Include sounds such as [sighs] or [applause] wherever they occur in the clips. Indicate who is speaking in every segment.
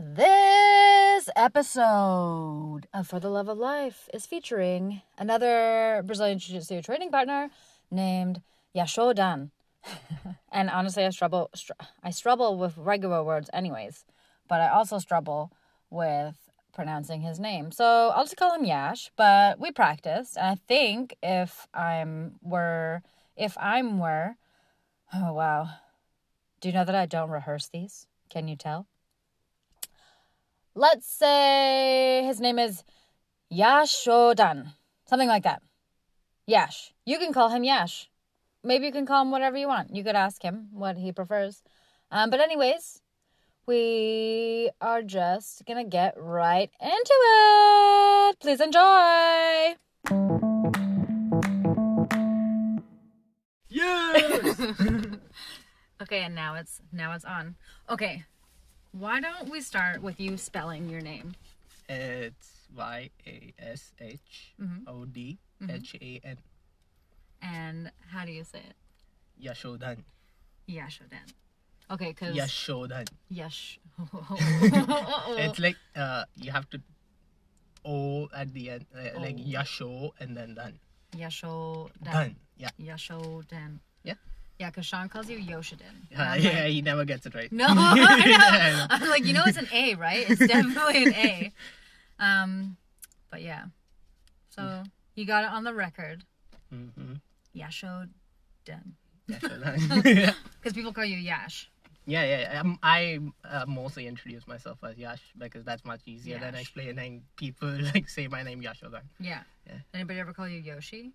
Speaker 1: This episode of For the Love of Life is featuring another Brazilian Jiu Jitsu training partner named Yashodhan. [laughs] and honestly, I struggle, str- I struggle with regular words, anyways, but I also struggle with pronouncing his name. So I'll just call him Yash, but we practiced. And I think if I'm were, if I'm were, oh wow. Do you know that I don't rehearse these? Can you tell? Let's say his name is Yashodhan, something like that. Yash. You can call him Yash. Maybe you can call him whatever you want. You could ask him what he prefers. Um, but, anyways, we are just gonna get right into it. Please enjoy.
Speaker 2: Yes. [laughs]
Speaker 1: Okay, and now it's now it's on. Okay, why don't we start with you spelling your name?
Speaker 2: it's Y A S H O D H A N.
Speaker 1: And how do you say it?
Speaker 2: Yashodhan.
Speaker 1: Yashodhan. Okay, because
Speaker 2: Yashodhan.
Speaker 1: Yash. [laughs]
Speaker 2: It's like uh, you have to O at the end, uh, like Yasho and then Dan.
Speaker 1: Yashodhan.
Speaker 2: Dan. Yeah.
Speaker 1: Yashodhan.
Speaker 2: Yeah.
Speaker 1: Yeah, because Sean calls you Yoshiden.
Speaker 2: Uh, yeah,
Speaker 1: like,
Speaker 2: he never gets it right.
Speaker 1: no, [laughs] know. [laughs] I'm like, you know, it's an A, right? It's [laughs] definitely an A. Um, but yeah. So you got it on the record.
Speaker 2: Mm-hmm. Yeah,
Speaker 1: Because people call you Yash.
Speaker 2: yeah. yeah. Um, I uh, mostly introduce myself as Yash because that's much easier than explaining people like say my name Yashodhan.
Speaker 1: Yeah.
Speaker 2: Yeah.
Speaker 1: Anybody ever call you Yoshi?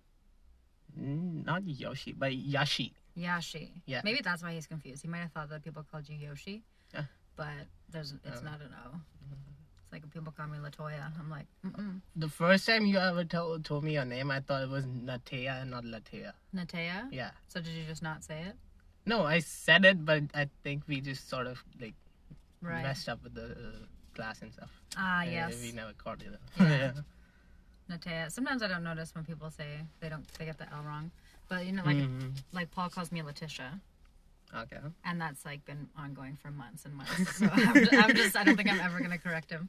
Speaker 2: Mm, not Yoshi, but Yashi.
Speaker 1: Yashi.
Speaker 2: Yeah.
Speaker 1: Maybe that's why he's confused. He might have thought that people called you Yoshi.
Speaker 2: Yeah.
Speaker 1: But there's it's
Speaker 2: Oh.
Speaker 1: not an O. It's like people call me Latoya. I'm like, mm-mm.
Speaker 2: The first time you ever told, told me your name, I thought it was Natea and not Latea.
Speaker 1: Natea.
Speaker 2: Yeah.
Speaker 1: So did you just not say it?
Speaker 2: No, I said it, but I think we just sort of like
Speaker 1: Right.
Speaker 2: messed up with the uh, class and stuff.
Speaker 1: Ah,
Speaker 2: Uh,
Speaker 1: yes.
Speaker 2: We never caught it.
Speaker 1: Yeah. [laughs] Natea. Sometimes I don't notice when people say they don't they get the L wrong. But you know, like
Speaker 2: Mhm.
Speaker 1: like Paul calls me Letitia,
Speaker 2: Okay.
Speaker 1: and that's like been ongoing for months and months. [laughs] So I'm just, I'm just I don't think I'm ever gonna correct him.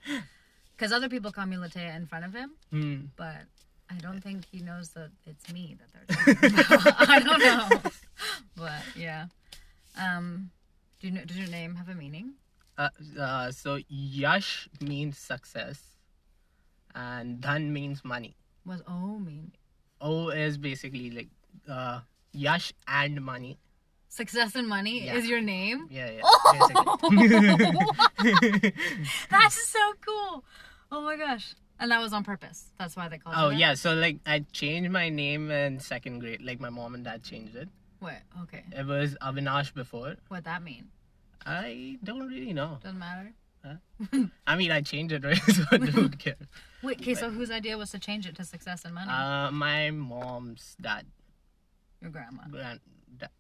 Speaker 1: Because other people call me Latea in front of him,
Speaker 2: Hmm.
Speaker 1: but I don't think he knows that it's me that they're talking about. [laughs] [laughs] I don't know. But yeah. Um do you know, does your name have a meaning?
Speaker 2: Uh, uh, so Yash means success, and Dhan means money.
Speaker 1: Was O mean?
Speaker 2: O is basically like uh, Yash and money.
Speaker 1: Success and money
Speaker 2: Yeah.
Speaker 1: is your name?
Speaker 2: Yeah, yeah.
Speaker 1: Oh! [laughs] That's so cool. Oh my gosh. And that was on purpose. That's why they called
Speaker 2: oh
Speaker 1: you that?
Speaker 2: yeah, so like I changed my name in second grade. Like my mom and dad changed it.
Speaker 1: What? okay.
Speaker 2: It was Avinash before.
Speaker 1: What that mean?
Speaker 2: I don't really know.
Speaker 1: Doesn't matter. Huh?
Speaker 2: I mean, I changed it, right? [laughs] so I don't care.
Speaker 1: Wait, okay, so whose idea was to change it to success and money?
Speaker 2: Uh, my mom's dad,
Speaker 1: Your grandma.
Speaker 2: grand, dad,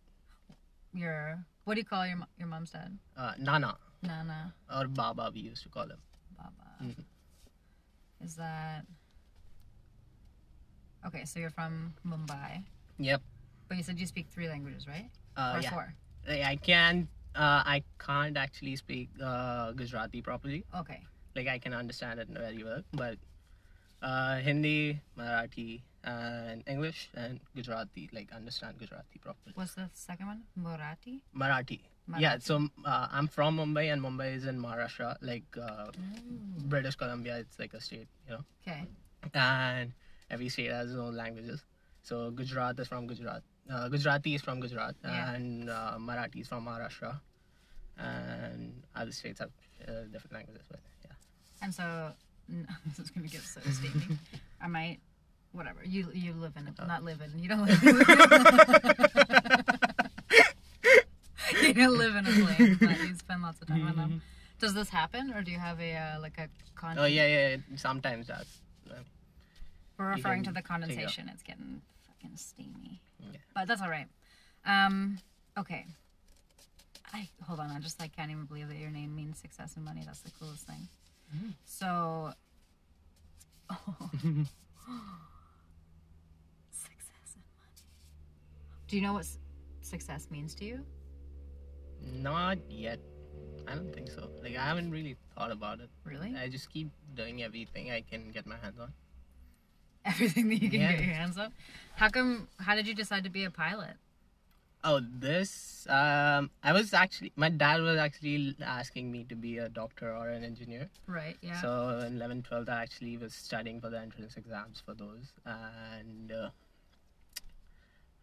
Speaker 1: Your what do you call your your mom's dad?
Speaker 2: uh, Nana
Speaker 1: Nana,
Speaker 2: or Baba, we used to call him.
Speaker 1: Baba.
Speaker 2: Mhm.
Speaker 1: Is that okay? So you're from Mumbai,
Speaker 2: Yep.
Speaker 1: but you said you speak three languages, right?
Speaker 2: Uh,
Speaker 1: or
Speaker 2: yeah.
Speaker 1: four?
Speaker 2: I can. Uh, I can't actually speak uh, Gujarati properly.
Speaker 1: Okay.
Speaker 2: Like I can understand it very well, but uh, Hindi, Marathi, and English and Gujarati, like understand Gujarati properly.
Speaker 1: What's the second one? Marathi.
Speaker 2: Marathi. Yeah, so uh, I'm from Mumbai, and Mumbai is in Maharashtra, like uh, British Columbia. It's like a state, you know,
Speaker 1: Okay.
Speaker 2: and every state has its own languages. So Gujarat is from Gujarat. Uh, Gujarati is from Gujarat,
Speaker 1: Yeah.
Speaker 2: and uh, Marathi is from Maharashtra, and other states have uh, different languages. But yeah,
Speaker 1: And so [laughs] this is gonna get so steamy. [laughs] I might, whatever. You you live in it, not live in. You don't live. [laughs] [laughs] you don't live in a plane, but you spend lots of time on them. Does this happen, or do you have a uh, like a con?
Speaker 2: oh yeah, yeah. yeah. Sometimes that. Uh,
Speaker 1: We're referring to the
Speaker 2: take it out.
Speaker 1: condensation. It's getting fucking steamy.
Speaker 2: Yeah.
Speaker 1: But that's all right. Um, okay. I hold on. I just like can't even believe that your name means success and money. That's the coolest thing. So. success [laughs] and money. Do you know what s- success means to you?
Speaker 2: Not yet. I don't think so. Like I haven't really thought about it.
Speaker 1: Really?
Speaker 2: I just keep doing everything I can get my hands on. [laughs]
Speaker 1: Everything that you can
Speaker 2: Yeah.
Speaker 1: get your hands on. How come? How did you decide to be a pilot?
Speaker 2: Oh, this. Um, I was actually. My dad was actually asking me to be a doctor or an engineer.
Speaker 1: Right. Yeah.
Speaker 2: So in 11, 12, I actually was studying for the entrance exams for those, and uh,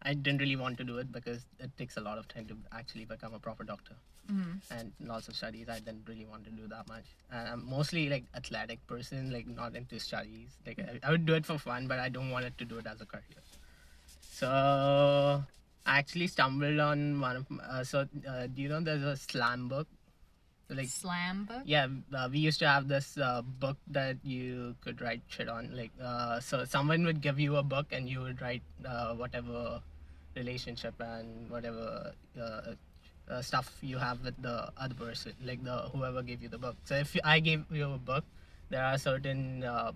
Speaker 2: I didn't really want to do it because it takes a lot of time to actually become a proper doctor,
Speaker 1: Mhm.
Speaker 2: and lots of studies. I didn't really want to do that much. And I'm mostly like athletic person, like not into studies. Like I, I would do it for fun, but I don't want it to do it as a career. So I actually stumbled on one of. Uh, so uh, do you know there's a slam book? So, like
Speaker 1: Slam book.
Speaker 2: yeah uh, we used to have this uh, book that you could write shit on like uh, so someone would give you a book and you would write uh, whatever relationship and whatever uh, uh, stuff you have with the other person like the whoever gave you the book so if i gave you a book there are certain uh,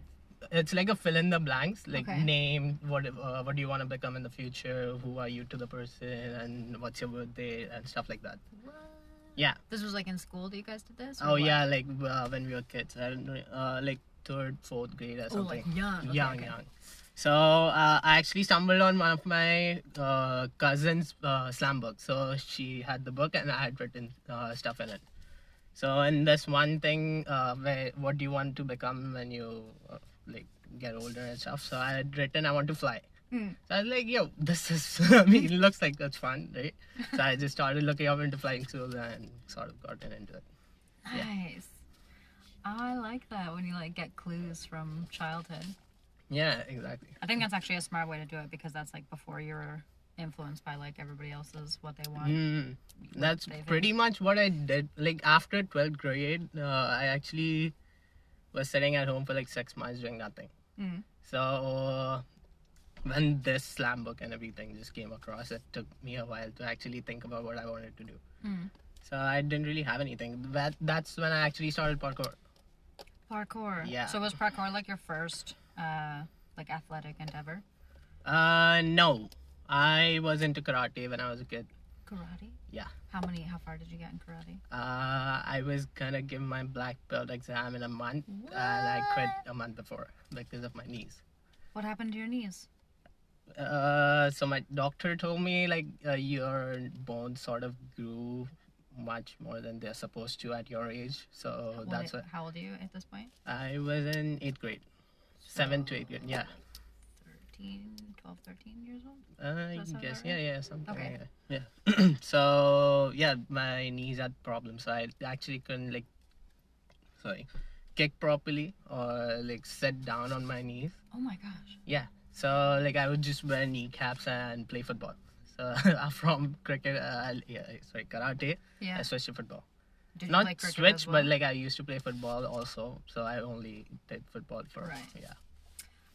Speaker 2: it's like a fill in the blanks like
Speaker 1: Okay.
Speaker 2: name what uh, what do you want to become in the future who are you to the person and what's your birthday and stuff like that yeah
Speaker 1: This was like in school that you guys did this?
Speaker 2: Oh
Speaker 1: what?
Speaker 2: yeah, like uh, when we were kids, I don't know, uh, like third, fourth grade or something Oh,
Speaker 1: like young. Okay,
Speaker 2: young,
Speaker 1: okay.
Speaker 2: young. So uh, I actually stumbled on one of my uh, cousin's uh, slam books. So she had the book, and I had written uh, stuff in it. So in this one thing, uh, where what do you want to become when you uh, like get older and stuff? So I had written, I want to fly.
Speaker 1: Mm.
Speaker 2: So I was like, yo, this is, [laughs] I mean, it looks like that's fun, right? So I just started looking up into flying school and sort of gotten into it. Yeah.
Speaker 1: Nice. I like that when you like get clues from childhood.
Speaker 2: Yeah, exactly.
Speaker 1: I think that's actually a smart way to do it because that's like before you're influenced by like everybody else's what they want.
Speaker 2: Mm, that's pretty much what I did. Like after 12th grade, uh, I actually was sitting at home for like six months doing nothing.
Speaker 1: Mm.
Speaker 2: So uh, when this slam book and everything just came across, it took me a while to actually think about what I wanted to do.
Speaker 1: Mm.
Speaker 2: So I didn't really have anything. That that's when I actually started parkour.
Speaker 1: Parkour.
Speaker 2: Yeah.
Speaker 1: So was parkour like your first uh like athletic endeavor?
Speaker 2: Uh, no, I was into karate when I was a kid.
Speaker 1: Karate?
Speaker 2: Yeah.
Speaker 1: How many how far did you get in karate?
Speaker 2: Uh, I was gonna give my black belt exam in a month, and I quit a month before because of my knees.
Speaker 1: What happened to your knees?
Speaker 2: Uh, so my doctor told me like uh, your bones sort of grew much more than they're supposed to at your age. So
Speaker 1: What-
Speaker 2: that's what
Speaker 1: how old are you at this point?
Speaker 2: I was in eighth grade, seventh to eight. Yeah,
Speaker 1: 13, 12, 13 years old?
Speaker 2: I
Speaker 1: that
Speaker 2: guess. Yeah,
Speaker 1: right?
Speaker 2: yeah, something.
Speaker 1: Okay.
Speaker 2: that. Yeah. [clears throat] so yeah, my knees had problems, so I actually couldn't like, sorry, kick properly or like sit down on my knees.
Speaker 1: Oh my gosh.
Speaker 2: Yeah. So like I would just wear kneecaps and play football. So [laughs] from cricket, uh, yeah, sorry, karate,
Speaker 1: Yeah.
Speaker 2: I switched to football.
Speaker 1: Did
Speaker 2: Not switch,
Speaker 1: well?
Speaker 2: but like I used to play football also. So I only did football for
Speaker 1: Right.
Speaker 2: yeah.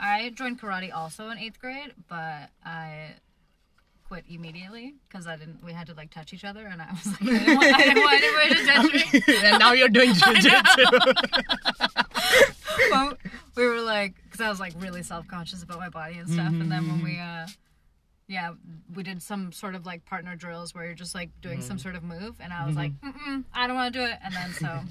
Speaker 1: I joined karate also in eighth grade, but I quit immediately because I didn't. We had to like touch each other, and I was like, [laughs] I didn't want, [laughs] I didn't want anybody to touch me. [laughs]
Speaker 2: and now you're doing jujitsu.
Speaker 1: We were like, because I was like really self conscious about my body and stuff, and then when we, uh, yeah, we did some sort of like partner drills where you're just like doing some sort of move, and I was like, Mm-mm, I don't want to do it, and then so. [laughs]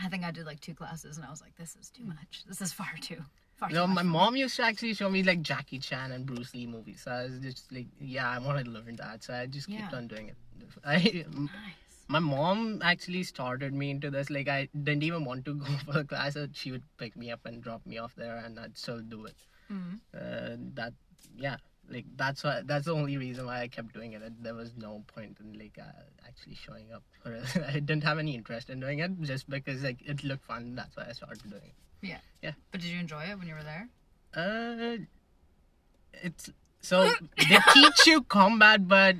Speaker 1: I think I did like two classes, and I was like, "This is too much. This is far too, far
Speaker 2: no,
Speaker 1: much."
Speaker 2: my mom used to actually show me like Jackie Chan and Bruce Lee movies. So I was just like, yeah, I wanted to learn that. So I just kept on doing it. [laughs] I,
Speaker 1: Nice.
Speaker 2: my mom actually started me into this. Like I didn't even want to [laughs] go for the class. She would pick me up and drop me off there, and I'd still do it.
Speaker 1: Mhm.
Speaker 2: Uh, that yeah, like that's why that's the only reason why I kept doing it. There was no point in like uh, actually showing up. For it. [laughs] I didn't have any interest in doing it just because like it looked fun. That's why I started doing it.
Speaker 1: Yeah.
Speaker 2: Yeah.
Speaker 1: But did you enjoy it when you were there?
Speaker 2: Uh, it's so they [laughs] teach you combat, but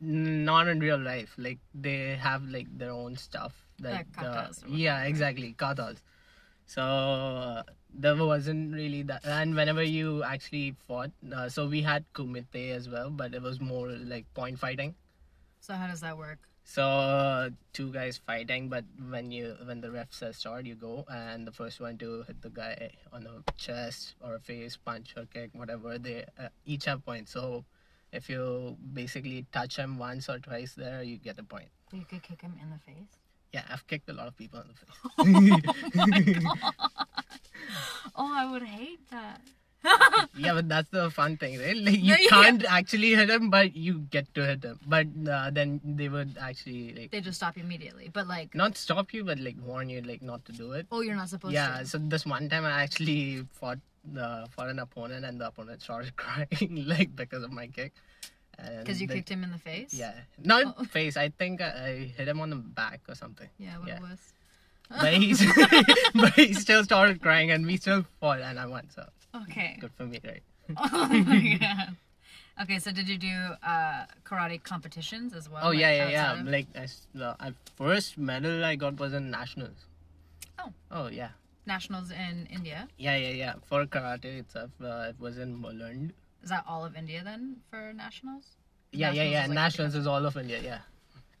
Speaker 2: not in real life. Like they have like their own stuff.
Speaker 1: Like
Speaker 2: uh,
Speaker 1: katas
Speaker 2: yeah, exactly katas. So uh, there wasn't really that. And whenever you actually fought, uh, so we had kumite as well, but it was more like point fighting.
Speaker 1: So how does that work?
Speaker 2: So uh, two guys fighting, but when you when the ref says start, you go, and the first one to hit the guy on the chest or face, punch or kick, whatever, they uh, each have points. So if you basically touch him once or twice there, you get a point.
Speaker 1: You could kick him in the face.
Speaker 2: Yeah, I've kicked a lot of people in the face. [laughs] [laughs]
Speaker 1: Oh, I would hate that. [laughs]
Speaker 2: yeah, but that's the fun thing, right? Like you
Speaker 1: yeah.
Speaker 2: can't actually hit them, but you get to hit them. But uh, then they would actually like
Speaker 1: They just stop you immediately. But like,
Speaker 2: not stop you, but like warn you like not to do it.
Speaker 1: oh, you're not supposed to
Speaker 2: yeah.
Speaker 1: to.
Speaker 2: So this one time I actually fought uh, fought an opponent, and the opponent started crying like because of my kick.
Speaker 1: Because you
Speaker 2: the-
Speaker 1: kicked him in the face.
Speaker 2: Yeah, not
Speaker 1: Oh.
Speaker 2: face. I think I, I hit him on the back or something.
Speaker 1: Yeah. What
Speaker 2: Yeah.
Speaker 1: it was.
Speaker 2: But he's [laughs] [laughs] but he still started crying, and we still fought, and I won. So
Speaker 1: Okay.
Speaker 2: good for me, right? [laughs]
Speaker 1: Oh my god. Okay, so did you do uh, karate competitions as well?
Speaker 2: Oh
Speaker 1: like,
Speaker 2: yeah, yeah, yeah.
Speaker 1: of-
Speaker 2: Like I, the I, first medal I got was in nationals.
Speaker 1: Oh.
Speaker 2: Oh yeah,
Speaker 1: nationals in India.
Speaker 2: yeah, yeah, yeah. For karate itself, uh, it was in Mulund.
Speaker 1: Is that all of India then for nationals?
Speaker 2: Yeah, yeah,
Speaker 1: Nationals
Speaker 2: yeah.
Speaker 1: is, like,
Speaker 2: nationals is all of India. Yeah,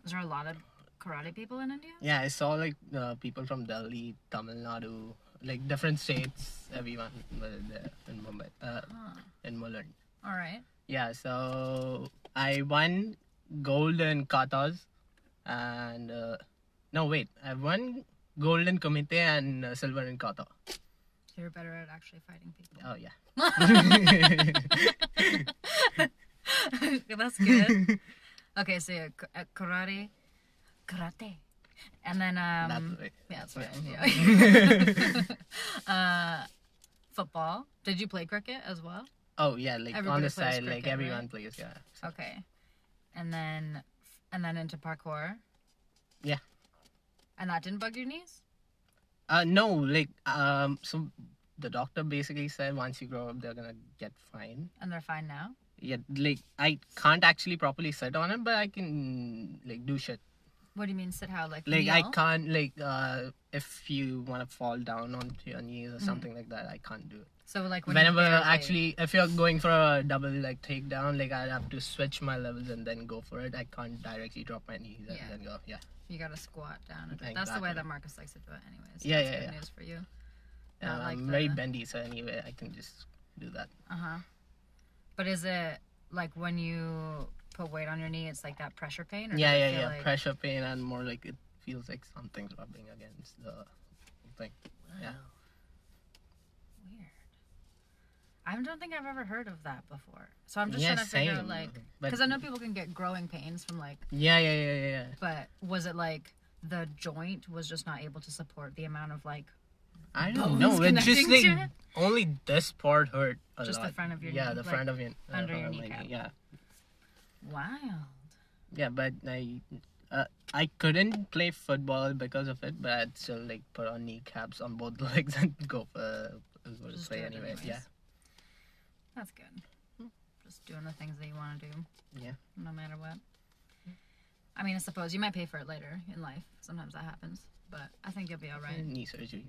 Speaker 1: Is there a lot of karate people in India?
Speaker 2: yeah. I saw like uh, people from Delhi, Tamil Nadu, like different states. Everyone was there in Mumbai, uh,
Speaker 1: Huh.
Speaker 2: in Mulund.
Speaker 1: All right.
Speaker 2: Yeah, so I won gold in katas, and uh, no wait, I won gold in kumite and uh, silver in kata.
Speaker 1: You're better at actually fighting people.
Speaker 2: Oh yeah. [laughs]
Speaker 1: That's good. okay, so yeah, uh, karate, karate, and then um,
Speaker 2: right.
Speaker 1: yeah, that's
Speaker 2: Yeah.
Speaker 1: right. Yeah. [laughs] uh, football. Did you play cricket as well?
Speaker 2: Oh yeah, like on the side, like everyone
Speaker 1: right?
Speaker 2: plays. Yeah.
Speaker 1: Okay, and then and then into parkour.
Speaker 2: Yeah.
Speaker 1: And that didn't bug your knees?
Speaker 2: Uh no, like um, so the doctor basically said once you grow up, they're gonna get fine.
Speaker 1: And they're fine now.
Speaker 2: Yeah, like I can't actually properly sit on it, but I can like do shit.
Speaker 1: What do you mean sit how like
Speaker 2: Like I can't like uh if you want to fall down onto your knees or
Speaker 1: Mm-hmm.
Speaker 2: something like that, I can't do it.
Speaker 1: So like when
Speaker 2: Whenever actually, if you're going for a double like takedown, like I have to switch my levels and then go for it. I can't directly drop my knees and
Speaker 1: Yeah.
Speaker 2: then go. Yeah,
Speaker 1: you gotta squat down. and do it. That's the way that Marcus likes to do it, anyways.
Speaker 2: Yeah,
Speaker 1: That's
Speaker 2: yeah,
Speaker 1: good
Speaker 2: yeah.
Speaker 1: news for you.
Speaker 2: yeah
Speaker 1: like
Speaker 2: I'm very bendy, so anyway, I can just do that.
Speaker 1: Uh huh. But is it like when you put weight on your knee, it's like that pressure pain? Or
Speaker 2: yeah, yeah, yeah.
Speaker 1: Like...
Speaker 2: Pressure pain and more like it feels like something's rubbing against the thing. Yeah.
Speaker 1: Weird. I don't think I've ever heard of that before. So I'm just
Speaker 2: Yeah,
Speaker 1: trying to figure out like because I know people can get growing pains from like,
Speaker 2: Yeah, yeah, yeah, yeah, yeah.
Speaker 1: but was it like the joint was just not able to support the amount of like
Speaker 2: I don't know. It's just like
Speaker 1: it?
Speaker 2: only this part hurt a
Speaker 1: Just the front of your
Speaker 2: yeah,
Speaker 1: knee,
Speaker 2: the
Speaker 1: like,
Speaker 2: front of your uh,
Speaker 1: under your kneecap.
Speaker 2: knee, Yeah,
Speaker 1: wild?
Speaker 2: yeah, but I. Uh, I couldn't play football because of it, but I'd still like put on kneecaps on both [laughs] legs and go for go to
Speaker 1: Just
Speaker 2: play anyway. Yeah,
Speaker 1: That's good. Just doing the things that you want to do.
Speaker 2: Yeah.
Speaker 1: No matter what. I mean, I suppose you might pay for it later in life. Sometimes that happens, but I think you'll be all right.
Speaker 2: knee surgeries.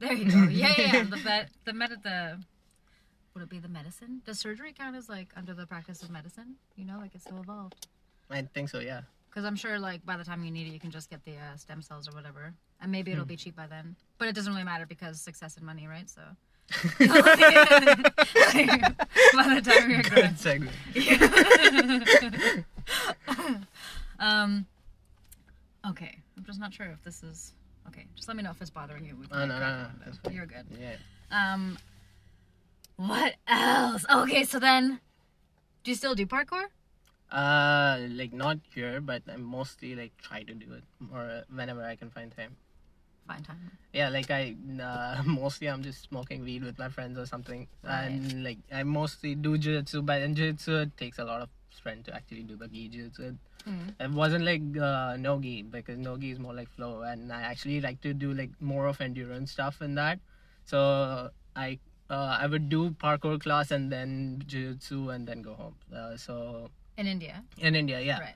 Speaker 1: There you go. Yeah, yeah. yeah. [laughs] The the med, the would it be the medicine? Does surgery count as like under the practice of medicine? You know, like it's so evolved.
Speaker 2: I think so. Yeah.
Speaker 1: Because I'm sure, like by the time you need it, you can just get the uh, stem cells or whatever, and maybe it'll be cheap by then. But it doesn't really matter because success and money, right? So. [laughs] by the time you're
Speaker 2: Good
Speaker 1: good.
Speaker 2: segue.
Speaker 1: Um. Okay, I'm just not sure if this is okay. Just let me know if it's bothering you. We
Speaker 2: Oh, no, no, no,
Speaker 1: with
Speaker 2: that's
Speaker 1: it.
Speaker 2: fine.
Speaker 1: You're good.
Speaker 2: Yeah.
Speaker 1: Um. What else? Okay, so then, do you still do parkour?
Speaker 2: Uh, like not here, but I mostly like try to do it or whenever I can find time.
Speaker 1: Find time.
Speaker 2: Yeah, like I uh, [laughs] mostly I'm just smoking weed with my friends or something,
Speaker 1: Right.
Speaker 2: and like I mostly do jiu-jitsu, but in jiu-jitsu it takes a lot of strength to actually do the gi jiu-jitsu.
Speaker 1: Mm.
Speaker 2: It wasn't like uh, no gi because no gi is more like flow, and I actually like to do like more of endurance stuff in that. So I uh, I would do parkour class and then jiu-jitsu and then go home. Uh, so
Speaker 1: In India,
Speaker 2: in India, yeah.
Speaker 1: right?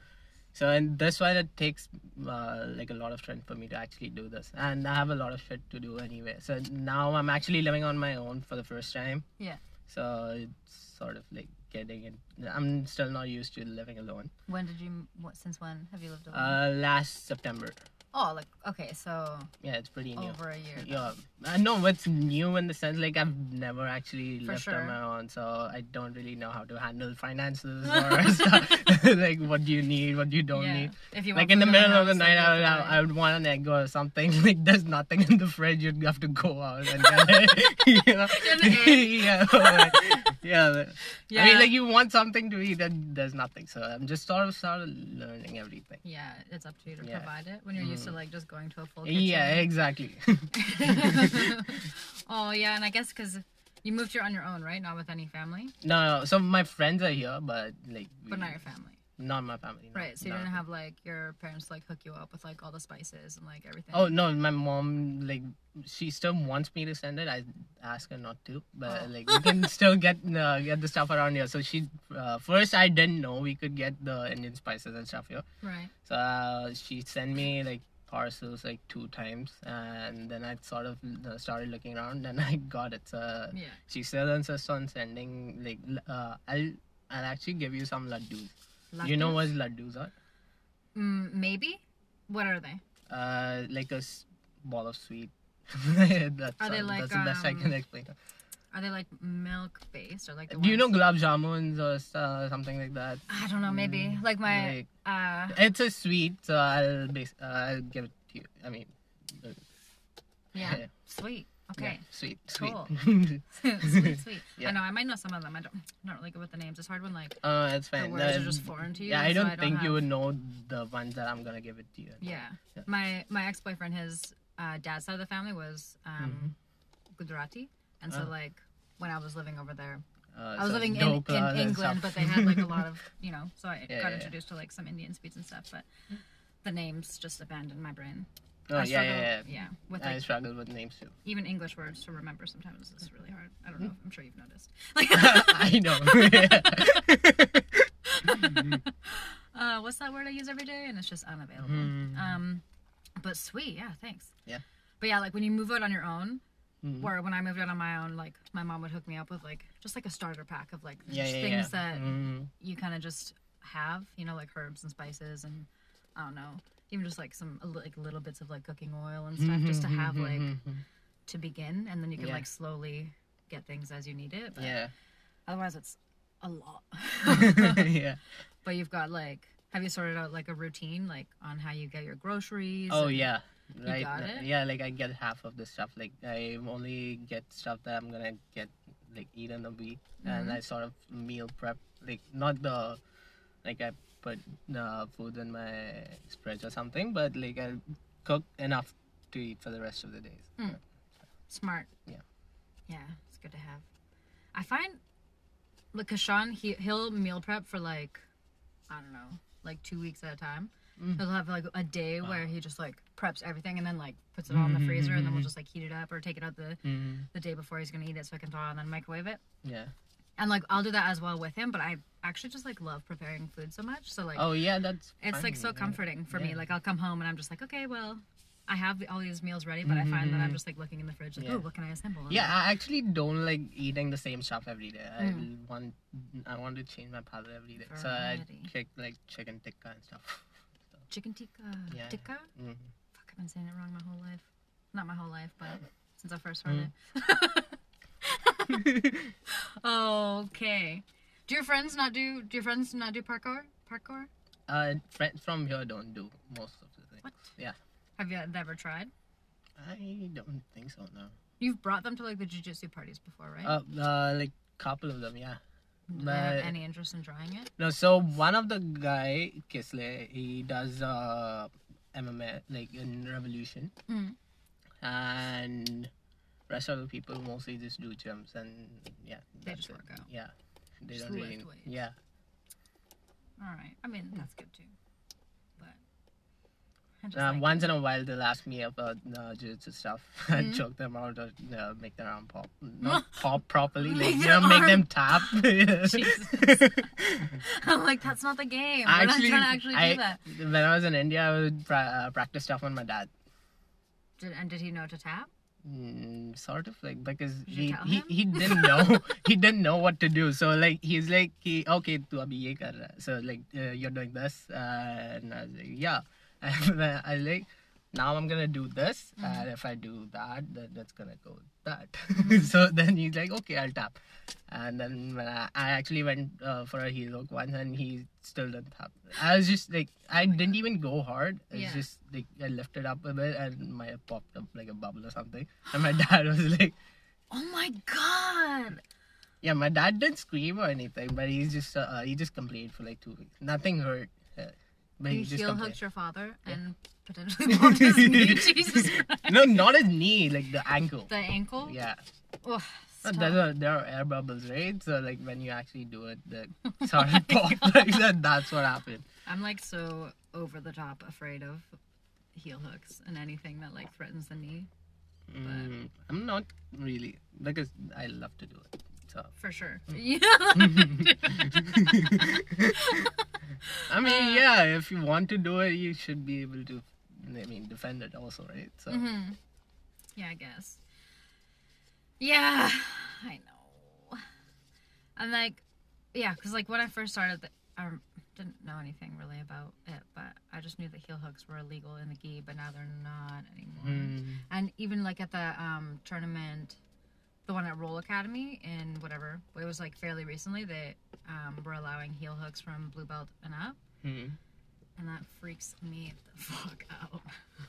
Speaker 2: So and that's why it takes uh, like a lot of strength for me to actually do this, and I have a lot of shit to do anyway. So now I'm actually living on my own for the first time.
Speaker 1: Yeah.
Speaker 2: So it's sort of like getting it. I'm still not used to living alone.
Speaker 1: When did you? What? Since when have you lived alone?
Speaker 2: Uh, last September.
Speaker 1: Oh, like okay, so
Speaker 2: Yeah, it's pretty new.
Speaker 1: over a year.
Speaker 2: Yeah, I know it's new in the sense like I've never actually
Speaker 1: For
Speaker 2: lived
Speaker 1: sure.
Speaker 2: on my own, so I don't really know how to handle finances [laughs] or stuff. [laughs] like what do you need, what you don't
Speaker 1: yeah.
Speaker 2: need.
Speaker 1: If you
Speaker 2: Like in the middle of the night, I would,
Speaker 1: have to buy
Speaker 2: I would want an egg or something. [laughs] Like there's nothing in the fridge, you'd have to go out and get it. [laughs] you know?
Speaker 1: Get an egg.
Speaker 2: yeah, like, yeah. like- I
Speaker 1: Yeah.
Speaker 2: mean, like you want something to eat, and there's nothing. So I'm just sort of started learning everything.
Speaker 1: Yeah, it's up to you to
Speaker 2: Yeah.
Speaker 1: provide it when you're used to mm. like just going to a full kitchen.
Speaker 2: Yeah, exactly.
Speaker 1: oh yeah, and I guess because you moved here on your own, right? Not with any family,
Speaker 2: no, no, so my friends are here, but like,
Speaker 1: but not your family,
Speaker 2: not my family. no,
Speaker 1: right? So you
Speaker 2: no.
Speaker 1: didn't have like your parents like hook you up with like all the spices and like everything.
Speaker 2: Oh no, my mom like she still wants me to send it. I ask her not to, but
Speaker 1: Oh.
Speaker 2: like we can [laughs] still get uh, get the stuff around here. So she uh, first I didn't know we could get the Indian spices and stuff here.
Speaker 1: right.
Speaker 2: So uh, she sent me like parcels like two times, and then I sort of uh, started looking around, [laughs] and I got it. So
Speaker 1: Yeah.
Speaker 2: she still insists on sending like uh, I'll I'll actually give you some laddus. You know what laddus are?
Speaker 1: Mm, maybe. What are they?
Speaker 2: Uh, like a ball of sweet. [laughs] that's,
Speaker 1: Are they
Speaker 2: uh,
Speaker 1: like,
Speaker 2: that's the best I can
Speaker 1: um,
Speaker 2: explain.
Speaker 1: Are they like milk based or like the
Speaker 2: Do you know gulab jamuns or uh, something like that?
Speaker 1: I don't know. Maybe like my
Speaker 2: Like,
Speaker 1: uh.
Speaker 2: it's a sweet, so I'll base, uh, I'll give it to you. I mean, uh,
Speaker 1: Yeah. [laughs]
Speaker 2: Yeah.
Speaker 1: Sweet.
Speaker 2: yeah,
Speaker 1: Okay.
Speaker 2: sweet,
Speaker 1: Cool. [laughs]
Speaker 2: sweet.
Speaker 1: sweet, sweet.
Speaker 2: Yeah.
Speaker 1: I know. I might know some of them. I don't. I'm not really good with the names. It's hard when like
Speaker 2: uh, it's
Speaker 1: the
Speaker 2: fine.
Speaker 1: words
Speaker 2: Uh,
Speaker 1: are just foreign to you.
Speaker 2: yeah, I
Speaker 1: so
Speaker 2: don't
Speaker 1: I
Speaker 2: think you
Speaker 1: have-
Speaker 2: would know the ones that I'm gonna give it to you.
Speaker 1: Yeah.
Speaker 2: Yeah.
Speaker 1: My my ex boyfriend, his uh, dad's side of the family was um, Gujarati, and so
Speaker 2: Mm-hmm. Oh.
Speaker 1: like when I was living over there,
Speaker 2: Uh,
Speaker 1: I was
Speaker 2: so
Speaker 1: living in, in England, but they [laughs] had like a lot of you know, so I
Speaker 2: Yeah,
Speaker 1: got
Speaker 2: yeah,
Speaker 1: introduced to like some Indian sweets and stuff, but
Speaker 2: Mm.
Speaker 1: the names just abandoned my brain.
Speaker 2: oh
Speaker 1: I
Speaker 2: yeah,
Speaker 1: struggle,
Speaker 2: yeah, yeah.
Speaker 1: yeah, with
Speaker 2: I struggle with names too.
Speaker 1: even English words to remember. Sometimes is really hard. I don't know.
Speaker 2: Mm.
Speaker 1: I'm sure you've noticed. Like, [laughs] [laughs]
Speaker 2: I know.
Speaker 1: uh, what's that word I use every day? And it's just unavailable.
Speaker 2: Mm.
Speaker 1: Um, but sweet, yeah, thanks.
Speaker 2: Yeah.
Speaker 1: But yeah, like when you move out on your own,
Speaker 2: Mhm.
Speaker 1: or when I moved out on my own, like my mom would hook me up with like just like a starter pack of like
Speaker 2: yeah, yeah,
Speaker 1: things
Speaker 2: yeah.
Speaker 1: that
Speaker 2: Mm.
Speaker 1: you kind of just have, you know, like herbs and spices and I don't know, even just like some like little bits of like cooking oil and stuff, just to have like
Speaker 2: Mhm.
Speaker 1: to begin, and then you can
Speaker 2: Yeah.
Speaker 1: like slowly get things as you need it. But
Speaker 2: yeah,
Speaker 1: Otherwise, it's a lot. [laughs]
Speaker 2: yeah.
Speaker 1: but you've got like, have you sorted out like a routine, like on how you get your groceries?
Speaker 2: Oh yeah. Right.
Speaker 1: it?
Speaker 2: Yeah, like I get half of the stuff. Like I only get stuff that I'm gonna get like eat in a week, and
Speaker 1: Mhm.
Speaker 2: I sort of meal prep. Like not the like I put uh, food in my fridge or something, but like I cook enough to eat for the rest of the days.
Speaker 1: Mm. Smart.
Speaker 2: Yeah.
Speaker 1: Yeah, it's good to have. I find, like, Kashan, he he'll meal prep for like, I don't know, like two weeks at a time.
Speaker 2: Mm.
Speaker 1: He'll have like a day where he just like preps everything and then like puts it all in the freezer and then we'll
Speaker 2: Mhm.
Speaker 1: just like heat it up or take it out the
Speaker 2: Mm.
Speaker 1: the day before he's gonna eat it so I can thaw and then microwave it.
Speaker 2: Yeah.
Speaker 1: And like I'll do that as well with him, but I actually just like love preparing food so much. So like
Speaker 2: Oh yeah, that's.
Speaker 1: it's like
Speaker 2: fun,
Speaker 1: so
Speaker 2: yeah.
Speaker 1: comforting for me. Like I'll come home and I'm just like, okay, well, I have all these meals ready, but I find that I'm just like looking in the fridge, like,
Speaker 2: Mm-hmm. Yeah.
Speaker 1: oh, what can I assemble?
Speaker 2: Yeah,
Speaker 1: like,
Speaker 2: I actually don't like eating the same stuff every day. I
Speaker 1: Mm.
Speaker 2: want, I want to change my palate every day. So I
Speaker 1: Variety.
Speaker 2: like chicken tikka and stuff. [laughs]
Speaker 1: chicken tikka,
Speaker 2: Yeah.
Speaker 1: tikka.
Speaker 2: Mhm.
Speaker 1: Fuck, I've been saying it wrong my whole life. Not my whole life, but [laughs] since I first heard
Speaker 2: Mm.
Speaker 1: it. [laughs] [laughs] okay. Do your friends not do? Do your friends not do parkour? Parkour?
Speaker 2: Uh, friends from here don't do most of the things.
Speaker 1: What?
Speaker 2: Yeah.
Speaker 1: Have you ever tried?
Speaker 2: I don't think so. No.
Speaker 1: You've brought them to like the jujitsu parties before, right?
Speaker 2: Uh, uh like couple of them, yeah.
Speaker 1: Do they have
Speaker 2: but-
Speaker 1: any interest in trying it?
Speaker 2: No, so one of the guy Kisle, he does uh MMA like in Revolution,
Speaker 1: Mm.
Speaker 2: and rest of the people mostly just do gyms and yeah.
Speaker 1: They just
Speaker 2: it.
Speaker 1: work out.
Speaker 2: Yeah. They
Speaker 1: Just
Speaker 2: don't really. Yeah.
Speaker 1: All right. I mean, that's good too. I like-
Speaker 2: once in a while, they'll ask me about uh, jiu-jitsu stuff. [laughs] I
Speaker 1: Mhm.
Speaker 2: choke them out or uh, make their arm pop. Not [laughs] pop properly, like, you know, make them tap. [laughs]
Speaker 1: I'm like, that's not the game. We're
Speaker 2: actually,
Speaker 1: not trying to actually
Speaker 2: I,
Speaker 1: do that.
Speaker 2: when I was in India, I would pra- uh, practice stuff on my dad.
Speaker 1: Did, and did he know to tap?
Speaker 2: Mm, sort of like because he, he he didn't know he didn't know what to do so like he's like he okay tu abhi ye kar raha so like uh, you're doing this uh, and I was like yeah [laughs] and I was like now I'm gonna do this,
Speaker 1: Mm-hmm.
Speaker 2: and if I do that, then that's gonna go that.
Speaker 1: Mm-hmm. [laughs]
Speaker 2: so then he's like, okay, I'll tap. And then when I, I actually went uh, for a heel hook once, and he still didn't tap. I was just like, I didn't even go hard. It's
Speaker 1: Yeah.
Speaker 2: just like I lifted up a bit, and my popped up like a bubble or something. And my [laughs] dad was like,
Speaker 1: Oh my god.
Speaker 2: yeah, my dad didn't scream or anything, but he's just uh, he just complained for like two weeks. Nothing hurt. But
Speaker 1: You heel hooked your father and potentially broke his knee. Jesus Christ.
Speaker 2: No, not his knee, like the ankle.
Speaker 1: The ankle?
Speaker 2: Yeah.
Speaker 1: Ugh,
Speaker 2: But
Speaker 1: stop.
Speaker 2: There are, there are air bubbles, right? So like when you actually do it, the [laughs] started pop [laughs] like that. That's what happened.
Speaker 1: I'm like so over the top afraid of heel hooks and anything that like threatens the knee.
Speaker 2: Mm, I'm not really because I love to do it. So
Speaker 1: For sure.
Speaker 2: Mm. [laughs]
Speaker 1: Yeah. [laughs]
Speaker 2: I mean,
Speaker 1: Uh,
Speaker 2: yeah, if you want to do it, you should be able to. I mean, defend it also, right? So
Speaker 1: Mhm. Yeah, I guess. Yeah, I know. And like, yeah, because like when I first started, the, I didn't know anything really about it, but I just knew that heel hooks were illegal in the gi, but now they're not anymore.
Speaker 2: Mm,
Speaker 1: And even like at the um, tournament, the one at Roll Academy in whatever, it was like fairly recently, they um, were allowing heel hooks from blue belt and up,
Speaker 2: mm.
Speaker 1: and that freaks me the [laughs] fuck out.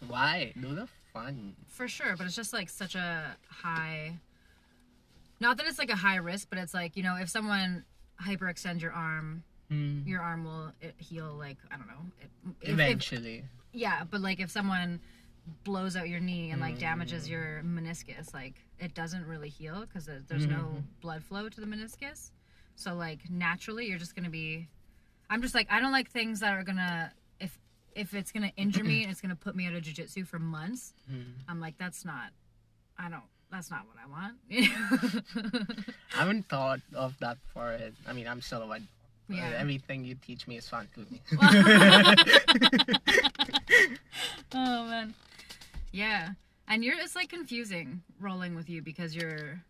Speaker 2: Why? Those are fun.
Speaker 1: For sure, but it's just like such a high. Not that it's like a high risk, but it's like you know if someone hyperextends your arm,
Speaker 2: Mm.
Speaker 1: your arm will heal like I don't know. It, if- if-
Speaker 2: Eventually.
Speaker 1: yeah, but like if someone blows out your knee and like damages mm. your meniscus, like it doesn't really heal because there's no mm-hmm. blood flow to the meniscus. So like naturally, you're just gonna be. I'm just like I don't like things that are gonna if if it's gonna injure me and it's gonna put me out of jujitsu for months. Mm-hmm. I'm like that's not. I don't. That's not what I want. [laughs]
Speaker 2: I haven't [laughs] thought of that for it. I mean, I'm still a white.
Speaker 1: Yeah.
Speaker 2: Everything you teach me is fun to me. [laughs]
Speaker 1: oh man, yeah. And you're it's like confusing rolling with you because you're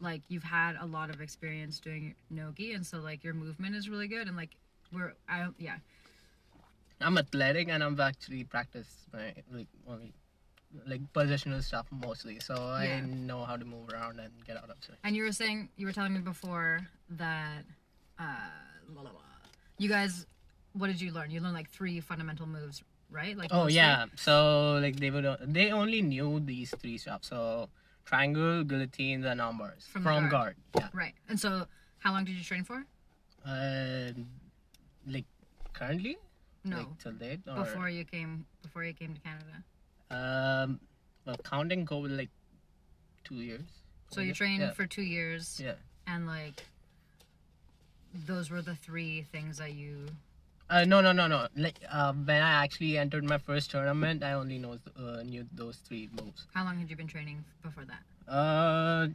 Speaker 1: like you've had a lot of experience doing nogi, and so like your movement is really good, and like we're I yeah
Speaker 2: I'm athletic and I've actually practiced my like only like positional stuff mostly. So I know how to move around and get out of it.
Speaker 1: And you were saying you were telling me before that uh you guys what did you learn? You learned like three fundamental moves, right? Like
Speaker 2: Oh yeah. So like they would they only knew these three stuff. So triangle, guillotines, and numbers
Speaker 1: From
Speaker 2: from,
Speaker 1: the
Speaker 2: guard.
Speaker 1: guard. Right. And so how long did you train for?
Speaker 2: Yeah. Uh, like currently,
Speaker 1: No.
Speaker 2: like till date, or
Speaker 1: before you came before you came to Canada.
Speaker 2: um, well, counting COVID like two years.
Speaker 1: So you trained
Speaker 2: Yeah.
Speaker 1: for two years
Speaker 2: Yeah.
Speaker 1: and like those were the three things that you
Speaker 2: Uh, no, no, no, no. Like uh, when I actually entered my first tournament, I only know uh, knew those three moves.
Speaker 1: how long had you been training before that?
Speaker 2: Uh,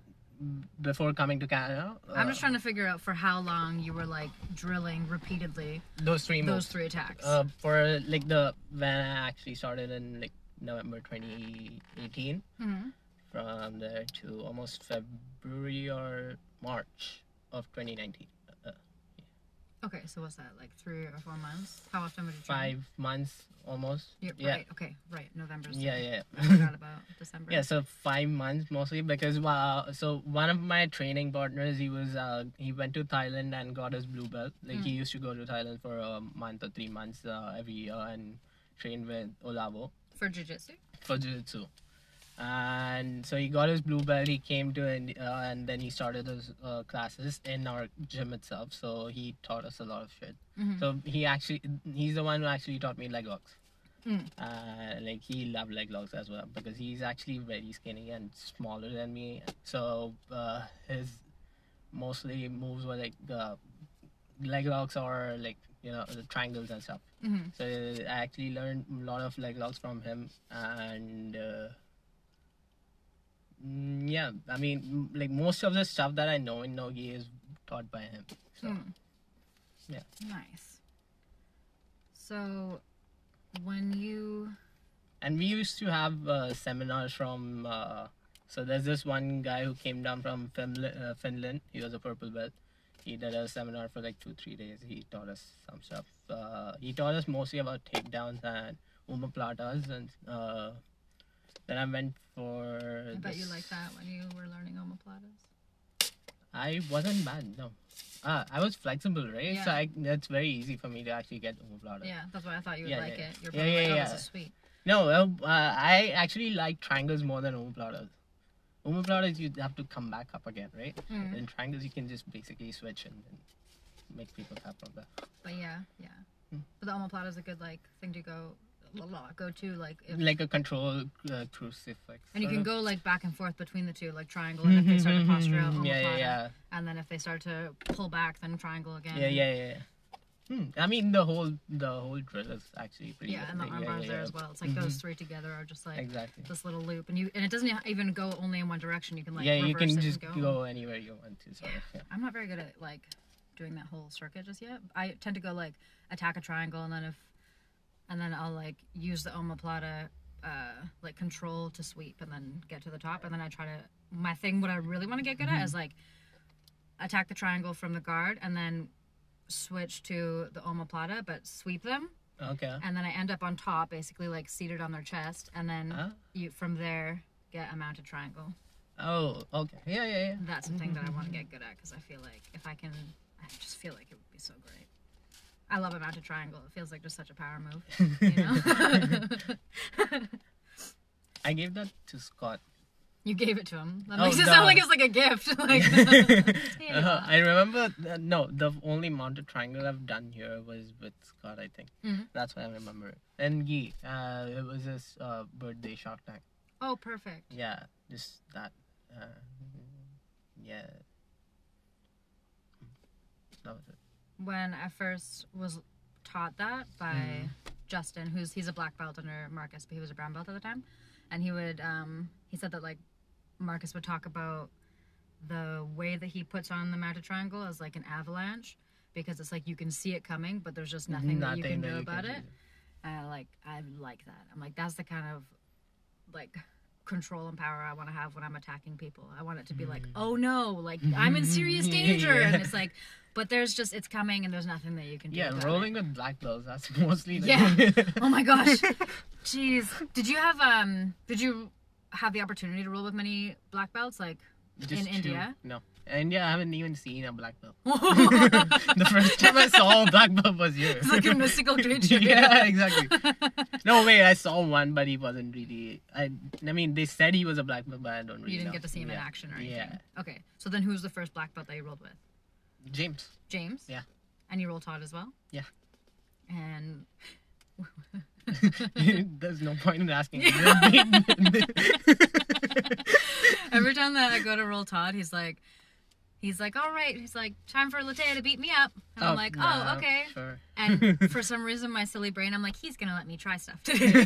Speaker 2: before coming to Canada, uh,
Speaker 1: I'm just trying to figure out for how long you were like drilling repeatedly
Speaker 2: those three
Speaker 1: those
Speaker 2: moves.
Speaker 1: three attacks.
Speaker 2: Uh, for like the when I actually started in like November 2018,
Speaker 1: Mhm.
Speaker 2: from there to almost February or March of 2019.
Speaker 1: Okay, so what's that? Like three or four months? How often would you train?
Speaker 2: five months almost.
Speaker 1: Yeah,
Speaker 2: yeah.
Speaker 1: Right. Okay. Right. November's.
Speaker 2: Yeah,
Speaker 1: the-
Speaker 2: yeah.
Speaker 1: I forgot about [laughs] December.
Speaker 2: Yeah, so five months mostly because uh, so one of my training partners he was uh, he went to Thailand and got his blue belt. Like he used to go to Thailand for a month or three months uh, every year and train with Olavo
Speaker 1: For jujitsu.
Speaker 2: for jiu-jitsu. And so he got his blue belt. He came to India uh, and then he started his uh, classes in our gym itself. So he taught us a lot of shit.
Speaker 1: Mhm.
Speaker 2: So he actually he's the one who actually taught me leg locks.
Speaker 1: Mm.
Speaker 2: Uh, like he loved leg locks as well because he's actually very skinny and smaller than me. So uh, his mostly moves were like uh, leg locks or like you know the triangles and stuff.
Speaker 1: Mhm.
Speaker 2: So I actually learned a lot of leg locks from him and. Mm, yeah, I mean, like most of the stuff that I know in Nogi is taught by him. So
Speaker 1: Mm.
Speaker 2: yeah.
Speaker 1: Nice. So, when you
Speaker 2: and we used to have uh, seminars from uh, so there's this one guy who came down from finland, uh, finland he was a purple belt he did a seminar for like two three days he taught us some stuff uh, he taught us mostly about takedowns and omoplatas and uh, then I went for.
Speaker 1: I bet you like that when you were learning omoplatas.
Speaker 2: I wasn't bad. No, uh, I was flexible, right? So
Speaker 1: Yeah.
Speaker 2: I, that's very easy for me to actually get omoplata.
Speaker 1: Yeah, that's why I thought you would
Speaker 2: Yeah,
Speaker 1: like
Speaker 2: yeah.
Speaker 1: it. You're
Speaker 2: Yeah,
Speaker 1: probably
Speaker 2: yeah,
Speaker 1: like, oh,
Speaker 2: yeah.
Speaker 1: sweet.
Speaker 2: No, uh, uh, I actually like triangles more than omoplatas. Omoplatas you have to come back up again, right?
Speaker 1: Mhm.
Speaker 2: In triangles you can just basically switch and then make people tap on that.
Speaker 1: But yeah, yeah.
Speaker 2: Hmm.
Speaker 1: But the omoplata is a good like thing to go la- la- go to like if,
Speaker 2: Like a control uh, crucifix.
Speaker 1: and you can
Speaker 2: of.
Speaker 1: go like back and forth between the two like triangle and if they start to posture out
Speaker 2: yeah, yeah, yeah.
Speaker 1: and then if they start to pull back then triangle again.
Speaker 2: Yeah, yeah, yeah. yeah. Hmm. I mean, the whole the whole drill is actually pretty.
Speaker 1: Yeah, and the arm
Speaker 2: yeah,
Speaker 1: bars
Speaker 2: yeah,
Speaker 1: there as well. It's like those
Speaker 2: Mhm.
Speaker 1: three together are just like
Speaker 2: Exactly.
Speaker 1: this little loop, and you and it doesn't even go only in one direction. You can like
Speaker 2: yeah, you can just
Speaker 1: and
Speaker 2: go. anywhere you want to. Sort of.
Speaker 1: I'm not very good at like doing that whole circuit just yet. I tend to go like attack a triangle and then if and then I'll like use the omoplata uh like control to sweep and then get to the top and then I try to my thing what I really want to get good at is like attack the triangle from the guard and then switch to the omoplata but sweep them
Speaker 2: Okay.
Speaker 1: and then I end up on top basically like seated on their chest and then
Speaker 2: Huh?
Speaker 1: you from there get a mounted triangle.
Speaker 2: Oh, okay. Yeah, yeah, yeah.
Speaker 1: That's the thing that I want to get good at because I feel like if I can, I just feel like it would be so great. I love a mounted triangle. It feels like just such a power move, you know. [laughs]
Speaker 2: I gave that to Scott.
Speaker 1: you gave it to him. That
Speaker 2: Oh,
Speaker 1: makes it sound like it's like a gift. [laughs] like, [laughs] Yeah.
Speaker 2: Uh, I remember. Uh, no, the only mounted triangle I've done here was with Scott. I think
Speaker 1: Mhm.
Speaker 2: that's why I remember it. And Gee, uh, it was his uh, birthday Shark Tank.
Speaker 1: oh, perfect.
Speaker 2: Yeah, just that. Uh, yeah. That was it.
Speaker 1: When I first was taught that by
Speaker 2: Mhm.
Speaker 1: Justin, who's he's a black belt under Marcus, but he was a brown belt at the time, and he would um he said that like Marcus would talk about the way that he puts on the mounted triangle as like an avalanche because it's like you can see it coming, but there's just nothing, that you can do about it. And I like I like that. I'm like that's the kind of like control and power I want to have when I'm attacking people. I want it to be like, oh no, like I'm in serious [laughs] danger,
Speaker 2: Yeah.
Speaker 1: and it's like, but there's just it's coming, and there's nothing that you can do.
Speaker 2: Yeah, rolling with black belts. That's [laughs] mostly. The
Speaker 1: Yeah. Oh my gosh, [laughs] jeez. Did you have um? Did you have the opportunity to roll with many black belts? Like,
Speaker 2: Just
Speaker 1: In
Speaker 2: two.
Speaker 1: India?
Speaker 2: No, India. I haven't even seen a black belt. [laughs] the first time I saw a black belt was here.
Speaker 1: It's like a mystical [laughs] creature.
Speaker 2: yeah, exactly. No way, I saw one, but he wasn't really. I, I mean, they said he was a black belt, but I don't really.
Speaker 1: You didn't
Speaker 2: know.
Speaker 1: get to see him in action or anything.
Speaker 2: Yeah.
Speaker 1: Okay, so then who's the first black belt that you rolled with?
Speaker 2: James.
Speaker 1: James.
Speaker 2: Yeah.
Speaker 1: And you rolled Todd as well.
Speaker 2: Yeah.
Speaker 1: And [laughs]
Speaker 2: There's no point in asking.
Speaker 1: every time that I go to roll Todd, he's like, he's like, all right. He's like, time for Latea to beat me up. And I'm like, oh, okay.
Speaker 2: Sure.
Speaker 1: And [laughs] for some reason, my silly brain, I'm like, he's gonna let me try stuff today. [laughs] [laughs]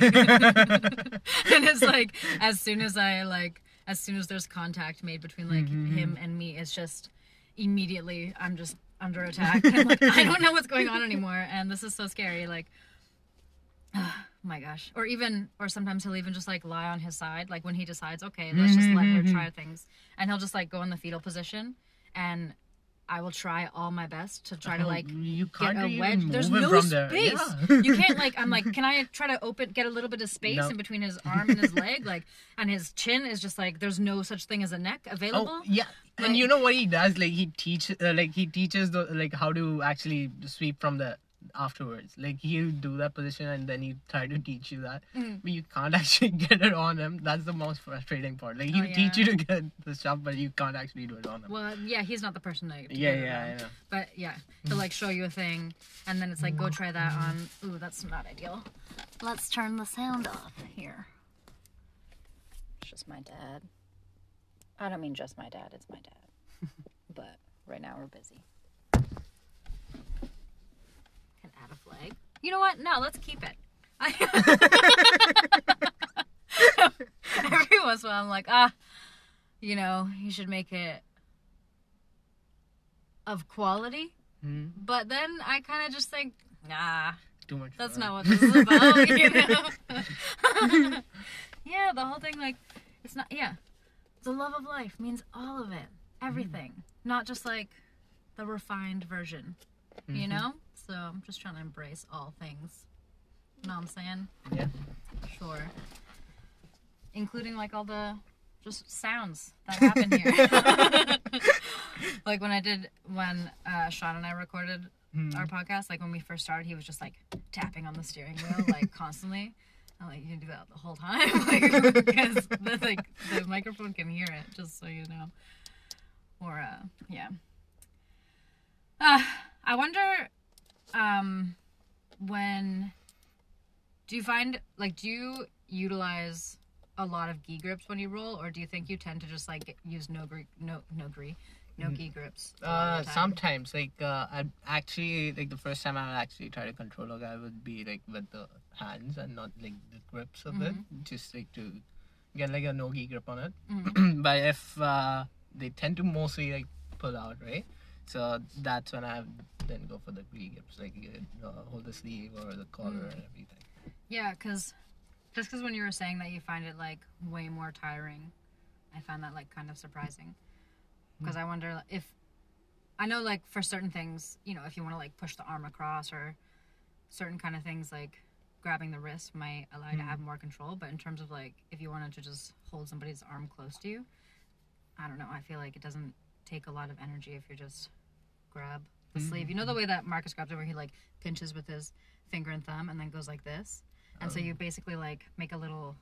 Speaker 1: and it's like, as soon as I like, as soon as there's contact made between like
Speaker 2: Mm-hmm.
Speaker 1: him and me, it's just immediately I'm just under attack. I'm like, I don't know what's going on anymore, and this is so scary. Like, [sighs] oh my gosh. Or even, or sometimes he'll even just like lie on his side, like when he decides, okay, let's just let her
Speaker 2: Mm-hmm.
Speaker 1: try things, and he'll just like go in the fetal position, and I will try all my best to try to
Speaker 2: Oh,
Speaker 1: like
Speaker 2: you
Speaker 1: get a wedge. There's no
Speaker 2: from there.
Speaker 1: space.
Speaker 2: Yeah.
Speaker 1: you can't [laughs] like. I'm like, can I try to open, get a little bit of space
Speaker 2: No.
Speaker 1: in between his arm and his [laughs] leg, like, and his chin is just like there's no such thing as a neck available.
Speaker 2: Oh yeah, and you know what he does? Like he teaches, uh, like he teaches the like how to actually sweep from the afterwards. Like he'll do that position and then he try to teach you that,
Speaker 1: Mm.
Speaker 2: but you can't [laughs] actually get it on him. That's the most frustrating part. Like he'll
Speaker 1: Oh,
Speaker 2: teach you to get the stuff, but you can't actually do it on him.
Speaker 1: Well, yeah, he's not the person that. to
Speaker 2: yeah,
Speaker 1: get it
Speaker 2: yeah. I know.
Speaker 1: But yeah, he'll like show you a thing, and then it's like, go try that on. Ooh, that's not ideal. Let's turn the sound off here. It's just my dad. I don't mean just my dad. It's my dad. [laughs] but right now we're busy. Can add a flag. You know what? No, let's keep it. [laughs] Every once in a while, I'm like, ah, you know, you should make it of quality.
Speaker 2: Hmm?
Speaker 1: But then I kind of just think, nah,
Speaker 2: Too much.
Speaker 1: that's
Speaker 2: fun.
Speaker 1: not what this is about, [laughs] you know? yeah, the whole thing, like, it's not, yeah. The love of life means all of it, everything, not just like the refined version, you
Speaker 2: Mhm.
Speaker 1: know? So I'm just trying to embrace all things You know what I'm saying?
Speaker 2: Yeah.
Speaker 1: Sure. Including like all the just sounds that happen here. [laughs] like when I did when uh, Sean and I recorded our podcast, like when we first started, he was just like tapping on the steering wheel like [laughs] constantly. I'm like, you can do that the whole time, [laughs] like because the like the microphone can hear it, just so you know. Or uh, yeah. Uh, I wonder, um, when do you find like do you utilize a lot of gi grips when you roll, or do you think you tend to just like use no gri no no gri no gi grips?
Speaker 2: Uh,
Speaker 1: of the time?
Speaker 2: sometimes like uh, I actually like the first time I would actually try to control a guy would be like with the hands and not like the grips of it, just like to get like a nogi grip on it. [clears throat] but if uh, they tend to mostly like pull out, right? So that's when I then go for the gi grips, like uh, hold the sleeve or the collar mm. and everything.
Speaker 1: Yeah, because just because when you were saying that you find it like way more tiring, I found that like kind of surprising. Mm. Because I wonder if I know like for certain things, you know, if you want to like push the arm across or certain kind of things like grabbing the wrist might allow you to mm. have more control. But in terms of like if you wanted to just hold somebody's arm close to you, I don't know. I feel like it doesn't take a lot of energy if you just grab the mm-hmm. sleeve. You know the way that Marcus grabs it, where he like pinches with his finger and thumb and then goes like this, and so you um, basically like make a little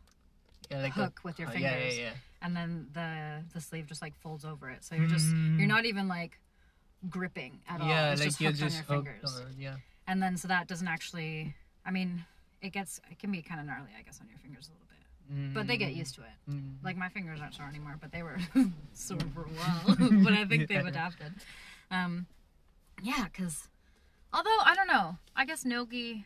Speaker 2: Yeah, like
Speaker 1: hook with your
Speaker 2: uh,
Speaker 1: fingers,
Speaker 2: yeah, yeah, yeah.
Speaker 1: and then the the sleeve just like folds over it. So you're just mm. you're not even like gripping at all.
Speaker 2: Yeah,
Speaker 1: it's
Speaker 2: like
Speaker 1: just
Speaker 2: you're just
Speaker 1: on your fingers,
Speaker 2: on yeah.
Speaker 1: and then so that doesn't actually. I mean, it gets it can be kind of gnarly, I guess, on your fingers a little bit, but they get used to it.
Speaker 2: Mm.
Speaker 1: Like my fingers aren't sore anymore, but they were sore for a while. but I think [laughs] they've adapted. Um, yeah, because although I don't know, I guess nogi.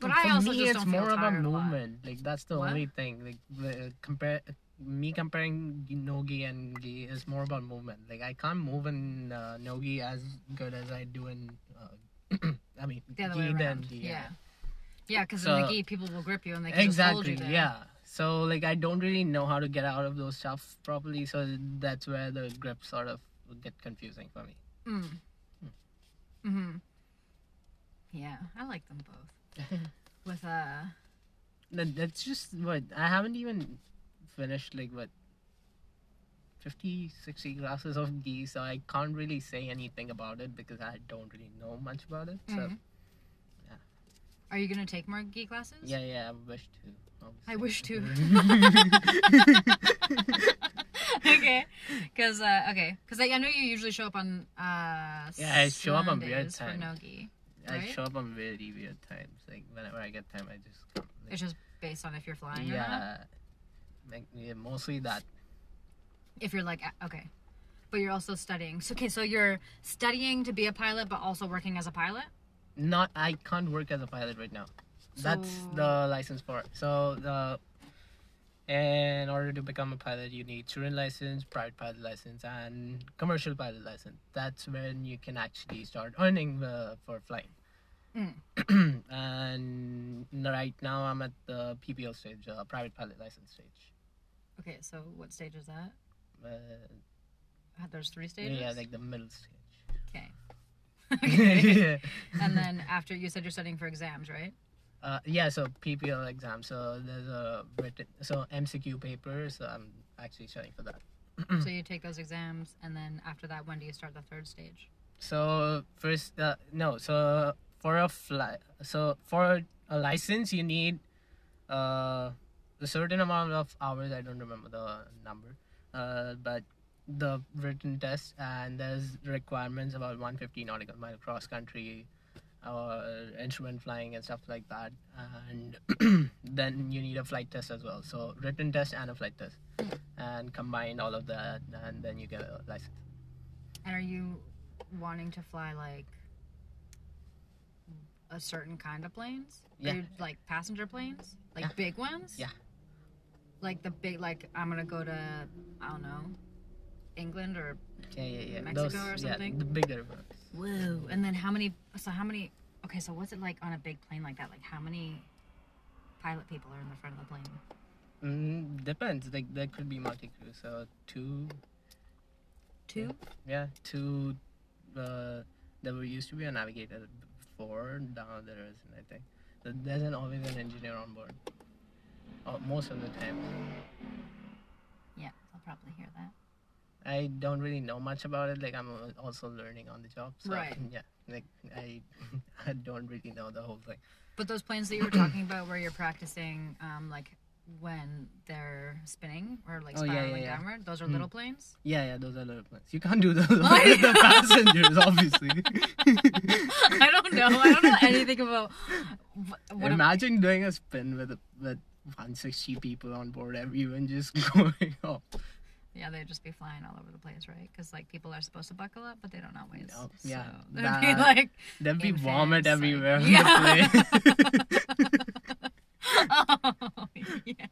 Speaker 1: But I also
Speaker 2: me,
Speaker 1: just
Speaker 2: it's
Speaker 1: don't feel
Speaker 2: more about
Speaker 1: tired a
Speaker 2: movement. Like that's the
Speaker 1: What?
Speaker 2: only thing. Like the, compare me comparing nogi and gi is more about movement. Like I can't move in uh, nogi as good as I do in. Uh, [clears throat] I mean,
Speaker 1: The other
Speaker 2: gi
Speaker 1: way around.
Speaker 2: gi,
Speaker 1: Yeah. Yeah, because in the
Speaker 2: So-
Speaker 1: gi, people will grip you and they can just hold
Speaker 2: Exactly.
Speaker 1: you there.
Speaker 2: Yeah. So like I don't really know how to get out of those stuff properly. So that's where the grip sort of get confusing for me.
Speaker 1: Mm. Mm-hmm. Yeah, I like them both. [laughs] With uh,
Speaker 2: That, that's just what I haven't even finished like what 50 60 glasses of gi so i can't really say anything about it because i don't really know much about it so
Speaker 1: Mhm. Are you gonna take more gi classes?
Speaker 2: yeah yeah i wish to
Speaker 1: I wish to. [laughs] [laughs] okay, because uh, okay, because I know you usually show up on uh.
Speaker 2: Yeah, I show up on weird times.
Speaker 1: no gi.
Speaker 2: i show up on very weird times like whenever i get time i just come like,
Speaker 1: It's just based on if you're flying
Speaker 2: yeah like yeah, mostly that
Speaker 1: If you're like okay, but you're also studying. So okay, so you're studying to be a pilot, but also working as a pilot.
Speaker 2: Not i can't work as a pilot right now that's the license for it so the in order to become a pilot you need student license private pilot license and commercial pilot license that's when you can actually start earning uh, for flying
Speaker 1: Mm. [clears throat]
Speaker 2: and right now i'm at the PPL stage uh, private pilot license stage
Speaker 1: Okay, so what stage is that?
Speaker 2: uh,
Speaker 1: There's three stages.
Speaker 2: yeah like the middle stage. [laughs] yeah.
Speaker 1: and then after you said you're studying for exams, right?
Speaker 2: Uh, yeah, so PPL exam. So there's a written, so MCQ paper. So I'm actually studying for that.
Speaker 1: so you take those exams, and then after that, when do you start the third stage?
Speaker 2: So first, uh, no. So for a fly, so for a license, you need uh, a certain amount of hours. I don't remember the number, uh, but the written test and there's requirements about 150 nautical mile cross country or instrument flying and stuff like that and [clears throat] then you need a flight test as well so written test and a flight test and combine all of that and then you get a license
Speaker 1: And are you wanting to fly like a certain kind of planes?
Speaker 2: Yeah.
Speaker 1: You, like passenger planes, like
Speaker 2: Yeah.
Speaker 1: big ones.
Speaker 2: Yeah.
Speaker 1: Like the big, like I'm gonna go to, I don't know, England or
Speaker 2: yeah yeah yeah
Speaker 1: Mexico
Speaker 2: Those,
Speaker 1: or
Speaker 2: yeah,
Speaker 1: something?
Speaker 2: the bigger ones
Speaker 1: whoa. And then how many? So how many? Okay, so what's it like on a big plane like that? Like how many pilot people are in the front of the plane?
Speaker 2: mm, depends like there could be multi-crew so two
Speaker 1: Two.
Speaker 2: yeah two uh, there were used to be a navigator before. No, there isn't. I think Th- there's an, always an engineer on board. Oh, most of the time.
Speaker 1: Yeah, I'll probably hear that.
Speaker 2: I don't really know much about it. Like I'm also learning on the job. So,
Speaker 1: Right. [laughs]
Speaker 2: Yeah. Like I, [laughs] I don't really know the whole thing.
Speaker 1: But those planes that you were talking about, where you're practicing, um, like when they're spinning or like
Speaker 2: Oh, yeah,
Speaker 1: spiraling
Speaker 2: yeah, yeah.
Speaker 1: downward, those are
Speaker 2: Hmm.
Speaker 1: little planes.
Speaker 2: Yeah, yeah. Those are little planes. You can't do [laughs] those with the passengers, obviously.
Speaker 1: I don't know. I don't know anything about wh- what.
Speaker 2: Imagine doing a spin with with 160 people on board, everyone just going up.
Speaker 1: Yeah, they'd just be flying all over the place, right? Because like people are supposed to buckle up, but they don't always.
Speaker 2: No,
Speaker 1: so
Speaker 2: yeah, [laughs]
Speaker 1: they'd
Speaker 2: that-
Speaker 1: be like,
Speaker 2: There'd be vomit
Speaker 1: like-
Speaker 2: everywhere on
Speaker 1: Yeah. [laughs] oh yeah.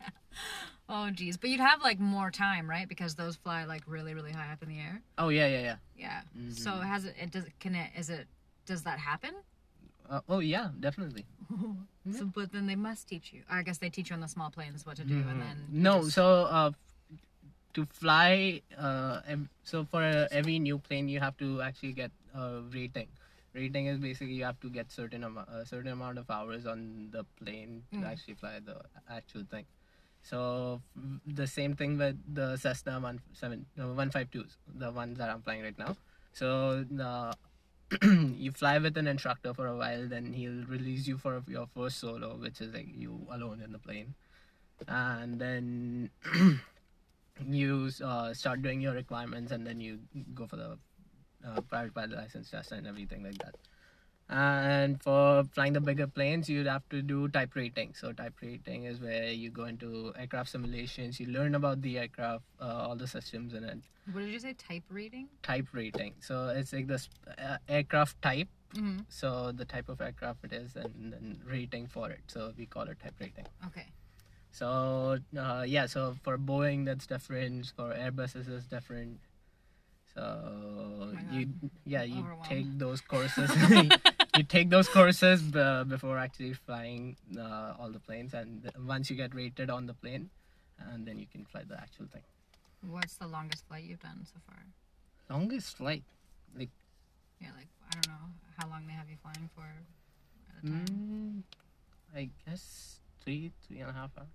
Speaker 1: Oh geez, but you'd have like more time, right? Because those fly like really, really high up in the air.
Speaker 2: oh yeah, yeah, yeah.
Speaker 1: Yeah. So
Speaker 2: Mhm.
Speaker 1: has it? It does. Can it? Is it? Does that happen?
Speaker 2: Uh, oh yeah, definitely. [laughs]
Speaker 1: So, but then they must teach you. I guess they teach you on the small planes what to do, and then
Speaker 2: Mm-hmm. no,
Speaker 1: just-
Speaker 2: so uh, to fly, uh, so for uh, every new plane, you have to actually get a rating. Rating is basically you have to get certain amount, a certain amount of hours on the plane to
Speaker 1: Mm.
Speaker 2: actually fly the actual thing. So f- the same thing with the Cessna 17, no, 152s, the ones that I'm flying right now. So the [clears throat] you fly with an instructor for a while, then he'll release you for your first solo, which is like you alone in the plane, and then [clears throat] you uh, start doing your requirements, and then you go for the uh, private pilot license test and everything like that. And for flying the bigger planes, you'd have to do type rating. So type rating is where you go into aircraft simulations, you learn about the aircraft, uh, all the systems in it.
Speaker 1: what did you say? Type rating.
Speaker 2: Type rating. So it's like this uh, aircraft type
Speaker 1: Mm-hmm.
Speaker 2: so the type of aircraft it is and then rating for it so we call it type rating
Speaker 1: Okay.
Speaker 2: So uh, yeah so for boeing that's different. For airbuses is different. So
Speaker 1: my
Speaker 2: you yeah [laughs] [laughs] you take those courses. You take those courses b- before actually flying uh, all the planes. And th- once you get rated on the plane and then you can fly the actual thing.
Speaker 1: What's the longest flight you've done so far?
Speaker 2: longest flight?
Speaker 1: Like Yeah, like I don't know. How long they have you flying for at a time.
Speaker 2: Mm, I guess three, three and a half hours.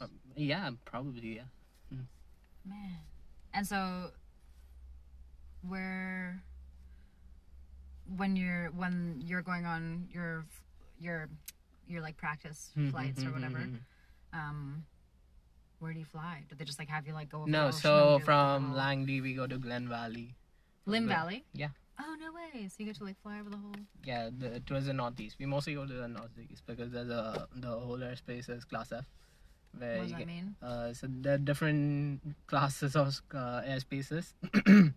Speaker 2: Um, yeah, probably. Yeah.
Speaker 1: Man. And so where when you're when you're going on your your your like practice flights or whatever, um where do you fly? Do they just like have you like go over
Speaker 2: No, so
Speaker 1: and like,
Speaker 2: from Langley we go to Glen Valley.
Speaker 1: Lim Valley?
Speaker 2: yeah.
Speaker 1: Oh no way. So you get to like fly over the whole
Speaker 2: Yeah, the, towards the northeast. We mostly go to the northeast because there's a the whole airspace is class F. Where
Speaker 1: what does that
Speaker 2: get,
Speaker 1: mean?
Speaker 2: uh, so there are different classes of uh, airspaces. [clears throat]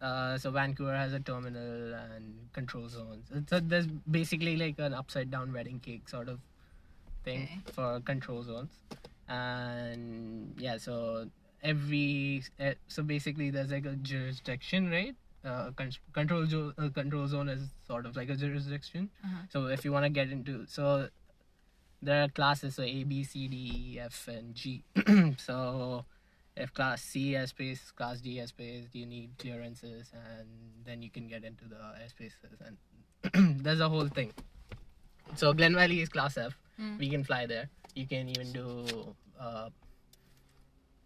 Speaker 2: uh, so Vancouver has a terminal and control zones. So there's basically like an upside down wedding cake sort of thing
Speaker 1: Okay.
Speaker 2: for control zones. And yeah, so every eh, so basically there's like a jurisdiction, right? Uh, control zo- uh, control zone is sort of like a jurisdiction.
Speaker 1: Uh-huh.
Speaker 2: So if you want to get into so there are classes so A B C D E F and G. [clears throat] so if class C airspace, class D airspace, you need clearances, and then you can get into the airspaces, and [clears throat] there's a whole thing. So Glen Valley is class F.
Speaker 1: Mm.
Speaker 2: We can fly there. You can even do uh,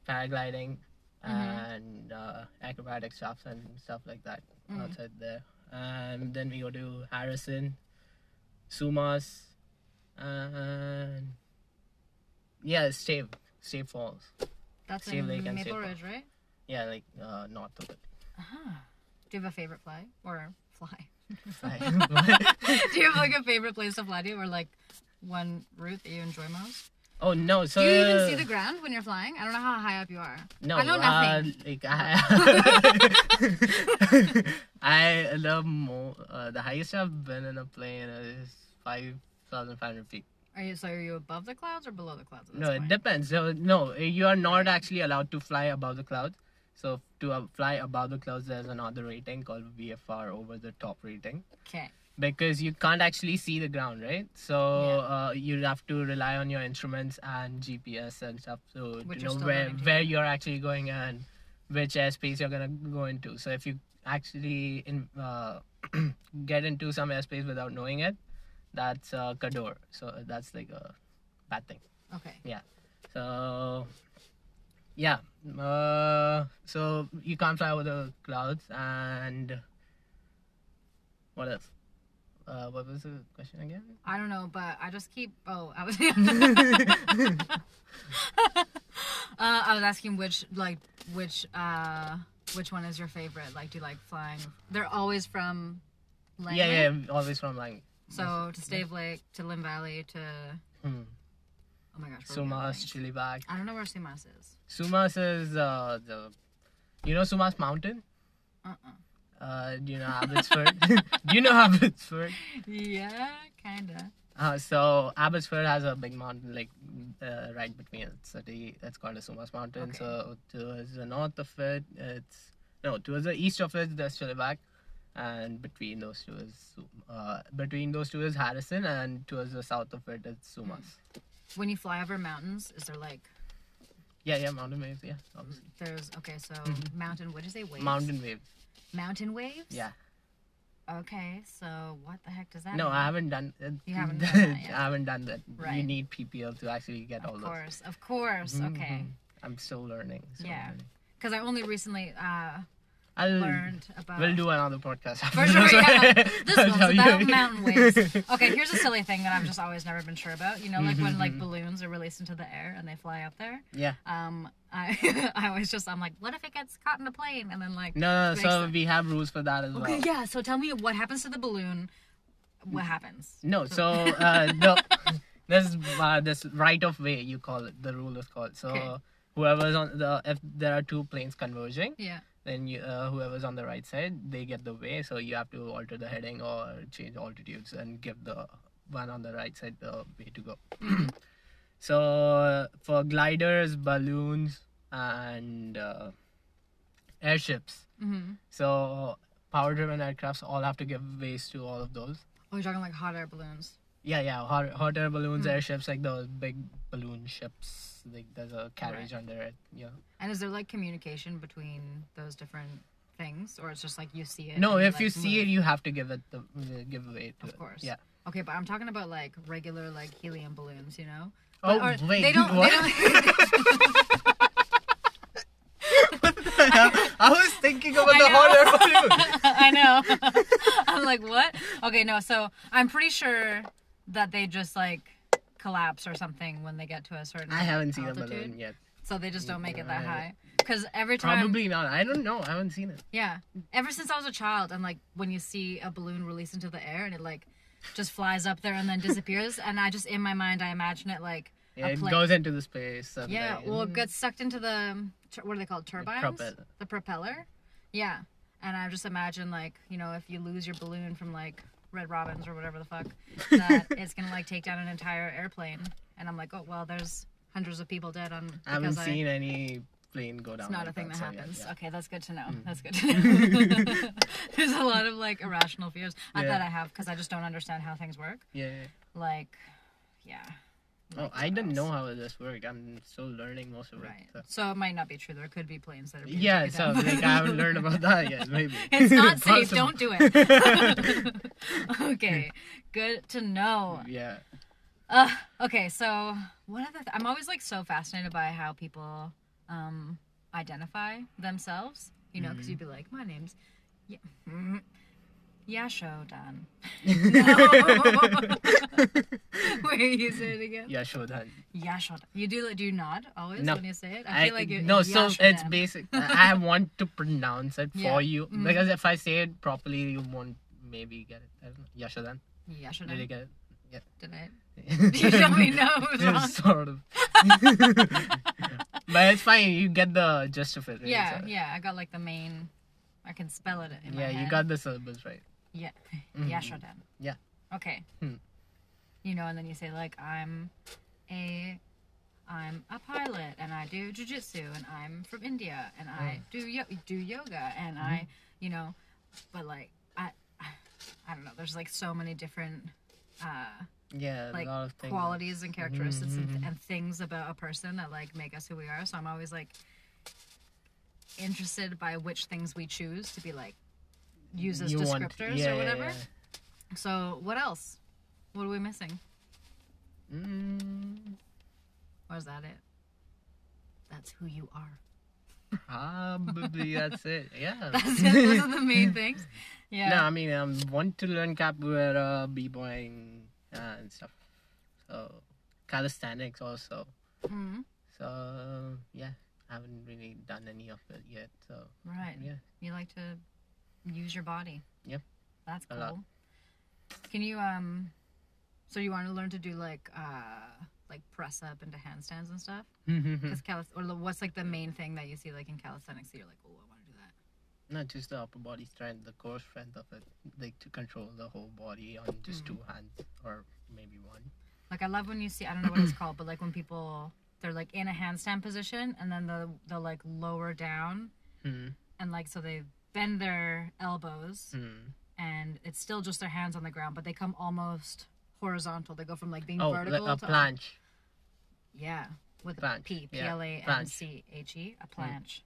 Speaker 2: paragliding
Speaker 1: Mhm.
Speaker 2: and uh, acrobatic stuff and stuff like that
Speaker 1: Mm.
Speaker 2: outside there. And then we go to Harrison, Sumas, and yeah, Stave, Stave Falls.
Speaker 1: That's
Speaker 2: Stave
Speaker 1: in
Speaker 2: Lake and
Speaker 1: Maple
Speaker 2: Stave
Speaker 1: Ridge, right?
Speaker 2: Yeah, like uh, north of it.
Speaker 1: Uh-huh. Do you have a favorite fly or fly?
Speaker 2: Fly. [laughs]
Speaker 1: do you have like a [laughs] favorite place to fly to or like one route that you enjoy most?
Speaker 2: Oh no! So
Speaker 1: Do you even see the ground when you're flying? I don't know how high up you are.
Speaker 2: No,
Speaker 1: I know
Speaker 2: uh,
Speaker 1: nothing.
Speaker 2: like I, [laughs] I the mo- uh, the highest I've been in a plane is five thousand five hundred feet.
Speaker 1: Are you so are you above the clouds or below the clouds?
Speaker 2: No, it depends. So no, you are not actually allowed to fly above the clouds. So to uh, fly above the clouds, there's another rating called VFR over the top rating
Speaker 1: Okay.
Speaker 2: Because you can't actually see the ground, right? So uh, you have to rely on your instruments and GPS and stuff so
Speaker 1: Which you're
Speaker 2: know where where you're actually going and which airspace you're gonna go into. So if you actually in uh, [clears throat] get into some airspace without knowing it, that's uh, Kador. So that's like a bad thing.
Speaker 1: Okay. Yeah.
Speaker 2: So yeah, uh, so you can't fly over the clouds and what else? Uh, what was the question again?
Speaker 1: I don't know, but I just keep. Oh, I was. [laughs] uh, I was asking which like which uh which one is your favorite? Like, do you like flying? They're always from. Langley?
Speaker 2: Yeah, yeah, always from like
Speaker 1: So to Stave Lake, to Lim Valley, to
Speaker 2: hmm,
Speaker 1: oh my gosh, where are we
Speaker 2: Sumas? Chilliwack.
Speaker 1: I don't know where Sumas is.
Speaker 2: Sumas is uh, the you know Sumas Mountain.
Speaker 1: Uh-uh.
Speaker 2: Uh, do you know Abbotsford? [laughs] do you know Abbotsford?
Speaker 1: Yeah, kinda.
Speaker 2: Uh, so Abbotsford has a big mountain like uh, right between its city. It's called the Sumas Mountain.
Speaker 1: Okay.
Speaker 2: So towards the north of it, it's no towards the east of it, there's Chilliwack, and between those two is uh, between those two is Harrison, and towards the south of it, it's Sumas.
Speaker 1: When you fly over mountains, is there like
Speaker 2: Yeah, yeah, mountain waves. Yeah, obviously.
Speaker 1: there's okay? So mountain. What did you say? Waves.
Speaker 2: Mountain waves.
Speaker 1: Mountain waves.
Speaker 2: Yeah.
Speaker 1: Okay, so what the heck does that
Speaker 2: No,
Speaker 1: mean?
Speaker 2: I haven't done. It.
Speaker 1: You haven't [laughs] done that yet.
Speaker 2: I haven't done that.
Speaker 1: Right.
Speaker 2: You need PPL to actually get all
Speaker 1: Of
Speaker 2: those.
Speaker 1: course, of course. Okay,
Speaker 2: Mhm. I'm still learning. still
Speaker 1: Yeah. because I only recently uh,
Speaker 2: I'll
Speaker 1: learned about.
Speaker 2: We'll do another podcast.
Speaker 1: For sure,
Speaker 2: this
Speaker 1: yeah. [laughs] This one's about mountain waves. [laughs] Okay, here's a silly thing that I've just always never been sure about. You know, like when
Speaker 2: Mm-hmm.
Speaker 1: like balloons are released into the air and they fly up there.
Speaker 2: Yeah.
Speaker 1: Um, I [laughs] I always just I'm like, what if it gets caught in a plane and then like.
Speaker 2: No, no, so
Speaker 1: sense.
Speaker 2: we have rules for that as
Speaker 1: Okay,
Speaker 2: well.
Speaker 1: yeah. So tell me what happens to the balloon. What happens?
Speaker 2: No, so uh, the, there's uh, this right of way you call it. The rule is called. So
Speaker 1: Okay.
Speaker 2: whoever's on the if there are two planes converging,
Speaker 1: Yeah.
Speaker 2: Then you uh, whoever's on the right side they get the way. So you have to alter the heading or change altitudes and give the one on the right side the way to go. [clears throat] so uh, for gliders, balloons, and uh, airships.
Speaker 1: Mm-hmm.
Speaker 2: So power driven aircrafts all have to give ways to all of those.
Speaker 1: Oh, you're talking like hot air balloons.
Speaker 2: Yeah, yeah, hot, hot air balloons,
Speaker 1: Mm.
Speaker 2: airships, like those big balloon ships. Like there's a carriage under it. Yeah.
Speaker 1: And is there like communication between those different things, or it's just like you see it?
Speaker 2: No, if
Speaker 1: like,
Speaker 2: you see
Speaker 1: move?
Speaker 2: it, you have to give it the uh, give away to
Speaker 1: Of
Speaker 2: it.
Speaker 1: course.
Speaker 2: Yeah.
Speaker 1: Okay, but I'm talking about like regular like helium balloons, you know?
Speaker 2: Oh
Speaker 1: Or-
Speaker 2: wait,
Speaker 1: they don't.
Speaker 2: what?
Speaker 1: They don't [laughs]
Speaker 2: I was thinking about the hot air balloon.
Speaker 1: I know. [laughs] I'm like, what? Okay, no. So I'm pretty sure that they just like collapse or something when they get to a certain.
Speaker 2: I haven't seen a
Speaker 1: altitude.
Speaker 2: balloon yet.
Speaker 1: So they just don't make it that
Speaker 2: Right.
Speaker 1: high. Because every time,
Speaker 2: Probably not. I don't know. I haven't seen it.
Speaker 1: yeah, ever since I was a child, and like when you see a balloon release into the air and it like just flies up there and then disappears, and I just in my mind I imagine it like
Speaker 2: Yeah,
Speaker 1: a
Speaker 2: it
Speaker 1: plane.
Speaker 2: goes into the space. And
Speaker 1: Yeah,
Speaker 2: then-
Speaker 1: well, it gets sucked into the tur- what are they called? Turbines.
Speaker 2: propeller.
Speaker 1: The propeller. Yeah, and I just imagine like you know if you lose your balloon from like Red Robins or whatever the fuck, that [laughs] it's gonna like take down an entire airplane, and I'm like, oh well, there's hundreds of people dead on.
Speaker 2: I haven't
Speaker 1: because I-
Speaker 2: seen any plane go down.
Speaker 1: It's not a thing that
Speaker 2: so yeah,
Speaker 1: happens.
Speaker 2: yeah. Mm.
Speaker 1: Okay, that's good to know. That's good to know. [laughs] There's a lot of like irrational fears
Speaker 2: Yeah.
Speaker 1: that I have because I just don't understand how things work.
Speaker 2: Yeah. yeah.
Speaker 1: Like, yeah.
Speaker 2: Oh, I didn't know how this worked. I'm still learning most of it.
Speaker 1: Right.
Speaker 2: so.
Speaker 1: So it might not be true. There could be planes that are. Being
Speaker 2: Yeah, so like I haven't learned about that yet. [laughs] Maybe
Speaker 1: It's not safe. Don't do it. [laughs] okay. Good to know.
Speaker 2: Yeah.
Speaker 1: Uh, okay, so what other? Th- I'm always like so fascinated by how people um, identify themselves. You know, because
Speaker 2: Mm-hmm.
Speaker 1: you'd be like, my name's yeah, [laughs] Yashodhan. [laughs] Wait, you say it again.
Speaker 2: Yeah, sure that.
Speaker 1: Yashodhan. You do do you nod always
Speaker 2: No.
Speaker 1: when you say it? I feel like you
Speaker 2: no, so it's basic. [laughs] I want to pronounce it
Speaker 1: Yeah.
Speaker 2: for you
Speaker 1: Mhm.
Speaker 2: because if I say it properly, you won't maybe get it. I don't know. Yashodhan,
Speaker 1: Yashodhan.
Speaker 2: did you get
Speaker 1: Did I?
Speaker 2: it? [laughs]
Speaker 1: You tell me no, it was wrong.
Speaker 2: sort of. but it's fine. You get the gist of it. right?
Speaker 1: Yeah,
Speaker 2: So-
Speaker 1: yeah. I got like the main. I can spell it in my
Speaker 2: yeah. You got the syllables right.
Speaker 1: Yeah.
Speaker 2: Mhm.
Speaker 1: Yashodhan.
Speaker 2: Yeah.
Speaker 1: Okay.
Speaker 2: Hmm.
Speaker 1: You know, and then you say like I'm a I'm a pilot and I do jujitsu and I'm from India and I
Speaker 2: Hmm.
Speaker 1: do yo- do yoga and I you know, but like I I don't know. There's like so many different uh
Speaker 2: Yeah,
Speaker 1: like
Speaker 2: a lot of things.
Speaker 1: qualities and characteristics
Speaker 2: Mhm.
Speaker 1: and, and things about a person that like make us who we are. So I'm always like interested by which things we choose to be like use as
Speaker 2: you
Speaker 1: descriptors
Speaker 2: want-
Speaker 1: or whatever.
Speaker 2: yeah.
Speaker 1: So what else? What are we missing?
Speaker 2: Mm,
Speaker 1: Or is that it? That's who you are.
Speaker 2: probably [laughs] that's it. Yeah.
Speaker 1: That's it. Those are the [laughs] main things. Yeah.
Speaker 2: No, I mean, I um, want to learn capoeira, b-boying, uh, and stuff. So, calisthenics also.
Speaker 1: Mhm.
Speaker 2: So, yeah, I haven't really done any of it yet. So,
Speaker 1: Right.
Speaker 2: yeah.
Speaker 1: You like to use your body.
Speaker 2: Yep.
Speaker 1: That's
Speaker 2: A lot.
Speaker 1: cool. Can you um so you want to learn to do like uh like press up into handstands and stuff?
Speaker 2: Mm-hmm.
Speaker 1: Cuz calist- or what's like the main thing that you see like in calisthenics that you're like, "Oh, I want to do that."
Speaker 2: Not just the upper body strength, the core strength of it. Like to control the whole body on just two hands or maybe one.
Speaker 1: Like I love when you see I don't know what it's called, but like when people they're like in a handstand position and then the they'll like lower down
Speaker 2: Hmm.
Speaker 1: and like so they bend their elbows
Speaker 2: Hmm.
Speaker 1: and it's still just their hands on the ground, but they come almost horizontal. They go from like being
Speaker 2: Oh,
Speaker 1: vertical
Speaker 2: like a
Speaker 1: to
Speaker 2: planche.
Speaker 1: Yeah, with a
Speaker 2: Planche,
Speaker 1: P, P L A N. C H E, a planche,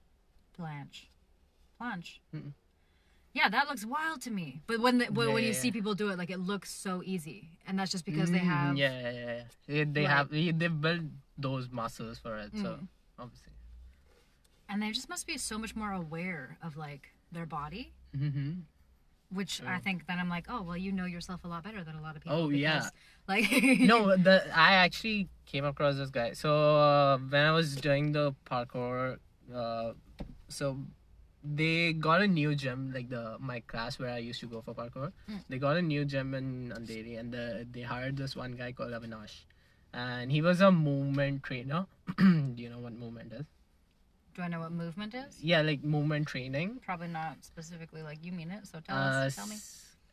Speaker 1: planche, planche.
Speaker 2: Mm-mm.
Speaker 1: Yeah, that looks wild to me. But when the, when,
Speaker 2: Yeah,
Speaker 1: when you
Speaker 2: yeah,
Speaker 1: see people do it, like it looks so easy, and that's just because they
Speaker 2: Mm,
Speaker 1: have.
Speaker 2: Yeah, yeah, yeah. They, they
Speaker 1: Like-
Speaker 2: have they, built those muscles for it. So
Speaker 1: Mm.
Speaker 2: obviously.
Speaker 1: And they just must be so much more aware of like their body,
Speaker 2: Mm-hmm.
Speaker 1: which I think then I'm like, oh well, you know yourself a lot better than a lot of people.
Speaker 2: Oh, yeah. [laughs]
Speaker 1: Like [laughs]
Speaker 2: no, the I actually came across this guy. So uh, when I was doing the parkour, uh, so they got a new gym, like the my class where I used to go for parkour.
Speaker 1: Mm.
Speaker 2: They got a new gym in Andheri, and the, they hired this one guy called Avinash, and he was a movement trainer. [clears throat] Do you know what movement is?
Speaker 1: Do I know what movement is?
Speaker 2: Yeah, like movement training.
Speaker 1: Probably not specifically like you mean it. So tell
Speaker 2: Uh,
Speaker 1: us. Tell me.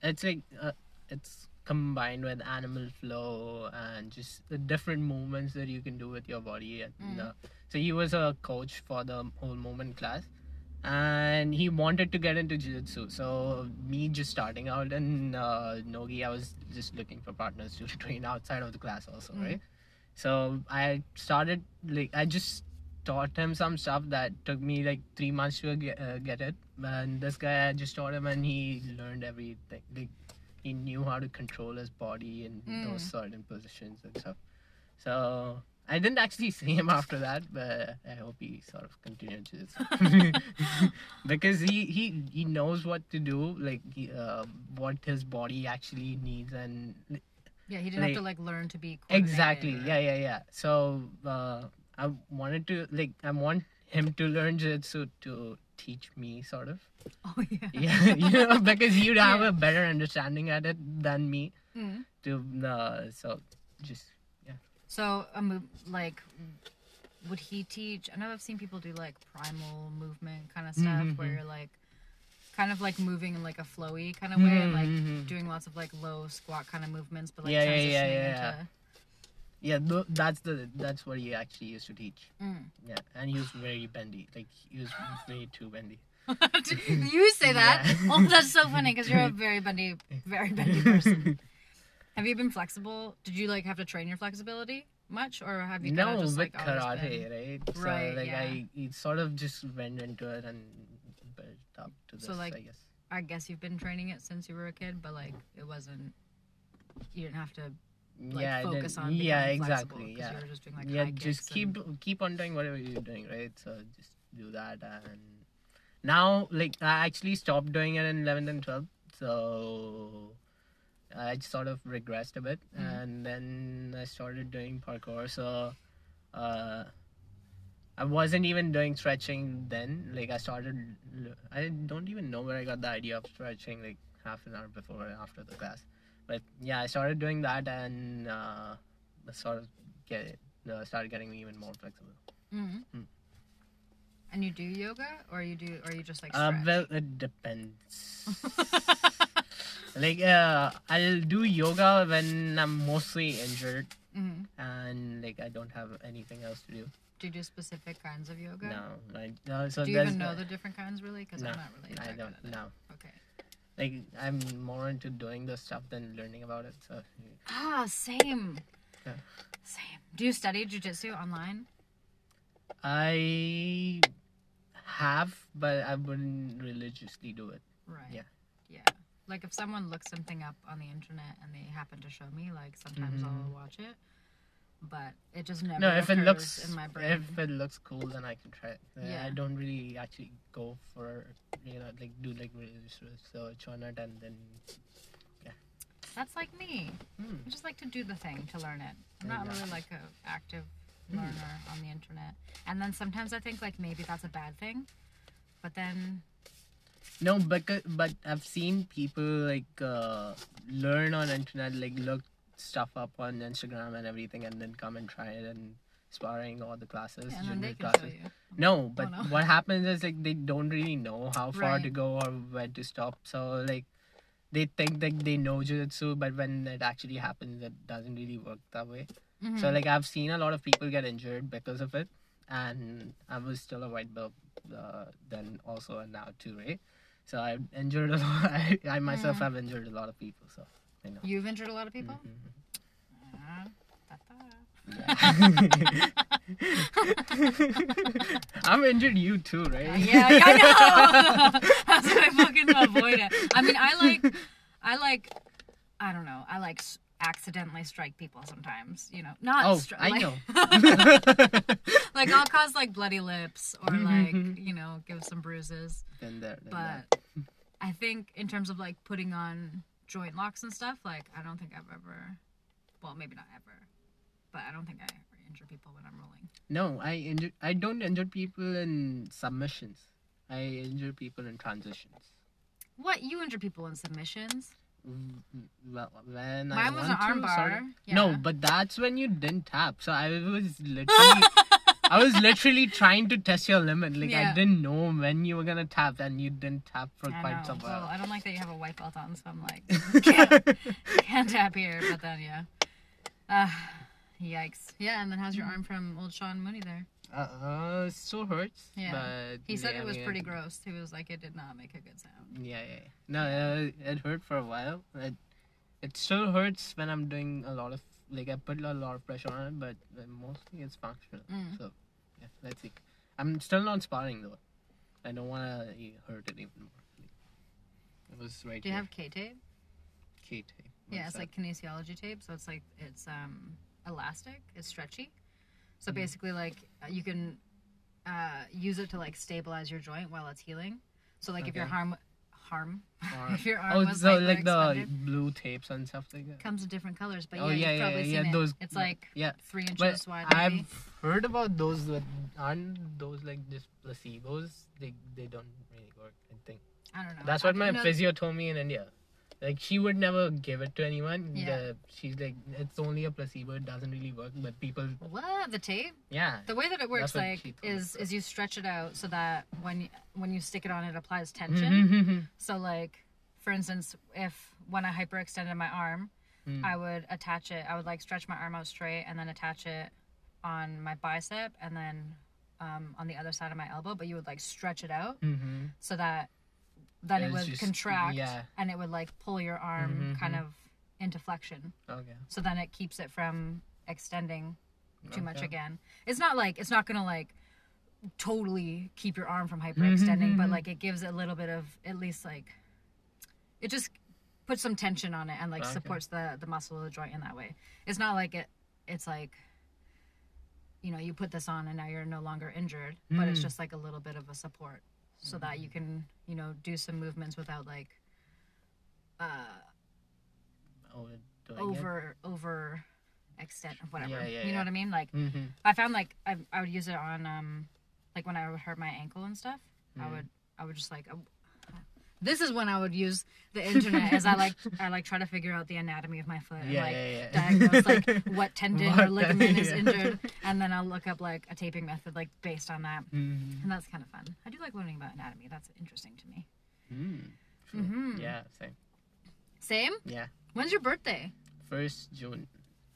Speaker 2: It's like uh, it's combined with animal flow and just the different movements that you can do with your body. And
Speaker 1: Mm.
Speaker 2: uh, so he was a coach for the whole movement class, and he wanted to get into jiu-jitsu. So me just starting out in uh, Nogi, I was just looking for partners to [laughs] train outside of the class also,
Speaker 1: Mm.
Speaker 2: right? So I started like I just taught him some stuff that took me like three months to get, uh, get it. And this guy, I just taught him, and he learned everything. Like he knew how to control his body in
Speaker 1: Mm.
Speaker 2: those certain positions and stuff. So I didn't actually see him after that, but I hope he sort of continued to [laughs] because he he he knows what to do, like he, uh, what his body actually needs, and
Speaker 1: Yeah, he didn't have to
Speaker 2: like-
Speaker 1: like learn to be
Speaker 2: exactly
Speaker 1: coordinated
Speaker 2: yeah yeah yeah so uh, i wanted to like i want him to learn jiu-jitsu to teach me sort of
Speaker 1: Oh yeah. [laughs]
Speaker 2: yeah you know because you'd have
Speaker 1: Yeah.
Speaker 2: a better understanding at it than me
Speaker 1: Mm.
Speaker 2: to uh, so just
Speaker 1: yeah. So move like would he teach? I know I've seen people do like primal movement kind of stuff
Speaker 2: Mhm,
Speaker 1: where
Speaker 2: mhm.
Speaker 1: you're like kind of like moving in like a flowy kind of way and like
Speaker 2: Mhm, mhm.
Speaker 1: doing lots of like low squat kind of movements but like
Speaker 2: Yeah, yeah, yeah,
Speaker 1: transitioning
Speaker 2: yeah, yeah.
Speaker 1: into
Speaker 2: yeah th- that's the that's what he actually used to teach
Speaker 1: Mm.
Speaker 2: yeah and he was very bendy like he was way too bendy [laughs]
Speaker 1: you say [laughs] that.
Speaker 2: Yeah.
Speaker 1: Oh, that's so funny because you're a [laughs] very bendy, very bendy person. Have you been flexible? Did you like have to train your flexibility much, or have you
Speaker 2: no
Speaker 1: just
Speaker 2: with
Speaker 1: like
Speaker 2: karate
Speaker 1: been-
Speaker 2: right so
Speaker 1: Right,
Speaker 2: like
Speaker 1: yeah.
Speaker 2: i sort of just went into it and built up to this
Speaker 1: So, like,
Speaker 2: i guess
Speaker 1: I guess you've been training it since you were a kid, but like it wasn't. You didn't have to like
Speaker 2: yeah,
Speaker 1: focus
Speaker 2: didn't-
Speaker 1: on
Speaker 2: yeah, exactly. Yeah,
Speaker 1: just doing like
Speaker 2: yeah. Just keep
Speaker 1: and-
Speaker 2: keep on doing whatever you're doing, right? So just do that, and now like I actually stopped doing it in 11th and 12th, so I sort of regressed a bit,
Speaker 1: Mhm.
Speaker 2: and then I started doing parkour. So uh, I wasn't even doing stretching then. Like I started, I don't even know where I got the idea of stretching. Like half an hour before or after the class. But yeah, I started doing that and uh, sort of get uh, started getting me even more flexible.
Speaker 1: Mhm.
Speaker 2: Mm.
Speaker 1: And you do yoga, or you do, or you just like
Speaker 2: Uh, well, it depends. like uh, I'll do yoga when I'm mostly injured
Speaker 1: Mhm.
Speaker 2: and like I don't have anything else to do.
Speaker 1: Do you do specific kinds of yoga?
Speaker 2: No, I, no. So
Speaker 1: do you even know
Speaker 2: the-
Speaker 1: different kinds really? Because
Speaker 2: No,
Speaker 1: I'm not really.
Speaker 2: I don't know.
Speaker 1: Okay.
Speaker 2: Like I'm more into doing the stuff than learning about it. So
Speaker 1: Ah, same.
Speaker 2: Yeah.
Speaker 1: Same. Do you study jujitsu online?
Speaker 2: I have, but I wouldn't religiously do it.
Speaker 1: Right.
Speaker 2: Yeah.
Speaker 1: Yeah. Like if someone looks something up on the internet and they happen to show me, like sometimes I'll watch it. But it just never
Speaker 2: No, if it looks
Speaker 1: in my brain.
Speaker 2: if it looks cool, then I can try it.
Speaker 1: Yeah.
Speaker 2: I don't really actually go for you know like do like research on it and then. Yeah.
Speaker 1: That's like me.
Speaker 2: Hmm.
Speaker 1: I just like to do the thing to learn it. I'm not
Speaker 2: Yeah.
Speaker 1: really like a active
Speaker 2: Hmm.
Speaker 1: learner on the internet. And then sometimes I think like maybe that's a bad thing. But then
Speaker 2: No, but but I've seen people like uh, learn on internet, like look stuff up on Instagram and everything, and then come and try it and sparring all the classes. junior classes. No, but
Speaker 1: no.
Speaker 2: what happens is like they don't really know how far to go or where to stop. So like they think that they know jujitsu, but when it actually happens, it doesn't really work that way.
Speaker 1: Mhm.
Speaker 2: So like I've seen a lot of people get injured because of it, and I was still a white belt uh, then also and now too, right? So I injured a lot. [laughs] I, I myself
Speaker 1: Mm.
Speaker 2: have injured a lot of people. So I know.
Speaker 1: You've injured a lot of people?
Speaker 2: Mhm.
Speaker 1: Uh. [laughs]
Speaker 2: I'm injured you too, right?
Speaker 1: Uh, yeah, I know. [laughs] That's why I fucking [laughs] avoid it. I mean, I like, I like, I don't know. I like s- accidentally strike people sometimes. You know, not.
Speaker 2: Oh,
Speaker 1: stri-
Speaker 2: I
Speaker 1: like,
Speaker 2: know.
Speaker 1: like I'll cause like bloody lips or like
Speaker 2: Mhm.
Speaker 1: you know give some bruises.
Speaker 2: Then then
Speaker 1: But. I think in terms of like putting on joint locks and stuff, like I don't think I've ever. Well, maybe not ever, but I don't think I ever injure people when I'm rolling.
Speaker 2: No, I injure. I don't injure people in submissions. I injure people in transitions.
Speaker 1: What you injure people in submissions?
Speaker 2: Mm, Well, when I
Speaker 1: Mine was an armbar.
Speaker 2: sorry.
Speaker 1: Yeah.
Speaker 2: No, but that's when you didn't tap. So I was [laughs] literally, I was literally trying to test your limit. Like
Speaker 1: Yeah.
Speaker 2: I didn't know when you were gonna tap, and you didn't tap for
Speaker 1: I
Speaker 2: quite
Speaker 1: know.
Speaker 2: some
Speaker 1: Well,
Speaker 2: while.
Speaker 1: I don't like that you have a white belt on, so I'm like, [laughs] can't, can't tap here. But then, yeah. Uh, yikes. Yeah, and then how's your arm from old Sean Mooney there?
Speaker 2: Uh, uh, it still hurts.
Speaker 1: Yeah.
Speaker 2: But
Speaker 1: He said
Speaker 2: yeah,
Speaker 1: it was pretty gross. He was like, it did not make a good sound.
Speaker 2: Yeah, yeah. yeah. No, uh, it hurt for a while. It, it still hurts when I'm doing a lot of like I put a lot of pressure on it, but mostly it's functional.
Speaker 1: Mm.
Speaker 2: So let's see. I'm still not sparring though. I don't want to hurt it even more. It was right
Speaker 1: Do you
Speaker 2: here.
Speaker 1: have K tape?
Speaker 2: K tape.
Speaker 1: Yeah, it's like kinesiology tape. So it's like it's um elastic. It's stretchy. So
Speaker 2: Mhm.
Speaker 1: basically, like uh, you can uh, use it to like stabilize your joint while it's healing. So like if your
Speaker 2: Okay.
Speaker 1: Harm [laughs] if your arm
Speaker 2: Oh,
Speaker 1: was
Speaker 2: so like the blue tapes and stuff like that.
Speaker 1: comes in different colors. But
Speaker 2: Oh,
Speaker 1: yeah,
Speaker 2: yeah,
Speaker 1: you've
Speaker 2: yeah,
Speaker 1: probably
Speaker 2: yeah,
Speaker 1: seen it.
Speaker 2: those-
Speaker 1: It's like
Speaker 2: Yeah,
Speaker 1: three inches
Speaker 2: but
Speaker 1: wide.
Speaker 2: I've
Speaker 1: Maybe.
Speaker 2: heard about those that aren't those like just placebos. They they don't really work. I think.
Speaker 1: I don't know.
Speaker 2: That's
Speaker 1: I
Speaker 2: what my physio told me in India. Like she would never give it to anyone.
Speaker 1: Yeah.
Speaker 2: The- she's like, it's only a placebo. It doesn't really work. But people,
Speaker 1: What the tape?
Speaker 2: yeah,
Speaker 1: The way that it works, like,
Speaker 2: she told me.
Speaker 1: is is you stretch it out so that when you, when you stick it on, it applies tension.
Speaker 2: Mm-hmm.
Speaker 1: So, like, for instance, if when I hyperextended my arm,
Speaker 2: Mm.
Speaker 1: I would attach it. I would like stretch my arm out straight and then attach it on my bicep and then um, on the other side of my elbow. But you would like stretch it out
Speaker 2: mm-hmm.
Speaker 1: so that then it
Speaker 2: It's
Speaker 1: would
Speaker 2: just-
Speaker 1: contract
Speaker 2: yeah.
Speaker 1: and it would like pull your arm
Speaker 2: Mhm,
Speaker 1: kind
Speaker 2: mhm.
Speaker 1: of into flexion.
Speaker 2: Okay.
Speaker 1: So then it keeps it from extending too much again. It's not like it's not gonna like totally keep your arm from hyperextending, but
Speaker 2: mhm.
Speaker 1: like it gives a little bit of at least like it just puts some tension on it and like
Speaker 2: Okay.
Speaker 1: supports the the muscle of the joint in that way. It's not like it it's like you know, you put this on and now you're no longer injured, but it's
Speaker 2: Mm.
Speaker 1: just like a little bit of a support so that you can, you know, do some movements without like uh
Speaker 2: Oh,
Speaker 1: over over extent of whatever.
Speaker 2: Yeah, yeah,
Speaker 1: you know
Speaker 2: yeah.
Speaker 1: what I mean? Like
Speaker 2: Mm-hmm.
Speaker 1: I found like I, I would use it on um like when I would hurt my ankle and stuff. I
Speaker 2: Mm.
Speaker 1: would I would just like this is when I would use the internet as I like I like try to figure out the anatomy of my foot and
Speaker 2: Yeah,
Speaker 1: like
Speaker 2: yeah, yeah.
Speaker 1: diagnose like what tendon or
Speaker 2: What the-
Speaker 1: ligament is injured and then I'll look up like a taping method like based on that.
Speaker 2: Mm-hmm.
Speaker 1: And that's kind of fun. I do like learning about anatomy. That's interesting to me.
Speaker 2: Mm. True.
Speaker 1: Mhm.
Speaker 2: Yeah, same.
Speaker 1: Same?
Speaker 2: Yeah,
Speaker 1: When's your birthday?
Speaker 2: first June.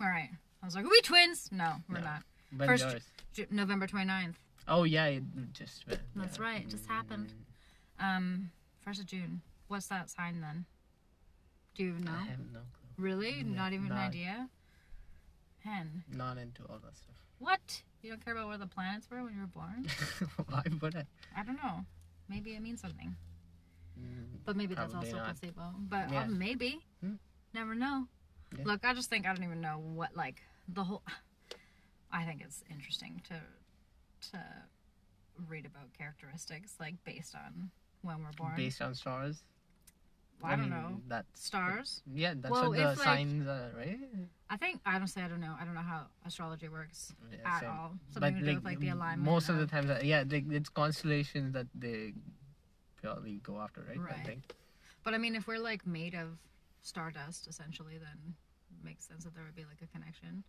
Speaker 1: All right. I was like, are we twins? No, we're
Speaker 2: No.
Speaker 1: not.
Speaker 2: When
Speaker 1: First-
Speaker 2: yours?
Speaker 1: Ju- November 29th.
Speaker 2: Oh yeah, it just went.
Speaker 1: That's right, it just happened.
Speaker 2: Mm,
Speaker 1: Um, first of June. What's that sign then? Do you know?
Speaker 2: I have no clue.
Speaker 1: Really?
Speaker 2: Yeah,
Speaker 1: Not even an idea? Hen.
Speaker 2: Not into all that stuff.
Speaker 1: What? You don't care about where the planets were when you were born? [laughs]
Speaker 2: Why would I?
Speaker 1: I don't know. Maybe it means something.
Speaker 2: Mm,
Speaker 1: But maybe that's also
Speaker 2: not.
Speaker 1: placebo. But
Speaker 2: Yeah.
Speaker 1: uh, maybe.
Speaker 2: Hmm.
Speaker 1: Never know.
Speaker 2: Yeah.
Speaker 1: Look, I just think I don't even know what like the whole. [sighs] I think it's interesting to to read about characteristics like based on when we're born.
Speaker 2: based on stars.
Speaker 1: Well, I don't
Speaker 2: mean,
Speaker 1: know
Speaker 2: That
Speaker 1: stars.
Speaker 2: yeah. That's
Speaker 1: Well,
Speaker 2: what the
Speaker 1: if, like-
Speaker 2: signs are, right?
Speaker 1: I think I don't say I don't know. I don't know how astrology works
Speaker 2: Yeah,
Speaker 1: at
Speaker 2: same.
Speaker 1: all. Something to do with like the alignment.
Speaker 2: most of the times, yeah, they, it's constellations that they purely go after, right? I
Speaker 1: Right.
Speaker 2: think.
Speaker 1: But I mean, if we're like made of stardust, essentially, then it makes sense that there would be like a connection.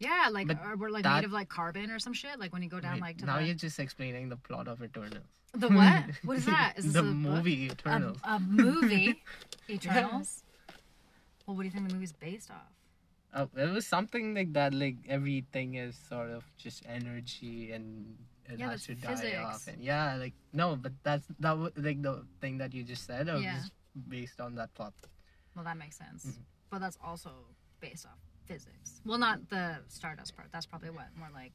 Speaker 1: Yeah, like
Speaker 2: But
Speaker 1: or we're like
Speaker 2: that-
Speaker 1: made of like carbon or some shit. Like when you go down
Speaker 2: Wait,
Speaker 1: like to
Speaker 2: now
Speaker 1: the
Speaker 2: you're just explaining the plot of Eternals.
Speaker 1: the what? [laughs] What is that? Is this
Speaker 2: the
Speaker 1: a book?
Speaker 2: movie
Speaker 1: A,
Speaker 2: Eternals?
Speaker 1: a movie, [laughs] Eternals. Well, what do you think the movie's based off?
Speaker 2: Uh, it was something like that. Like everything is sort of just energy and it
Speaker 1: Yeah,
Speaker 2: has to
Speaker 1: that's
Speaker 2: die off. And yeah, like no, but that's that wa- like the thing that you just said. Or
Speaker 1: Yeah.
Speaker 2: was based on that plot.
Speaker 1: Well, that makes sense.
Speaker 2: Mm-hmm.
Speaker 1: But that's also based off physics. Well, not the stardust part. That's probably what more like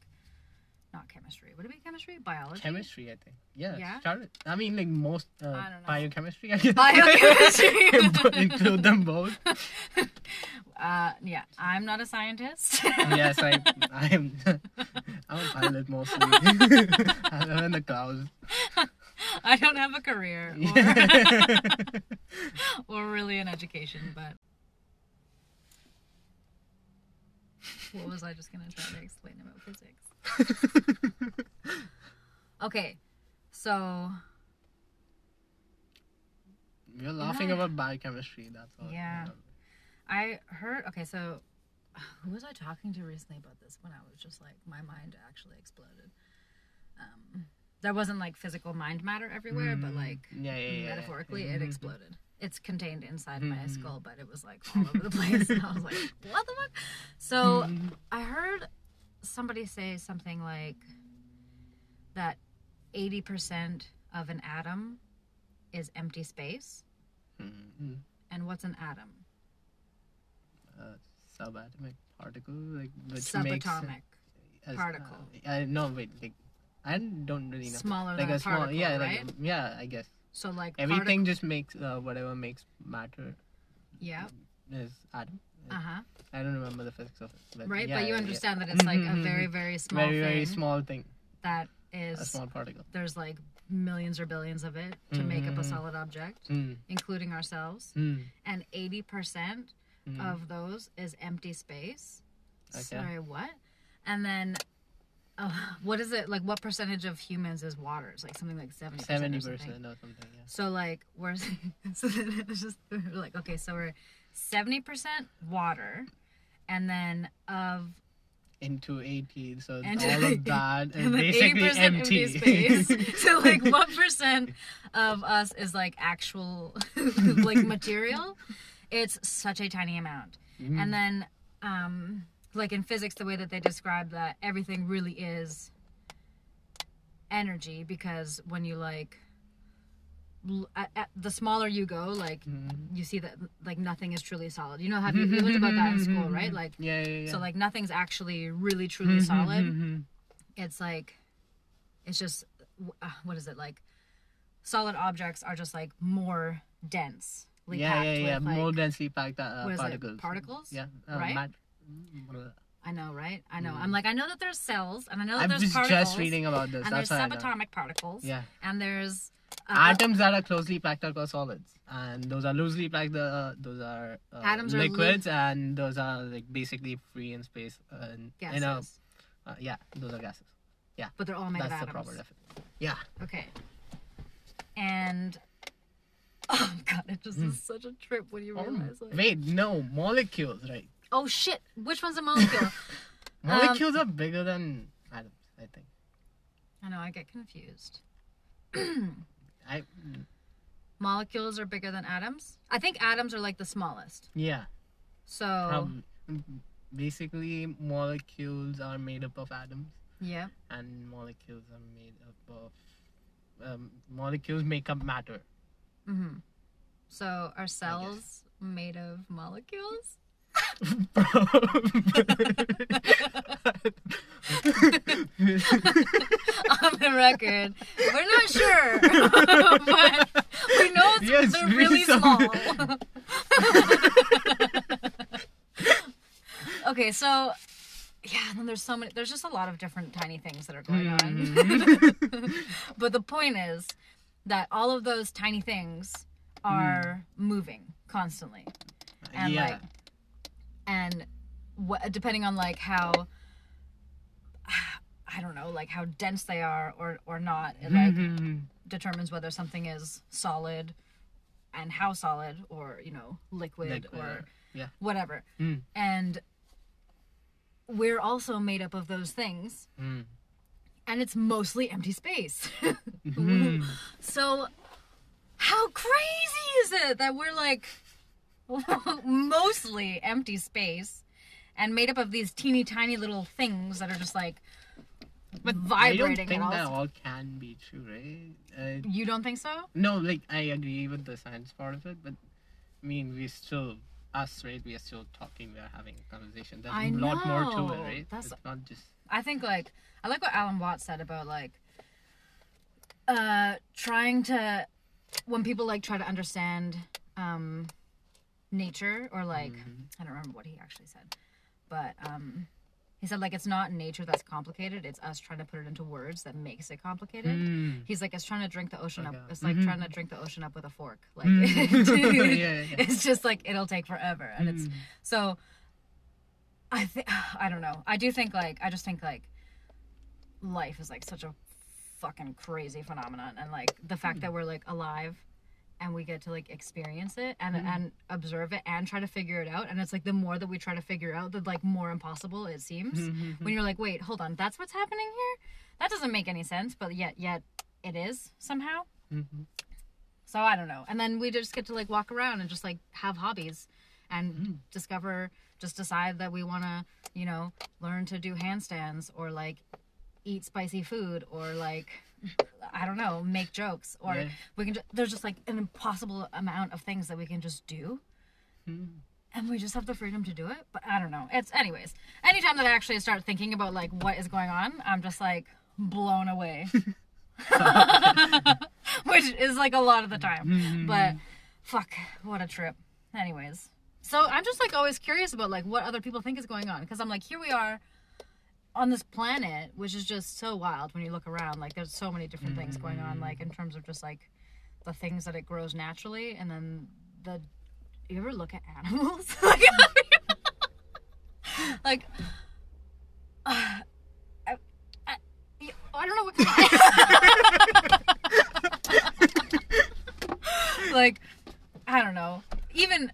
Speaker 1: not chemistry. Would it be chemistry? Biology.
Speaker 2: Chemistry, I think. Yeah.
Speaker 1: Yeah?
Speaker 2: I mean, like most uh,
Speaker 1: I don't know.
Speaker 2: biochemistry. I guess.
Speaker 1: Biochemistry. [laughs]
Speaker 2: Include them both. [laughs]
Speaker 1: Uh, yeah, I'm not a scientist. [laughs]
Speaker 2: yes, I, I'm. I'm a pilot mostly. I live in the clouds.
Speaker 1: I don't have a career or, or really an education, but what was I just gonna try to explain about physics? [laughs] Okay, so
Speaker 2: You're laughing about biochemistry. That's all.
Speaker 1: Yeah. I heard. Okay, so [sighs] who was I talking to recently about this? When I was just like, my mind actually exploded. Um, there wasn't like physical mind matter everywhere, but like
Speaker 2: Yeah, yeah, yeah.
Speaker 1: metaphorically,
Speaker 2: Mhm.
Speaker 1: it exploded. It's contained inside my
Speaker 2: Mhm.
Speaker 1: skull, but it was like all over the place, and I was like, [laughs] "What the fuck?" So
Speaker 2: Mhm.
Speaker 1: I heard somebody say something like that eighty percent of an atom is empty space,
Speaker 2: Mhm.
Speaker 1: and what's an atom?
Speaker 2: Uh, subatomic particle, like which
Speaker 1: Subatomic.
Speaker 2: makes
Speaker 1: particle.
Speaker 2: Uh, I no wait, like I don't really know.
Speaker 1: Smaller
Speaker 2: like
Speaker 1: than
Speaker 2: a
Speaker 1: a
Speaker 2: small,
Speaker 1: particle,
Speaker 2: yeah,
Speaker 1: right?
Speaker 2: like yeah, I guess
Speaker 1: So like
Speaker 2: everything just makes uh, whatever makes matter
Speaker 1: yeah.
Speaker 2: is atom.
Speaker 1: Uh huh.
Speaker 2: I don't remember the physics of it. But
Speaker 1: Right,
Speaker 2: yeah,
Speaker 1: but you
Speaker 2: yeah, yeah.
Speaker 1: understand that it's like a
Speaker 2: Mhm,
Speaker 1: very
Speaker 2: mhm.
Speaker 1: very small
Speaker 2: very
Speaker 1: thing
Speaker 2: very small thing,
Speaker 1: that
Speaker 2: a small particle.
Speaker 1: there's like millions or billions of it to make up a
Speaker 2: Mhm.
Speaker 1: solid object,
Speaker 2: Mm.
Speaker 1: including ourselves,
Speaker 2: Mm.
Speaker 1: and eighty percent
Speaker 2: Mm.
Speaker 1: of those is empty space.
Speaker 2: Okay.
Speaker 1: Sorry, what? And then. Uh, what is it like? What percentage of humans is water? It's like something like seventy
Speaker 2: Seventy
Speaker 1: percent.
Speaker 2: or something. Yeah.
Speaker 1: So like we're [laughs] so then it's just we're like okay, so we're seventy percent water, and then of
Speaker 2: Into eighty, so
Speaker 1: And-
Speaker 2: all of that is basically
Speaker 1: 80%
Speaker 2: empty.
Speaker 1: space. [laughs] so like [laughs] what percent of us is like actual like material? It's such a tiny amount.
Speaker 2: Mm.
Speaker 1: And then um like in physics the way that they describe that everything really is energy because when you like at, at the smaller you go like
Speaker 2: Mhm.
Speaker 1: you see that like nothing is truly solid. You know have you, you learned about that in school, right? Like
Speaker 2: yeah, yeah, yeah.
Speaker 1: so like nothing's actually really truly solid
Speaker 2: Mhm.
Speaker 1: it's like it's just uh, what is it like solid objects are just like more dense
Speaker 2: Yeah, yeah, yeah.
Speaker 1: with,
Speaker 2: More densely packed uh,
Speaker 1: is it,
Speaker 2: particles.
Speaker 1: particles?
Speaker 2: Yeah. Uh,
Speaker 1: Right?
Speaker 2: mat-
Speaker 1: i know right i know i'm like i know that there's cells and i know that
Speaker 2: I
Speaker 1: there's
Speaker 2: was
Speaker 1: particles
Speaker 2: just reading about this.
Speaker 1: and
Speaker 2: That's
Speaker 1: there's
Speaker 2: know.
Speaker 1: subatomic particles
Speaker 2: Yeah.
Speaker 1: and there's uh,
Speaker 2: Atoms that are closely packed are called solids, and those are loosely packed. Uh, those are uh,
Speaker 1: Atoms are
Speaker 2: liquids, and those are like basically free in space. and
Speaker 1: gases
Speaker 2: in a, uh, yeah, those are gases. Yeah.
Speaker 1: But they're all made
Speaker 2: That's
Speaker 1: of
Speaker 2: the proper definition. Yeah.
Speaker 1: okay and oh god it just is such a trip when you
Speaker 2: Oh,
Speaker 1: realize like
Speaker 2: wait, no molecules, right?
Speaker 1: Oh shit which one's a molecule [laughs] Um,
Speaker 2: Molecules are bigger than atoms. I think.
Speaker 1: i know i get confused [clears throat]
Speaker 2: I
Speaker 1: molecules are bigger than atoms. I think atoms are like the smallest.
Speaker 2: yeah.
Speaker 1: So
Speaker 2: Probably. Basically, molecules are made up of atoms.
Speaker 1: yeah,
Speaker 2: and molecules are made up of um, molecules make up matter.
Speaker 1: hmm So are cells made of molecules? [laughs] On the record, we're not sure, [laughs] but we know
Speaker 2: Yes,
Speaker 1: they're
Speaker 2: really
Speaker 1: small. [laughs] okay, so yeah, and then there's so many. There's just a lot of different tiny things that are going
Speaker 2: Mm-hmm.
Speaker 1: on. but the point is that all of those tiny things are moving constantly, and
Speaker 2: yeah.
Speaker 1: like, and what depending on like how. [sighs] I don't know, like how dense they are or or not. It like
Speaker 2: Mhm.
Speaker 1: determines whether something is solid and how solid or you know liquid,
Speaker 2: Liquid,
Speaker 1: or
Speaker 2: yeah.
Speaker 1: whatever
Speaker 2: Mm.
Speaker 1: and we're also made up of those things
Speaker 2: Mm.
Speaker 1: and it's mostly empty space [laughs]
Speaker 2: Mhm.
Speaker 1: so how crazy is it that we're like [laughs] mostly empty space and made up of these teeny tiny little things that are just like
Speaker 2: But vibrating. I don't think
Speaker 1: and all
Speaker 2: that all can be true, right? Uh,
Speaker 1: you don't think so
Speaker 2: no, like I agree with the science part of it, but I mean, we still us, right? We are still talking. We are having a conversation. There's
Speaker 1: I
Speaker 2: a lot more to it, right?
Speaker 1: That's-
Speaker 2: It's not just.
Speaker 1: I think like I like what Alan Watts said about like uh trying to when people like try to understand um nature or like I don't remember what he actually said. But um he said like it's not nature that's complicated, it's us trying to put it into words that makes it complicated.
Speaker 2: Mm.
Speaker 1: He's like it's trying to drink the ocean up. It's like
Speaker 2: Mhm.
Speaker 1: trying to drink the ocean up with a fork. Like
Speaker 2: Mm. [laughs] Yeah, [laughs] yeah, yeah.
Speaker 1: it's just like it'll take forever and it's
Speaker 2: Mm.
Speaker 1: so I think [sighs] I don't know. I do think like I just think like life is like such a fucking crazy phenomenon and like the fact that we're like alive and we get to like experience it and mm-hmm. and observe it and try to figure it out. And it's like the more that we try to figure out the like more impossible it seems. Mm-hmm, mm-hmm. When you're like wait hold on that's what's happening here? That doesn't make any sense but yet yet it is somehow.
Speaker 2: Mhm.
Speaker 1: so I don't know. And then we just get to like walk around and just like have hobbies and mm. discover, just decide that we want to, you know, learn to do handstands or like eat spicy food or like, I don't know, make jokes or
Speaker 2: Yeah.
Speaker 1: we can, there's just like an impossible amount of things that we can just do.
Speaker 2: Mm.
Speaker 1: And we just have the freedom to do it. But I don't know. It's, anyways, anytime that I actually start thinking about like what is going on, I'm just like blown away. [laughs] [laughs] Which is like a lot of the time. But fuck, what a trip. Anyways. So I'm just like always curious about like what other people think is going on. Because I'm like, here we are on this planet, which is just so wild when you look around. Like there's so many different things going on, like in terms of just like the things that it grows naturally and then the you ever look at animals? [laughs] like, [laughs] like uh, I, I, I don't know what [laughs] like I don't know. Even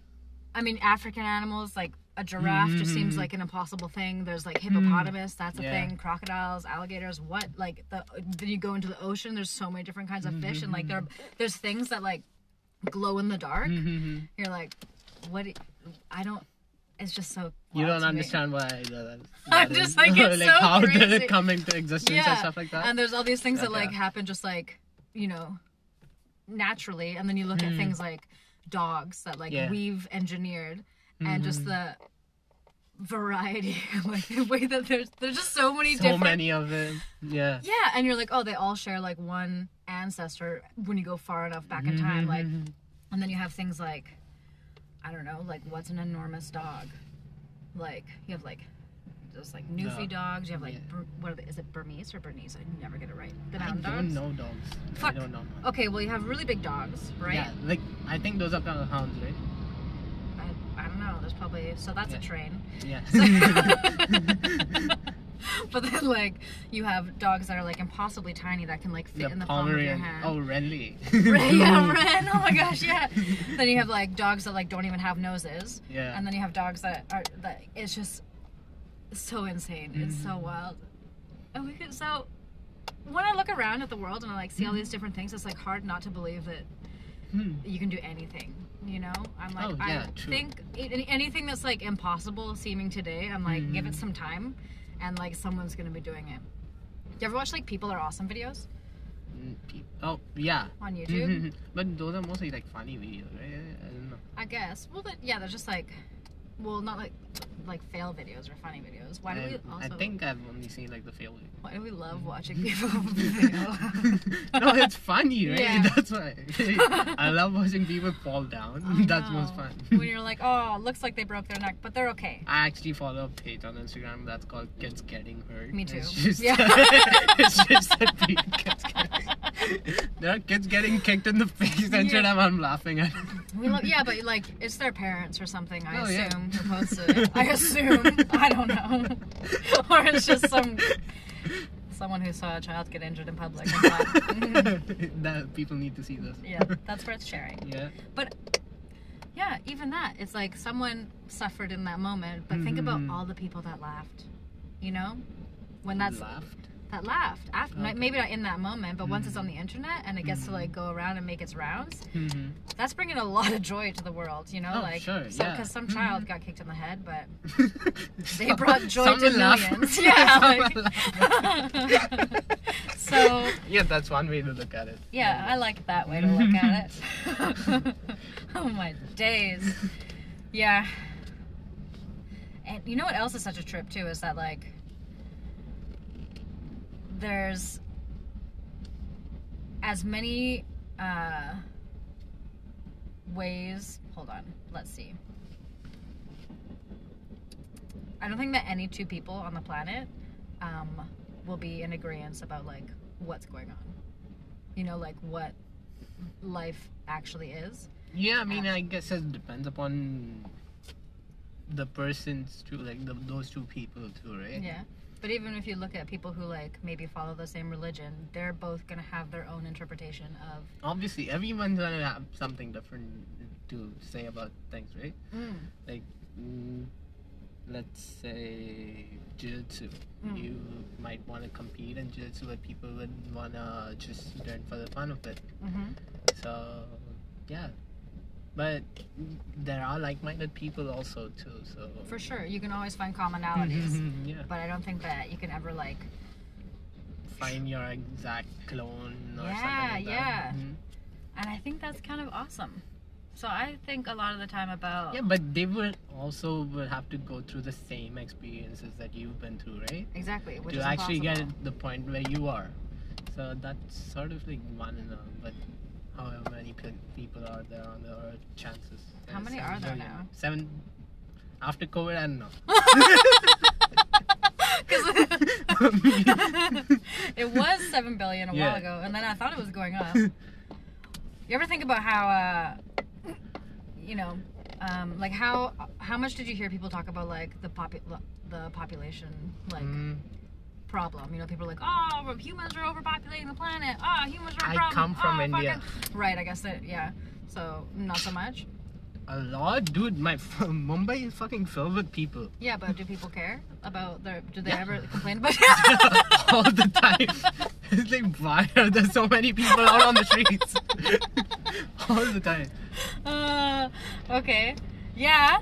Speaker 1: I mean African animals like a giraffe just seems mm-hmm. like an impossible thing. There's like mm-hmm. hippopotamus, that's a
Speaker 2: Yeah.
Speaker 1: thing. Crocodiles, alligators, what like the then you go into the ocean, there's so many different kinds of fish and like there mm-hmm. there's things that like glow in the dark.
Speaker 2: Mhm.
Speaker 1: You're like, what? I don't. It's just so.
Speaker 2: You don't
Speaker 1: to me.
Speaker 2: understand why. That, [laughs]
Speaker 1: I'm just
Speaker 2: is.
Speaker 1: like, [laughs] it's
Speaker 2: like
Speaker 1: so
Speaker 2: how did it come into existence and stuff like that.
Speaker 1: And there's all these things that
Speaker 2: Okay.
Speaker 1: like happen just like you know, naturally, and then you look at mm. things like dogs that like.
Speaker 2: Yeah.
Speaker 1: we've engineered, and just
Speaker 2: Mhm.
Speaker 1: the variety, [laughs] like the way that there's there's just so many
Speaker 2: so
Speaker 1: different.
Speaker 2: many of them. Yeah.
Speaker 1: Yeah, and you're like, oh, they all share like one ancestor when you go far enough back in time, like,
Speaker 2: Mhm.
Speaker 1: and then you have things like, I don't know, like what's an enormous dog? Like you have like those like Newfie
Speaker 2: No.
Speaker 1: dogs. You have like
Speaker 2: Yeah.
Speaker 1: Bur- what are they? Is it Burmese or Bernese? I never get it right. The
Speaker 2: I
Speaker 1: mountain
Speaker 2: don't
Speaker 1: dogs.
Speaker 2: know dogs.
Speaker 1: Fuck.
Speaker 2: I don't know.
Speaker 1: Okay, well you have really big dogs, right?
Speaker 2: Yeah, like I think those are kind of hounds, right?
Speaker 1: I, I don't know. There's probably so that's
Speaker 2: Yeah.
Speaker 1: a train.
Speaker 2: Yeah. [laughs] [laughs]
Speaker 1: but then like you have dogs that are like impossibly tiny that can like fit in the palm of your hand.
Speaker 2: Oh, Renly.
Speaker 1: Ren, yeah, [laughs] Ren. Oh my gosh, yeah. then you have like dogs that like don't even have noses,
Speaker 2: Yeah.
Speaker 1: and then you have dogs that are that it's just so insane. It's so
Speaker 2: Mm-hmm.
Speaker 1: wild. And we could so when I look around at the world and I like see
Speaker 2: Mm-hmm.
Speaker 1: all these different things, it's like hard not to believe that
Speaker 2: Hmm.
Speaker 1: you can do anything. You know, I'm like
Speaker 2: Oh, yeah,
Speaker 1: I
Speaker 2: true.
Speaker 1: think anything that's like impossible seeming today, I'm like give it
Speaker 2: Mhm.
Speaker 1: some time, and like someone's gonna be doing it. You ever watch like People Are Awesome videos
Speaker 2: Mm, Oh, yeah.
Speaker 1: on [laughs] YouTube?
Speaker 2: Mhm. but those are mostly like funny videos, right? I don't know.
Speaker 1: I guess. Well, that, yeah, they're just like well, not like [tsk] like fail videos or funny videos. Why do we um,
Speaker 2: I,
Speaker 1: also?
Speaker 2: I think I've only seen like the fail.
Speaker 1: Why do we love watching [laughs] people [laughs] [laughs] fail?
Speaker 2: no, it's funny, right?
Speaker 1: Yeah.
Speaker 2: That's why. I love watching people fall down.
Speaker 1: I
Speaker 2: That's most fun.
Speaker 1: when you're like, oh, looks like they broke their neck, but they're okay.
Speaker 2: I actually follow a page on Instagram that's called Kids Getting Hurt.
Speaker 1: Me too.
Speaker 2: It's just,
Speaker 1: Yeah.
Speaker 2: it's just that kids getting, there are kids getting kicked in the face and
Speaker 1: Yeah.
Speaker 2: I'm laughing at it.
Speaker 1: We love, yeah, but like it's their parents or something. I
Speaker 2: Oh, yeah.
Speaker 1: Assume who posted it. I assume. I don't know, [laughs] or it's just some someone who saw a child get injured in public. And thought, "Mm, [laughs]
Speaker 2: that people need to see this.
Speaker 1: yeah, that's worth sharing.
Speaker 2: Yeah.
Speaker 1: But yeah, even that, it's like someone suffered in that moment. But think about
Speaker 2: Mhm.
Speaker 1: all the people that laughed. You know, when that's
Speaker 2: laughed.
Speaker 1: That laughed after
Speaker 2: Okay.
Speaker 1: maybe not in that moment, but once it's on the internet and it gets to
Speaker 2: Mhm.
Speaker 1: like go around and make its rounds,
Speaker 2: Mm-hmm.
Speaker 1: that's bringing a [laughs] lot of joy to the world. You know,
Speaker 2: Oh,
Speaker 1: like
Speaker 2: sure,
Speaker 1: because
Speaker 2: yeah.
Speaker 1: some child got kicked in the head, but [laughs] they brought joy to millions. [laughs] Yeah. Like- so
Speaker 2: yeah, that's one way to look at it.
Speaker 1: yeah, I like that way to look at it. oh my days. Yeah. And you know what else is such a trip too is that like there's as many uh ways hold on, let's see. I don't think that any two people on the planet um, will be in agreement about like what's going on. You know, like what life actually is.
Speaker 2: Yeah, I mean, I guess it depends upon the persons too, like the, those two people too, right?
Speaker 1: Yeah. But even if you look at people who like maybe follow the same religion, they're both gonna have their own interpretation of
Speaker 2: Obviously, everyone's gonna have something different to say about things, right?
Speaker 1: mm,
Speaker 2: Like, mm, let's say jiu-jitsu.
Speaker 1: Mm.
Speaker 2: You might want to compete in jiu-jitsu, but people would wanna just learn for the fun of it.
Speaker 1: hmm
Speaker 2: So, yeah. But there are like-minded people also too. So
Speaker 1: for sure. You can always find commonalities. [laughs]
Speaker 2: yeah.
Speaker 1: but I don't think that you can ever like
Speaker 2: Find your exact clone or
Speaker 1: Yeah,
Speaker 2: something like
Speaker 1: yeah.
Speaker 2: that. Mhm.
Speaker 1: and I think that's kind of awesome. So I think a lot of the time about
Speaker 2: Yeah, but they would also will have to go through the same experiences that you've been through, right?
Speaker 1: exactly which
Speaker 2: to actually
Speaker 1: impossible.
Speaker 2: get the point where you are. So that's sort of like one in a but however many people are there on the earth, chances.
Speaker 1: How many are there
Speaker 2: billion.
Speaker 1: now?
Speaker 2: Seven. After COVID, I don't know. [laughs] [laughs]
Speaker 1: it was seven billion a while
Speaker 2: Yeah.
Speaker 1: ago, and then I thought it was going up. You ever think about how, uh, you know, um, like how how much did you hear people talk about like the popu- the population like
Speaker 2: Mm,
Speaker 1: problem? You know, people are like, oh, humans are overpopulating the planet. Oh, humans are a
Speaker 2: I
Speaker 1: problem.
Speaker 2: come from
Speaker 1: Oh,
Speaker 2: India.
Speaker 1: fucking-" Right. I guess that. Yeah. So not so much.
Speaker 2: a lot, dude. My Mumbai is fucking filled with people
Speaker 1: Yeah, but do people care about their? Do they ever [laughs] complain about? [laughs]
Speaker 2: all the time. It's like, why are there so many people out on the streets [laughs] all the time?
Speaker 1: Uh, okay. Yeah.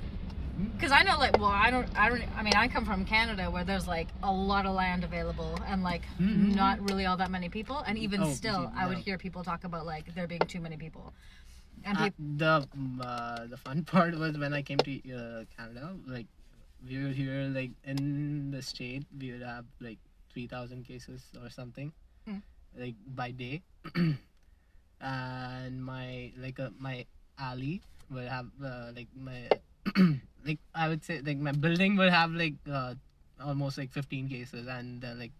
Speaker 1: Cause I know, like, well, I don't, I don't, I mean, I come from Canada where there's like a lot of land available and like
Speaker 2: Mhm.
Speaker 1: not really all that many people, and even
Speaker 2: Oh,
Speaker 1: still. I would hear people talk about like there being too many people, and
Speaker 2: Uh, the mm, uh, the fun [laughs] part was when I came to uh, Canada. Like we were here, like in the state, we would have like three thousand cases or something,
Speaker 1: Mm.
Speaker 2: like by day. [clears throat] and my like uh, my alley would have uh, like my [clears throat] like I would say like my building would have like uh, almost like fifteen cases, and uh, like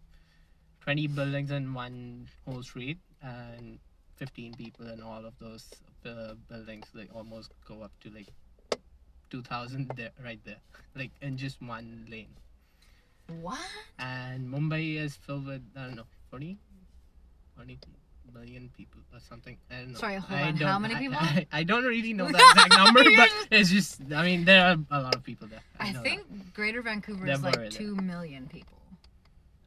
Speaker 2: twenty buildings in one whole street, and 15 people in all of those uh, buildings like almost go up to like 2000 there right there like in just one lane
Speaker 1: what?
Speaker 2: and mumbai is filled with i don't know 40 40 million people or something i don't know
Speaker 1: Sorry, hold
Speaker 2: I
Speaker 1: on, how many
Speaker 2: I-
Speaker 1: people?
Speaker 2: I, I don't really know [laughs] the exact number but it's just i mean there are a lot of people there
Speaker 1: I think Greater Vancouver is like two million people.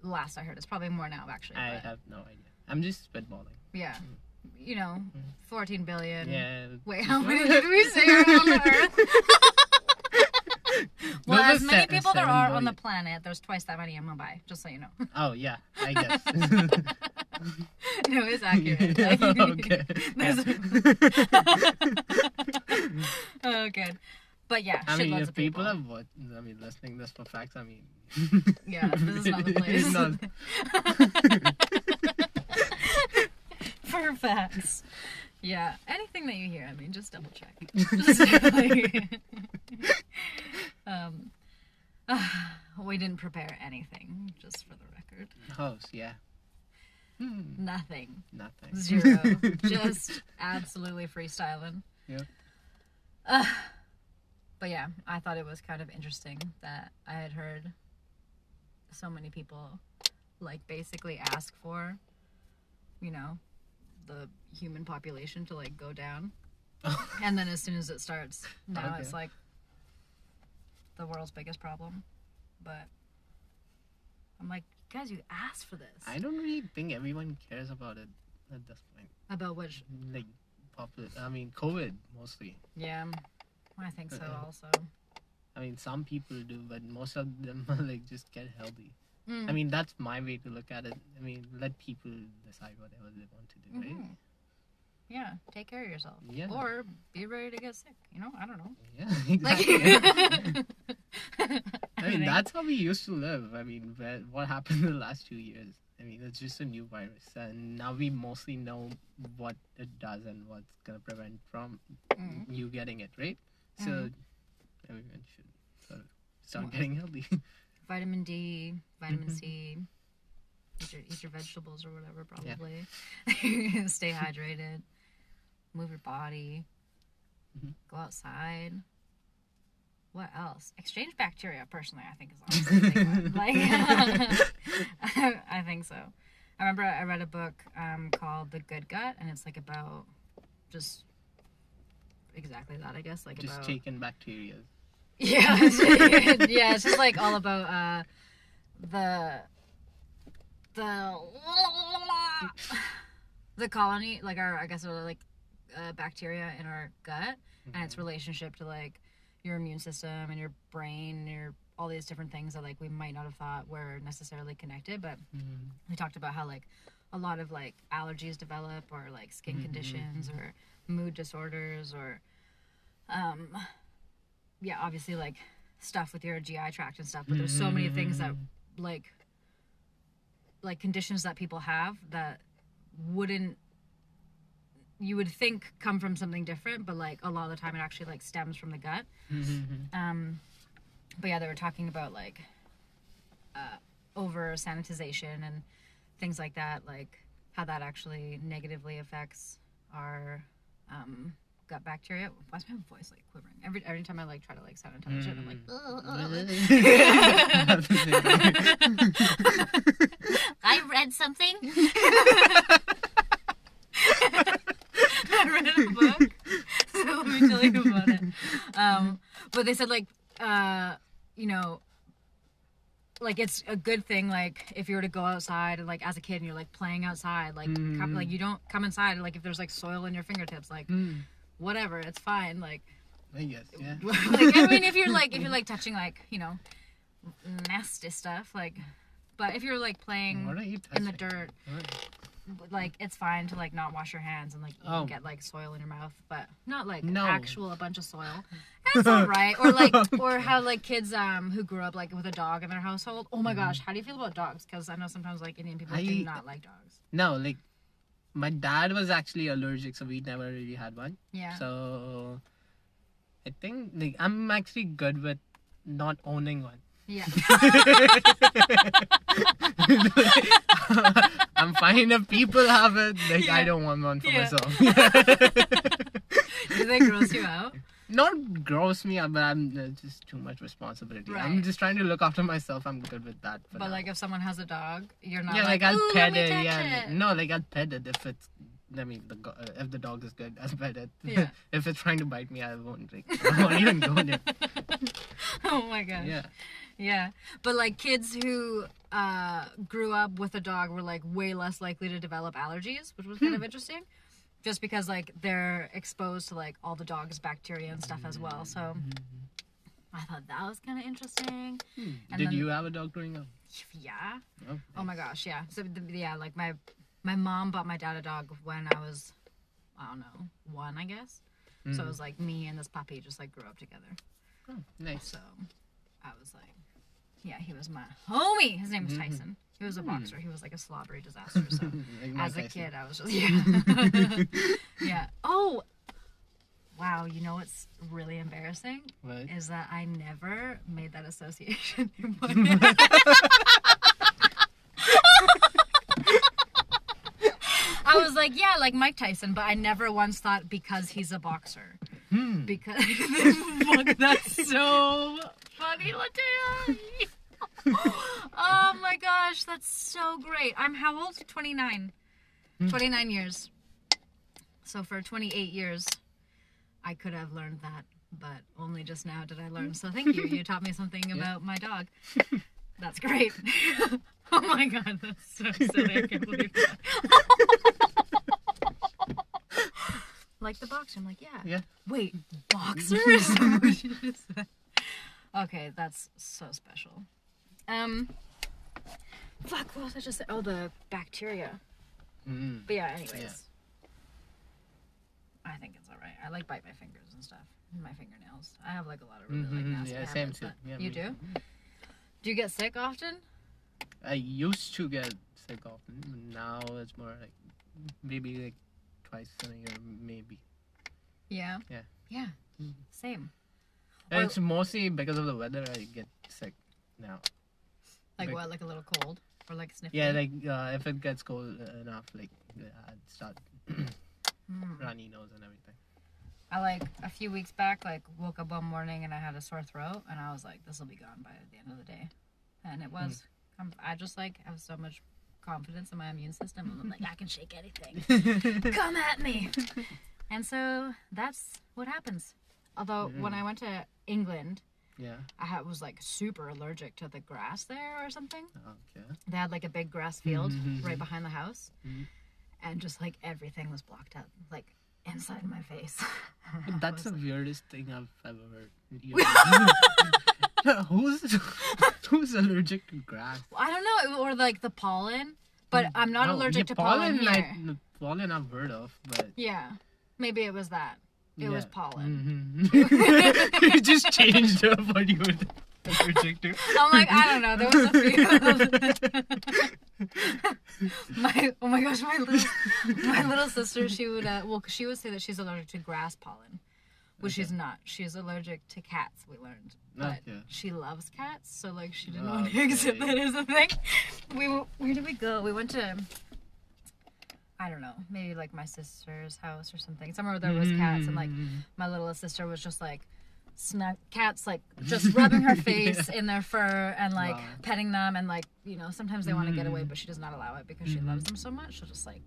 Speaker 1: Last I heard, it's probably more now actually.
Speaker 2: i
Speaker 1: but
Speaker 2: have no idea i'm just spitballing
Speaker 1: yeah, mm. you know, mm. fourteen billion.
Speaker 2: yeah
Speaker 1: Wait, how many did we say are on Earth? [laughs] [laughs] well, as many people there are on the planet, there's twice that many in Mumbai. Just so you know.
Speaker 2: oh yeah i [laughs] guess
Speaker 1: no, it's accurate. [laughs] Like, oh,
Speaker 2: okay
Speaker 1: there's- oh, good. But yeah,
Speaker 2: I mean, if
Speaker 1: of
Speaker 2: people
Speaker 1: people.
Speaker 2: have what I mean, listening this for facts. I mean,
Speaker 1: Yeah, this is not the
Speaker 2: It's
Speaker 1: place.
Speaker 2: not-
Speaker 1: For facts. Yeah, anything that you hear, I mean, just double check. Just, [laughs] like, [laughs] um, [sighs] we didn't prepare anything, just for the record.
Speaker 2: house, yeah. Hmm,
Speaker 1: Nothing.
Speaker 2: nothing.
Speaker 1: Zero. [laughs] just absolutely freestyling.
Speaker 2: Yeah.
Speaker 1: Uh, but yeah, I thought it was kind of interesting that I had heard so many people like basically ask for, you know, the human population to like go down. [laughs] and then as soon as it starts, now
Speaker 2: Okay.
Speaker 1: it's like the world's biggest problem. But I'm like, guys, you asked for this.
Speaker 2: I don't really think everyone cares about it at this point.
Speaker 1: About which,
Speaker 2: Like, popular. I mean, COVID mostly.
Speaker 1: yeah, I think so
Speaker 2: Uh-uh.
Speaker 1: also.
Speaker 2: I mean, some people do, but most of them [laughs] like just get healthy.
Speaker 1: Mm.
Speaker 2: I mean, that's my way to look at it. I mean, let people decide whatever they want to do, right?
Speaker 1: Mhm. Yeah, take care of yourself.
Speaker 2: Yeah.
Speaker 1: Or be ready to get sick. You know, I don't know.
Speaker 2: Yeah, [laughs]
Speaker 1: Like,
Speaker 2: exactly. [laughs] I mean, that's how we used to live. I mean, what happened in the last two years? I mean, it's just a new virus, and now we mostly know what it does and what's gonna prevent from
Speaker 1: Mm.
Speaker 2: you getting it, right? So,
Speaker 1: Mhm.
Speaker 2: everyone should sort of start
Speaker 1: Well-
Speaker 2: getting healthy. [laughs]
Speaker 1: vitamin D, vitamin
Speaker 2: Mhm.
Speaker 1: C. Eat your, eat your vegetables or whatever,
Speaker 2: Yeah.
Speaker 1: probably. [laughs] Stay [laughs] hydrated. Move your body.
Speaker 2: Mhm.
Speaker 1: Go outside. What else? Exchange bacteria, personally, I think is [laughs] honestly a big one. Like, I think so. I remember I read a book um, called The Good Gut, and it's like about just exactly that, I guess. Like
Speaker 2: just
Speaker 1: about
Speaker 2: taking bacteria.
Speaker 1: Yeah, it's- [laughs] [laughs] yeah, it's just like all about uh, the the the colony, like our I guess like uh, bacteria in our gut and its relationship to like your immune system and your brain and your all these different things that like we might not have thought were necessarily connected, but
Speaker 2: Mhm.
Speaker 1: we talked about how like a lot of like allergies develop or like skin
Speaker 2: Mhm,
Speaker 1: conditions or mood disorders or um yeah obviously like stuff with your gi tract and stuff but there's so many things that like like conditions that people have that wouldn't you would think come from something different but like a lot of the time it actually like stems from the gut
Speaker 2: Mhm.
Speaker 1: um, but yeah, they were talking about like uh, over sanitization and things like that, like how that actually negatively affects our um, gut bacteria. Why's my voice like quivering? Every every time I like try to like sanitize it, I'm like, [laughs] I read something. [laughs] I read a book. [laughs] So let me tell you about it. Um, but they said like, uh, you know, like it's a good thing. Like if you were to go outside and like as a kid and you're like playing outside, like come,
Speaker 2: Mm.
Speaker 1: like you don't come inside. Like if there's like soil in your fingertips, like
Speaker 2: Mm.
Speaker 1: Whatever, it's fine. Like
Speaker 2: I guess, yeah. [laughs]
Speaker 1: like I mean, if you're like if you're like [laughs] touching like you know nasty stuff, like, but if you're like playing in the dirt, like it's fine to like not wash your hands and like
Speaker 2: Oh.
Speaker 1: get like soil in your mouth, but not like
Speaker 2: No.
Speaker 1: actual a bunch of soil. [laughs] That's all right. Or like or how like kids um who grew up like with a dog in their household. Oh my gosh, how do you feel about dogs? Because I know sometimes like Indian people do not like dogs.
Speaker 2: No, like my dad was actually allergic, so we never really had one.
Speaker 1: Yeah.
Speaker 2: So I think like I'm actually good with not owning one.
Speaker 1: yeah. [laughs]
Speaker 2: I'm fine if people have it. Like I don't want one for
Speaker 1: Yeah.
Speaker 2: myself.
Speaker 1: do [laughs] they gross you out?
Speaker 2: Not gross me out, but I'm uh, just too much responsibility. I'm just trying to look after myself. I'm good with that.
Speaker 1: But
Speaker 2: now.
Speaker 1: like if someone has a dog, you're not
Speaker 2: yeah,
Speaker 1: like,
Speaker 2: like, I'll
Speaker 1: "Ooh,
Speaker 2: pet it. Yeah,
Speaker 1: it."
Speaker 2: no, like I'll pet it if it's. I mean, the uh, if the dog is good, I'll pet it.
Speaker 1: Yeah. [laughs]
Speaker 2: if it's trying to bite me, I won't. Like, [laughs] I won't even go there. [laughs]
Speaker 1: Oh my gosh.
Speaker 2: Yeah.
Speaker 1: Yeah. But like kids who uh, grew up with a dog were like way less likely to develop allergies, which was kind of interesting. Just because like they're exposed to like all the dog's bacteria and stuff as well. So I thought that was kind of interesting. And
Speaker 2: Did
Speaker 1: then-
Speaker 2: you have a dog growing up?
Speaker 1: Yeah.
Speaker 2: Oh,
Speaker 1: Oh my gosh, yeah. So the, yeah, like my my mom bought my dad a dog when I was I don't know, one, I guess. So it was like me and this puppy just like grew up together.
Speaker 2: Oh, nice.
Speaker 1: So I was like, yeah, he was my homie. His name was
Speaker 2: Mm-hmm.
Speaker 1: Tyson. He was a boxer. He was like a slobbery disaster. So [laughs]
Speaker 2: Like
Speaker 1: as a kid, I was just [laughs] yeah, [laughs] yeah. Oh, wow. You know what's really embarrassing
Speaker 2: What?
Speaker 1: is that I never made that association. I was like, yeah, like Mike Tyson, but I never once thought because he's a boxer.
Speaker 2: Hmm.
Speaker 1: Because that's so funny, Latia. Oh my gosh, that's so great. I'm how old? 29. Hmm. 29 years. So for 28 years, I could have learned that, but only just now did I learn. So thank you. You taught me something about my dog. [laughs] That's great. [laughs] oh my god, that's so silly. I can't believe that. [laughs] like the boxer. I'm like, yeah.
Speaker 2: Yeah.
Speaker 1: Wait, boxer? Is that what you just said? Okay, that's so special. Um, fuck, what was I just? Oh, the bacteria.
Speaker 2: Mm.
Speaker 1: But yeah, anyways.
Speaker 2: Yeah.
Speaker 1: I think it's alright. I like bite my fingers and stuff. and My fingernails. I have like a lot of really like
Speaker 2: Mhm,
Speaker 1: nasty
Speaker 2: yeah, same
Speaker 1: habits,
Speaker 2: too. Yeah,
Speaker 1: you
Speaker 2: me
Speaker 1: do?
Speaker 2: too.
Speaker 1: Do you get sick often?
Speaker 2: I used to get sick often. Now it's more like maybe like twice a year, maybe.
Speaker 1: Yeah.
Speaker 2: Yeah.
Speaker 1: Yeah.
Speaker 2: Mhm.
Speaker 1: Same. Or-
Speaker 2: it's mostly because of the weather. I get sick now.
Speaker 1: Like
Speaker 2: Like-
Speaker 1: what? Like a little cold or like sniffing?
Speaker 2: Yeah, like uh, if it gets cold enough, like yeah, I'd start
Speaker 1: Mm. [clears throat]
Speaker 2: runny nose and everything.
Speaker 1: I like a few weeks back, like woke up one morning and I had a sore throat, and I was like, "This will be gone by the end of the day," and it was. Um, I just like have so much confidence in my immune system. And I'm like, I can shake anything. [laughs] Come at me. And so that's what happens. Although when I went to England,
Speaker 2: Yeah.
Speaker 1: I had, was like super allergic to the grass there or something.
Speaker 2: Okay.
Speaker 1: They had like a big grass field
Speaker 2: Mhm.
Speaker 1: right behind the house,
Speaker 2: Mhm.
Speaker 1: and just like everything was blocked up, like inside my face. [laughs]
Speaker 2: That's the
Speaker 1: like-
Speaker 2: weirdest thing I've ever heard. [laughs] [laughs] Who's who's allergic to grass?
Speaker 1: I don't know, or like the pollen, but I'm not
Speaker 2: No,
Speaker 1: allergic
Speaker 2: yeah,
Speaker 1: to pollen,
Speaker 2: I,
Speaker 1: here.
Speaker 2: the pollen I've heard of, but
Speaker 1: Yeah, maybe it was that. It was
Speaker 2: yeah.
Speaker 1: pollen.
Speaker 2: Mhm. [laughs] you just [laughs] changed up what you were to.
Speaker 1: I'm like, I don't know. There was a [laughs] my oh my gosh, my little my little sister. She would uh, well, she would say that she's allergic to grass pollen, which she's not. She's allergic to cats. We learned, but
Speaker 2: Okay.
Speaker 1: she loves cats, so like she didn't want to
Speaker 2: Okay.
Speaker 1: accept that as a thing. We w- where did we go? We went to. I don't know, maybe like my sister's house or something. Somewhere where there was cats, and like
Speaker 2: Mm.
Speaker 1: my little sister was just like snuck cats like just rubbing her [laughs] face in their fur and like
Speaker 2: Wow.
Speaker 1: petting them and like you know sometimes they want to get away
Speaker 2: Mhm.
Speaker 1: but she does not allow it because she loves them so much she'll just like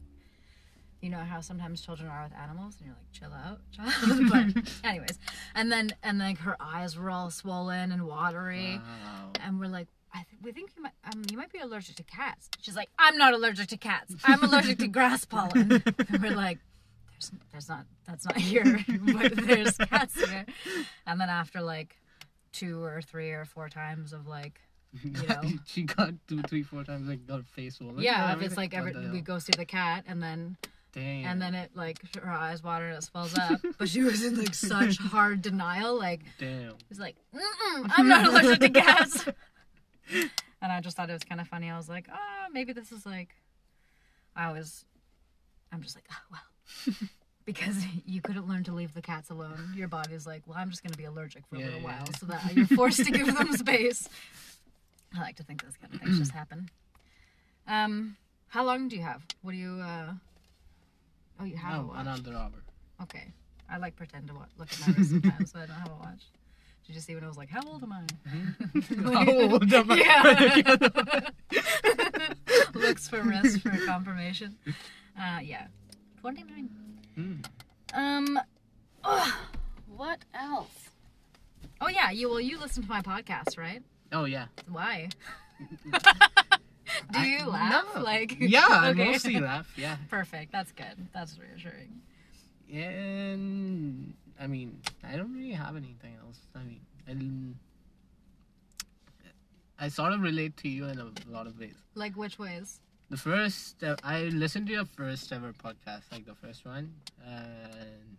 Speaker 1: you know how sometimes children are with animals and you're like chill out [laughs] child but [laughs] anyways and then and like her eyes were all swollen and watery
Speaker 2: Wow.
Speaker 1: and we're like I th- we think you might um, you might be allergic to cats she's like i'm not allergic to cats i'm allergic to grass pollen [laughs] and we're like there's, there's not that's not here [laughs] but there's cats here and then after like two or three or four times of like you [laughs] know.
Speaker 2: she got two, three, four times like got face swollen.
Speaker 1: yeah if it's like every we go see the cat and then
Speaker 2: Dang.
Speaker 1: and then it like her eyes water and it swells up but she was in like such hard denial like
Speaker 2: Damn.
Speaker 1: He's like, Mm-mm, I'm not allergic to cats. [laughs] and I just thought it was kind of funny. I was like, oh, maybe this is like, I was, I'm just like, oh, well. [laughs] because you couldn't learn to leave the cats alone. Your body's like, well, I'm just going to be allergic for a
Speaker 2: Yeah,
Speaker 1: little
Speaker 2: yeah,
Speaker 1: while
Speaker 2: yeah.
Speaker 1: so that you're forced to give them [laughs] space. I like to think those kind of things just happen. Um, how long do you have? What do you, uh, oh, you have a watch.
Speaker 2: another hour.
Speaker 1: Okay. I like pretend to watch, look at my wrist sometimes, so I don't have a watch. Did you see when I was like, "How old am I?" [laughs]
Speaker 2: How old am I?
Speaker 1: Yeah. [laughs] Looks for wrist for confirmation. Uh, yeah, twenty nine.
Speaker 2: Hmm.
Speaker 1: Um, what else? Oh yeah, you well you listen to my podcast, right?
Speaker 2: Oh yeah.
Speaker 1: Why? [laughs] Do
Speaker 2: I-
Speaker 1: you laugh?
Speaker 2: no.
Speaker 1: Like
Speaker 2: Yeah, I
Speaker 1: Okay.
Speaker 2: mostly laugh. Yeah.
Speaker 1: Perfect. That's good. That's reassuring.
Speaker 2: And I mean, I don't really have anything else. I mean, I, I sort of relate to you in a lot of ways.
Speaker 1: Like which ways?
Speaker 2: The first, uh, I listened to your first ever podcast, like the first one, and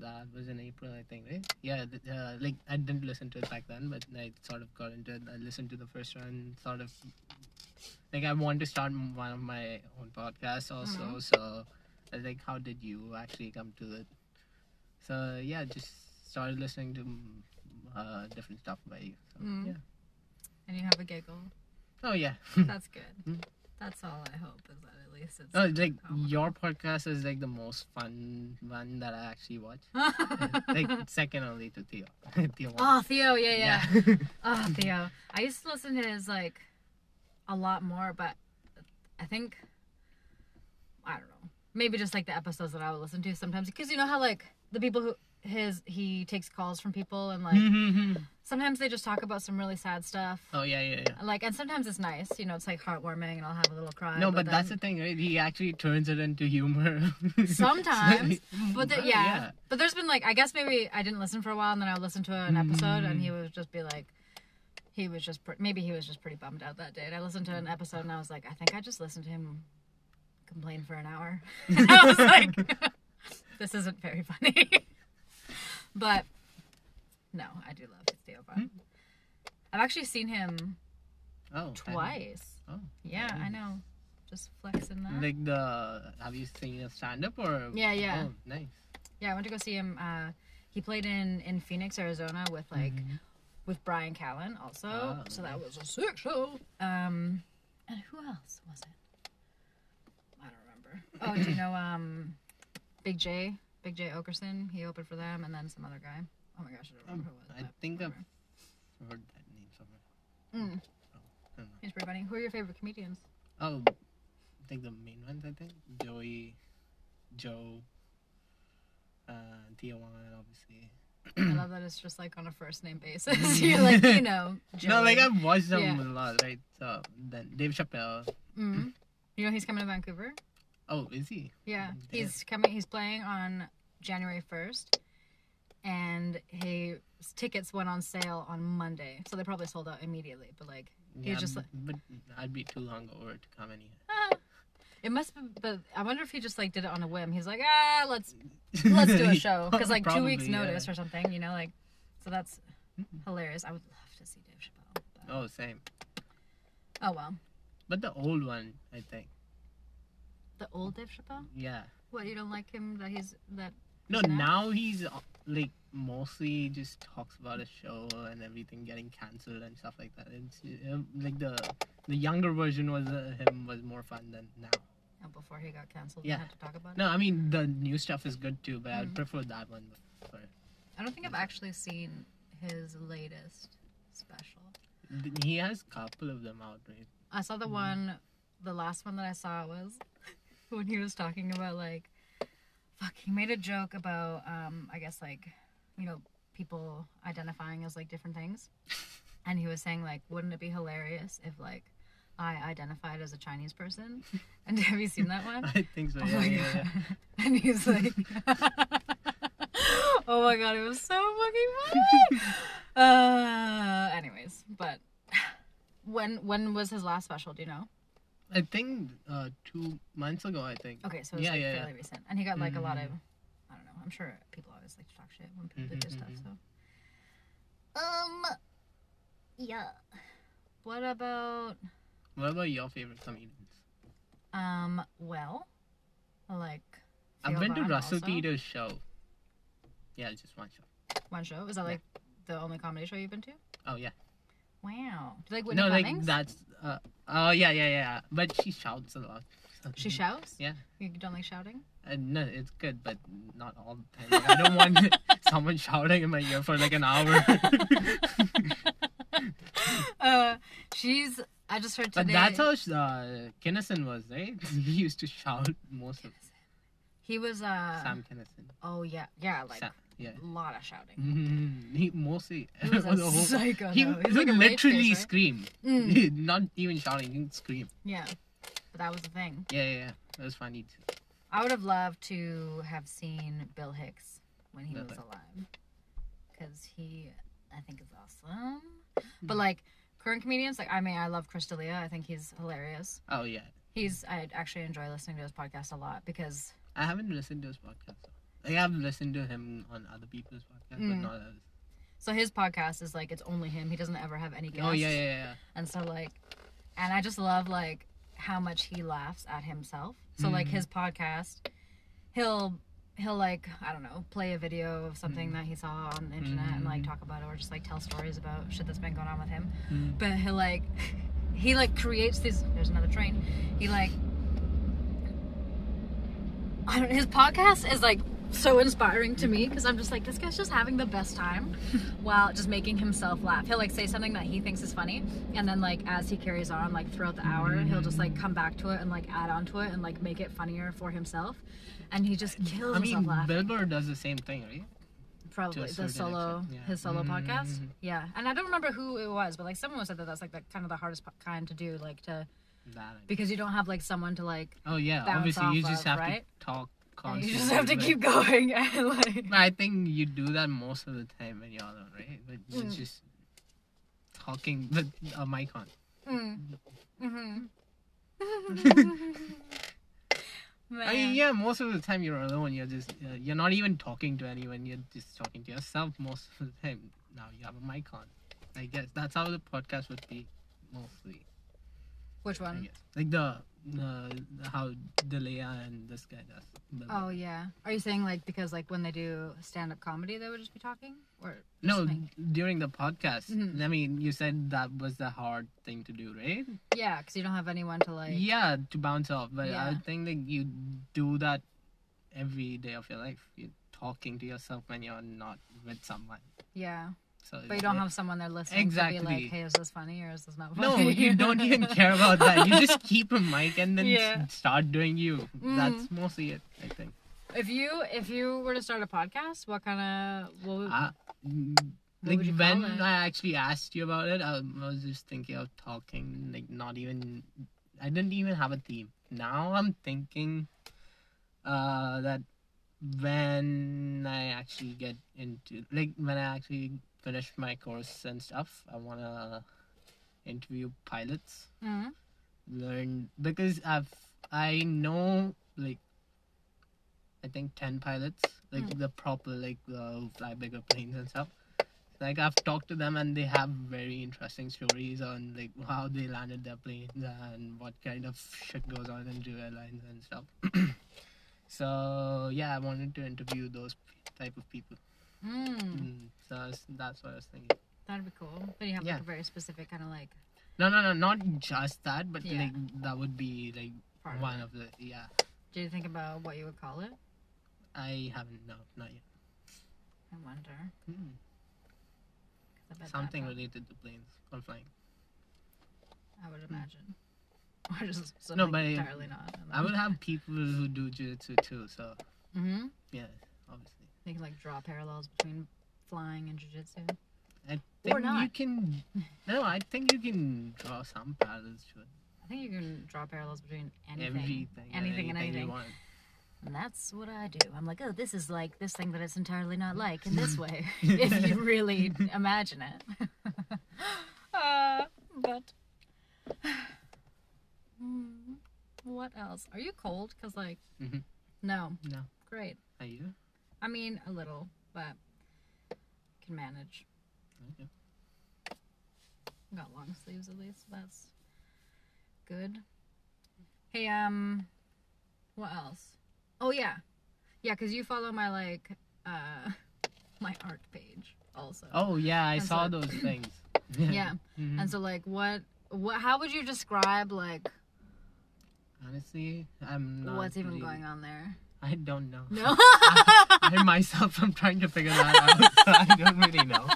Speaker 2: That was in April, I think, right? Yeah, th- uh, like I didn't listen to it back then, but I sort of got into it. I listened to the first one, sort of. Like I want to start one of my own podcasts also,
Speaker 1: Mhm.
Speaker 2: so like, how did you actually come to it? So yeah, just started listening to uh, different stuff by you. So,
Speaker 1: Mm.
Speaker 2: Yeah.
Speaker 1: And you have a giggle.
Speaker 2: Oh yeah. [laughs]
Speaker 1: That's good.
Speaker 2: Mm.
Speaker 1: That's all I hope is that at least it's.
Speaker 2: Oh, like
Speaker 1: Oh.
Speaker 2: your podcast is like the most fun one that I actually watch. [laughs] like second only to Theo. [laughs] Theo.
Speaker 1: oh, Theo, yeah, yeah.
Speaker 2: yeah.
Speaker 1: Oh, Theo. I used to listen to his like a lot more, but I think I don't know. Maybe just like the episodes that I would listen to sometimes because you know how like the people who his he takes calls from people and like
Speaker 2: Mm-hmm.
Speaker 1: sometimes they just talk about some really sad stuff.
Speaker 2: oh yeah, yeah, yeah.
Speaker 1: Like and sometimes it's nice, you know, it's like heartwarming and I'll have a little cry.
Speaker 2: No, but, that's the thing, right? He actually turns it into humor. [laughs]
Speaker 1: Sometimes, but the,
Speaker 2: Well,
Speaker 1: yeah. but there's been like I guess maybe I didn't listen for a while and then I would listen to an episode and he would just be like he was just pre- maybe he was just pretty bummed out that day and I listened to an episode and I was like I think I just listened to him complain for an hour [laughs] and I was like this isn't very [laughs] funny but no I do love his Theo Von. I've actually seen him
Speaker 2: Oh, I
Speaker 1: twice
Speaker 2: Oh,
Speaker 1: yeah I know just flexing that
Speaker 2: like the have you seen a stand up or?
Speaker 1: Yeah, yeah.
Speaker 2: Oh, nice.
Speaker 1: Yeah, I went to go see him. Uh, he played in in Phoenix, Arizona, with like with Brian Callen also.
Speaker 2: Ah,
Speaker 1: so that was a sick show. Um, and who else was it? I don't remember. Oh, do you know um, Big Jay? Big Jay Oakerson. He opened for them, and then some other guy. Oh my gosh, I don't remember who it was.
Speaker 2: I
Speaker 1: but
Speaker 2: think I've heard that name somewhere.
Speaker 1: Mm.
Speaker 2: Oh, I.
Speaker 1: He's pretty funny. Who are your favorite comedians?
Speaker 2: Oh, I think the main ones. I think Joey, Joe, uh, Wan, obviously.
Speaker 1: I love that it's just like on a first name basis. [laughs] You're like, you know, [laughs]
Speaker 2: No, like I've watched them
Speaker 1: Yeah.
Speaker 2: a lot, right? So then Dave Chappelle.
Speaker 1: Mm. You know he's coming to Vancouver.
Speaker 2: Oh, is he?
Speaker 1: Yeah,
Speaker 2: Damn.
Speaker 1: he's coming. He's playing on January first, and his tickets went on sale on Monday, so they probably sold out immediately. But like,
Speaker 2: Yeah,
Speaker 1: just
Speaker 2: but, but I'd be too hungover to come in
Speaker 1: ah, [laughs] it must. Be, but I wonder if he just like did it on a whim. He's like, ah, let's let's do a [laughs] show because like two weeks
Speaker 2: Probably, yeah.
Speaker 1: notice or something. You know, like, so that's hilarious. I would love to see Dave Chappelle. but-
Speaker 2: Oh, same.
Speaker 1: oh well,
Speaker 2: But the old one, I think.
Speaker 1: The old Dave Chappelle.
Speaker 2: Yeah.
Speaker 1: What you don't like him that he's that
Speaker 2: No,
Speaker 1: Snap?
Speaker 2: now he's uh, like mostly just talks about a show and everything getting cancelled and stuff like that. It's uh, like the the younger version was uh, him was more fun than now.
Speaker 1: oh, before he got canceled
Speaker 2: Yeah.
Speaker 1: and had to talk about it.
Speaker 2: No, I mean the new stuff is good too, but I'd
Speaker 1: Mhm.
Speaker 2: prefer that one. But
Speaker 1: I don't think I've actually seen his latest special.
Speaker 2: he has a couple of them out, right?
Speaker 1: I saw the
Speaker 2: Mm-hmm.
Speaker 1: one, the last one that I saw was [laughs] when he was talking about like, fuck, he made a joke about, um, I guess like, you know, people identifying as like different things, [laughs] and he was saying like, wouldn't it be hilarious if like I identified as a Chinese person? [laughs] And have you seen that one?
Speaker 2: I think so.
Speaker 1: Oh
Speaker 2: Yeah,
Speaker 1: my
Speaker 2: yeah, yeah.
Speaker 1: And he's like, oh my god, it was so fucking funny. uh, anyways, but [sighs] when when was his last special? Do you know?
Speaker 2: I think uh, two months ago. I think.
Speaker 1: Okay, so it was
Speaker 2: Yeah,
Speaker 1: like
Speaker 2: yeah, yeah.
Speaker 1: fairly recent, and he got like a lot of,
Speaker 2: Mhm.
Speaker 1: I don't know. I'm sure people always like to talk shit when people
Speaker 2: Mhm,
Speaker 1: do stuff.
Speaker 2: mhm.
Speaker 1: So, um, yeah. What about
Speaker 2: What about your favorite comedians?
Speaker 1: um? Well, like.
Speaker 2: I've
Speaker 1: Theo
Speaker 2: been to Russell. Peters' show. Yeah, just one show.
Speaker 1: One show is that like the only comedy show you've been to?
Speaker 2: Oh yeah.
Speaker 1: Wow. Do you like Whitney
Speaker 2: no, like that's. Uh, oh yeah, yeah, yeah. But she shouts a lot.
Speaker 1: She shouts?
Speaker 2: Yeah.
Speaker 1: You don't like shouting?
Speaker 2: Uh, no, it's good, but not all the time. Like, I don't want [laughs] someone shouting in my ear for like an hour. [laughs]
Speaker 1: uh, she's. I just heard
Speaker 2: but
Speaker 1: today.
Speaker 2: that's how uh, Kinison was, right? [laughs] He used to shout most of
Speaker 1: he was. Uh,
Speaker 2: Sam Kinison.
Speaker 1: Oh yeah, yeah, I like
Speaker 2: Sam, yeah.
Speaker 1: a lot of shouting.
Speaker 2: Mhm. He mostly
Speaker 1: He was [laughs] a psycho.
Speaker 2: He,
Speaker 1: He's like
Speaker 2: literally
Speaker 1: face, right?
Speaker 2: scream,
Speaker 1: Mm, [laughs]
Speaker 2: not even shouting, he screamed.
Speaker 1: yeah, but that was the thing.
Speaker 2: Yeah, yeah, yeah. It was funny too.
Speaker 1: I would have loved to have seen Bill Hicks when he
Speaker 2: Bill
Speaker 1: was
Speaker 2: Hicks.
Speaker 1: alive, because he, I think, is awesome. But
Speaker 2: Hmm.
Speaker 1: like current comedians, like I mean, I love Chris D'Elia. I think he's hilarious.
Speaker 2: Oh yeah,
Speaker 1: He's. I actually enjoy listening to his podcast a lot because
Speaker 2: I haven't listened to his podcast. Like I've listened to him on other people's podcasts,
Speaker 1: Mm.
Speaker 2: but not others.
Speaker 1: So his podcast is like it's only him. He doesn't ever have any guests.
Speaker 2: Oh yeah, yeah, yeah.
Speaker 1: And so like, and I just love like how much he laughs at himself. So like
Speaker 2: Mhm.
Speaker 1: his podcast, he'll he'll like I don't know play a video of something
Speaker 2: Mhm.
Speaker 1: that he saw on the internet and like
Speaker 2: Mhm.
Speaker 1: talk about it or just like tell stories about shit that's been going on with him.
Speaker 2: Mm.
Speaker 1: But he'll like [laughs] he like creates these. There's another train. He like. I don't, his podcast is like so inspiring to me because I'm just like this guy's just having the best time [laughs] while just making himself laugh. He'll like say something that he thinks is funny, and then like as he carries on, like throughout the hour, he'll just like come back to it and like add on to it and like make it funnier for himself. And he just kills
Speaker 2: I
Speaker 1: himself
Speaker 2: mean,
Speaker 1: laughing.
Speaker 2: Bill does the same thing, right?
Speaker 1: Probably the solo,
Speaker 2: yeah.
Speaker 1: his solo podcast.
Speaker 2: Mhm.
Speaker 1: Yeah, and I don't remember who it was, but like someone said that that's like the kind of the hardest kind to do, like to
Speaker 2: That.
Speaker 1: Because you don't have like someone to like
Speaker 2: oh yeah, obviously you just
Speaker 1: of,
Speaker 2: have
Speaker 1: right?
Speaker 2: to talk constantly.
Speaker 1: you just have to
Speaker 2: but-
Speaker 1: keep going [laughs] and like
Speaker 2: I think you do that most of the time when you're alone, right? But you're
Speaker 1: Mm.
Speaker 2: just talking with a mic on.
Speaker 1: Mm. Mm-hmm. [laughs]
Speaker 2: I mean, yeah, most of the time you're alone. You're just uh, you're not even talking to anyone. You're just talking to yourself most of the time. Now you have a mic on. I guess that's how the podcast would be mostly.
Speaker 1: Which one?
Speaker 2: like the uh, how D'Elia and this guy does. But,
Speaker 1: Oh yeah. Are you saying like because like when they do stand up comedy they would just be talking or just
Speaker 2: no, during the podcast.
Speaker 1: Mhm.
Speaker 2: I mean, you said that was the hard thing to do, right?
Speaker 1: Yeah, because you don't have anyone to like.
Speaker 2: yeah, to bounce off. But
Speaker 1: Yeah.
Speaker 2: I think that you do that every day of your life. You're talking to yourself when you're not with someone.
Speaker 1: Yeah.
Speaker 2: So
Speaker 1: But you don't have someone there listening to
Speaker 2: Exactly.
Speaker 1: be like, "Hey, is this funny or is this not funny?"
Speaker 2: No, you don't even [laughs] care about that. You just keep a mic and then
Speaker 1: Yeah.
Speaker 2: start doing you.
Speaker 1: Mm.
Speaker 2: That's mostly it, I think.
Speaker 1: If you if you were to start a podcast, what kind of what would,
Speaker 2: Uh,
Speaker 1: what
Speaker 2: like when? I actually asked you about it, I, I was just thinking of talking, like not even. I didn't even have a theme. Now I'm thinking uh, that when I actually get into, like, when I actually finish my course and stuff, I wanna interview pilots,
Speaker 1: Mhm.
Speaker 2: learn because I've I know like I think ten pilots, like
Speaker 1: Mm.
Speaker 2: the proper like uh, fly bigger planes and stuff. Like I've talked to them and they have very interesting stories on like how they landed their planes and what kind of shit goes on into airlines and stuff. [clears throat] so yeah, I wanted to interview those type of people.
Speaker 1: Mm,
Speaker 2: Mm, so was- that's what I was thinking.
Speaker 1: that'd be cool. But you have
Speaker 2: Yeah.
Speaker 1: like a very specific kind of like
Speaker 2: No, no, no, not just that, but
Speaker 1: Yeah.
Speaker 2: like that would be like
Speaker 1: part
Speaker 2: one
Speaker 1: it.
Speaker 2: of the yeah.
Speaker 1: Do you think about what you would call it?
Speaker 2: I haven't no, not yet.
Speaker 1: I wonder.
Speaker 2: Hmm.
Speaker 1: 'Cause I
Speaker 2: Something related to planes or flying.
Speaker 1: I would imagine. [laughs] Or just something
Speaker 2: No, but I-
Speaker 1: entirely not.
Speaker 2: I would have people who do jiu-jitsu too, so
Speaker 1: Mm-hmm.
Speaker 2: yeah, obviously.
Speaker 1: You can like draw parallels between flying and jujitsu.
Speaker 2: I
Speaker 1: Or
Speaker 2: think you
Speaker 1: not.
Speaker 2: can. No, I think you can draw some parallels to it.
Speaker 1: I think you can draw parallels between anything,
Speaker 2: Everything,
Speaker 1: anything, and
Speaker 2: you
Speaker 1: anything.
Speaker 2: want.
Speaker 1: And that's what I do. I'm like, oh, this is like this thing that it's entirely not like in this [laughs] way, [laughs] if you really imagine it. [laughs] uh, but Hmm, [sighs] what else? Are you cold? Cause like,
Speaker 2: Mhm.
Speaker 1: no,
Speaker 2: No,
Speaker 1: great.
Speaker 2: are you?
Speaker 1: I mean, a little, but can manage.
Speaker 2: Okay.
Speaker 1: Got long sleeves at least. That's good. Hey, um, what else? Oh yeah, yeah, cause you follow my like, uh, [laughs] my art page also.
Speaker 2: Oh yeah, I
Speaker 1: And
Speaker 2: saw
Speaker 1: so-
Speaker 2: those [laughs] things.
Speaker 1: Yeah, [laughs]
Speaker 2: Mhm.
Speaker 1: and so like, what, what? How would you describe like
Speaker 2: Honestly, I'm not.
Speaker 1: what's even
Speaker 2: really-
Speaker 1: going on there?
Speaker 2: I don't know.
Speaker 1: No.
Speaker 2: I myself am trying to figure that [laughs] out. so I don't really know.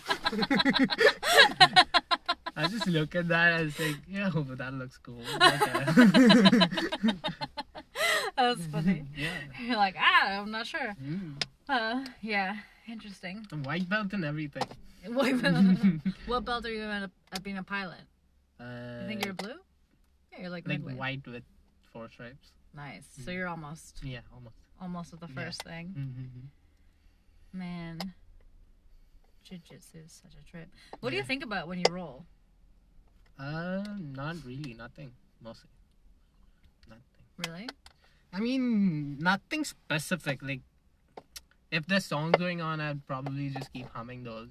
Speaker 2: [laughs] I just look at that and think, yeah, but that looks cool. Okay. [laughs]
Speaker 1: That's funny.
Speaker 2: yeah.
Speaker 1: You're like, ah, I'm not sure.
Speaker 2: Mm.
Speaker 1: Uh, yeah, interesting.
Speaker 2: A white belt and everything.
Speaker 1: White belt. what belt are you in at, at being a pilot?
Speaker 2: Uh,
Speaker 1: You think you're blue? Yeah, you're like,
Speaker 2: like
Speaker 1: midway.
Speaker 2: white with four stripes.
Speaker 1: Nice. So you're almost
Speaker 2: Yeah, almost.
Speaker 1: almost at the
Speaker 2: Yeah.
Speaker 1: first thing.
Speaker 2: Mm-hmm.
Speaker 1: Man, jiu-jitsu is such a trip. What do you
Speaker 2: Yeah.
Speaker 1: think about when you roll?
Speaker 2: Uh, not really. Nothing. Mostly. Nothing.
Speaker 1: Really?
Speaker 2: I mean, nothing specific. Like, if there's songs going on, I'd probably just keep humming those.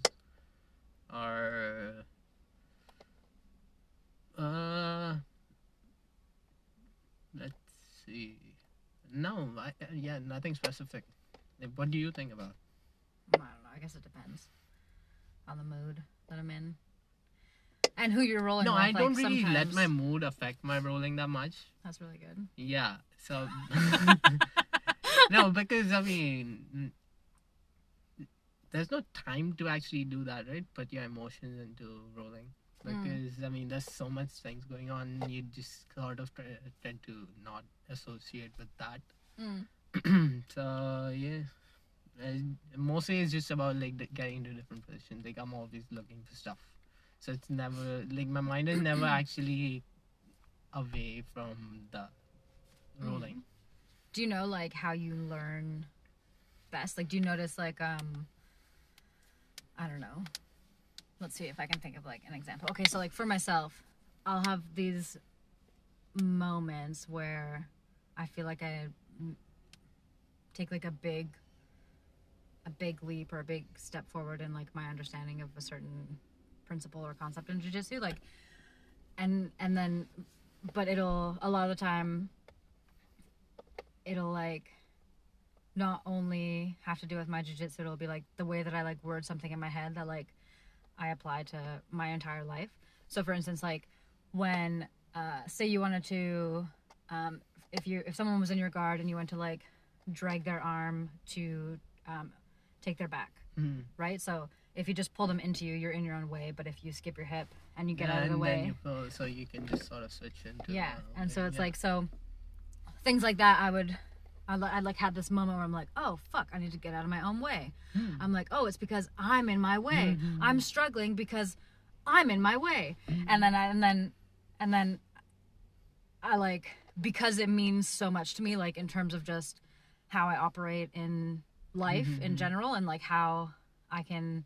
Speaker 2: Or uh, let's see. No, I, yeah, nothing specific. Like, what do you think about?
Speaker 1: I don't know. I guess it depends on the mood that I'm in and who you're rolling
Speaker 2: No,
Speaker 1: with.
Speaker 2: No, I
Speaker 1: like,
Speaker 2: don't really let my mood affect my rolling that much.
Speaker 1: That's really good.
Speaker 2: Yeah, so [laughs] [laughs] no, because I mean, there's no time to actually do that, right? Put your emotions into rolling.
Speaker 1: Mm.
Speaker 2: Because I mean, there's so much things going on. You just sort of try, tend to not associate with that.
Speaker 1: Mm. [clears throat]
Speaker 2: so yeah, and mostly it's just about like getting into different positions. Like I'm always looking for stuff, so it's never like my mind is never [clears throat] actually away from the rolling.
Speaker 1: Do you know like how you learn best? Like, do you notice like um, I don't know. Let's see if I can think of like an example. Okay, so like for myself, I'll have these moments where I feel like I mm, take like a big a big leap or a big step forward in like my understanding of a certain principle or concept in jiu-jitsu like and and then but it'll a lot of the time it'll like not only have to do with my jiu-jitsu it'll be like the way that i like word something in my head that like i apply to my entire life. So for instance like when uh say you wanted to um if you if someone was in your guard and you went to like drag their arm to um take their back
Speaker 2: Mm.
Speaker 1: right so if you just pull them into you you're in your own way but if you skip your hip and you get
Speaker 2: Yeah,
Speaker 1: out of the
Speaker 2: and then
Speaker 1: way
Speaker 2: you pull, so you can just sort of switch into
Speaker 1: yeah and so it's
Speaker 2: yeah.
Speaker 1: like so things like that i would I, I like had this moment where i'm like oh fuck i need to get out of my own way
Speaker 2: Hmm.
Speaker 1: i'm like oh it's because i'm in my way
Speaker 2: Mm-hmm.
Speaker 1: i'm struggling because i'm in my way
Speaker 2: Mm-hmm.
Speaker 1: and then I, and then and then i like because it means so much to me like in terms of just how i operate in life
Speaker 2: Mm-hmm.
Speaker 1: in general and like how i can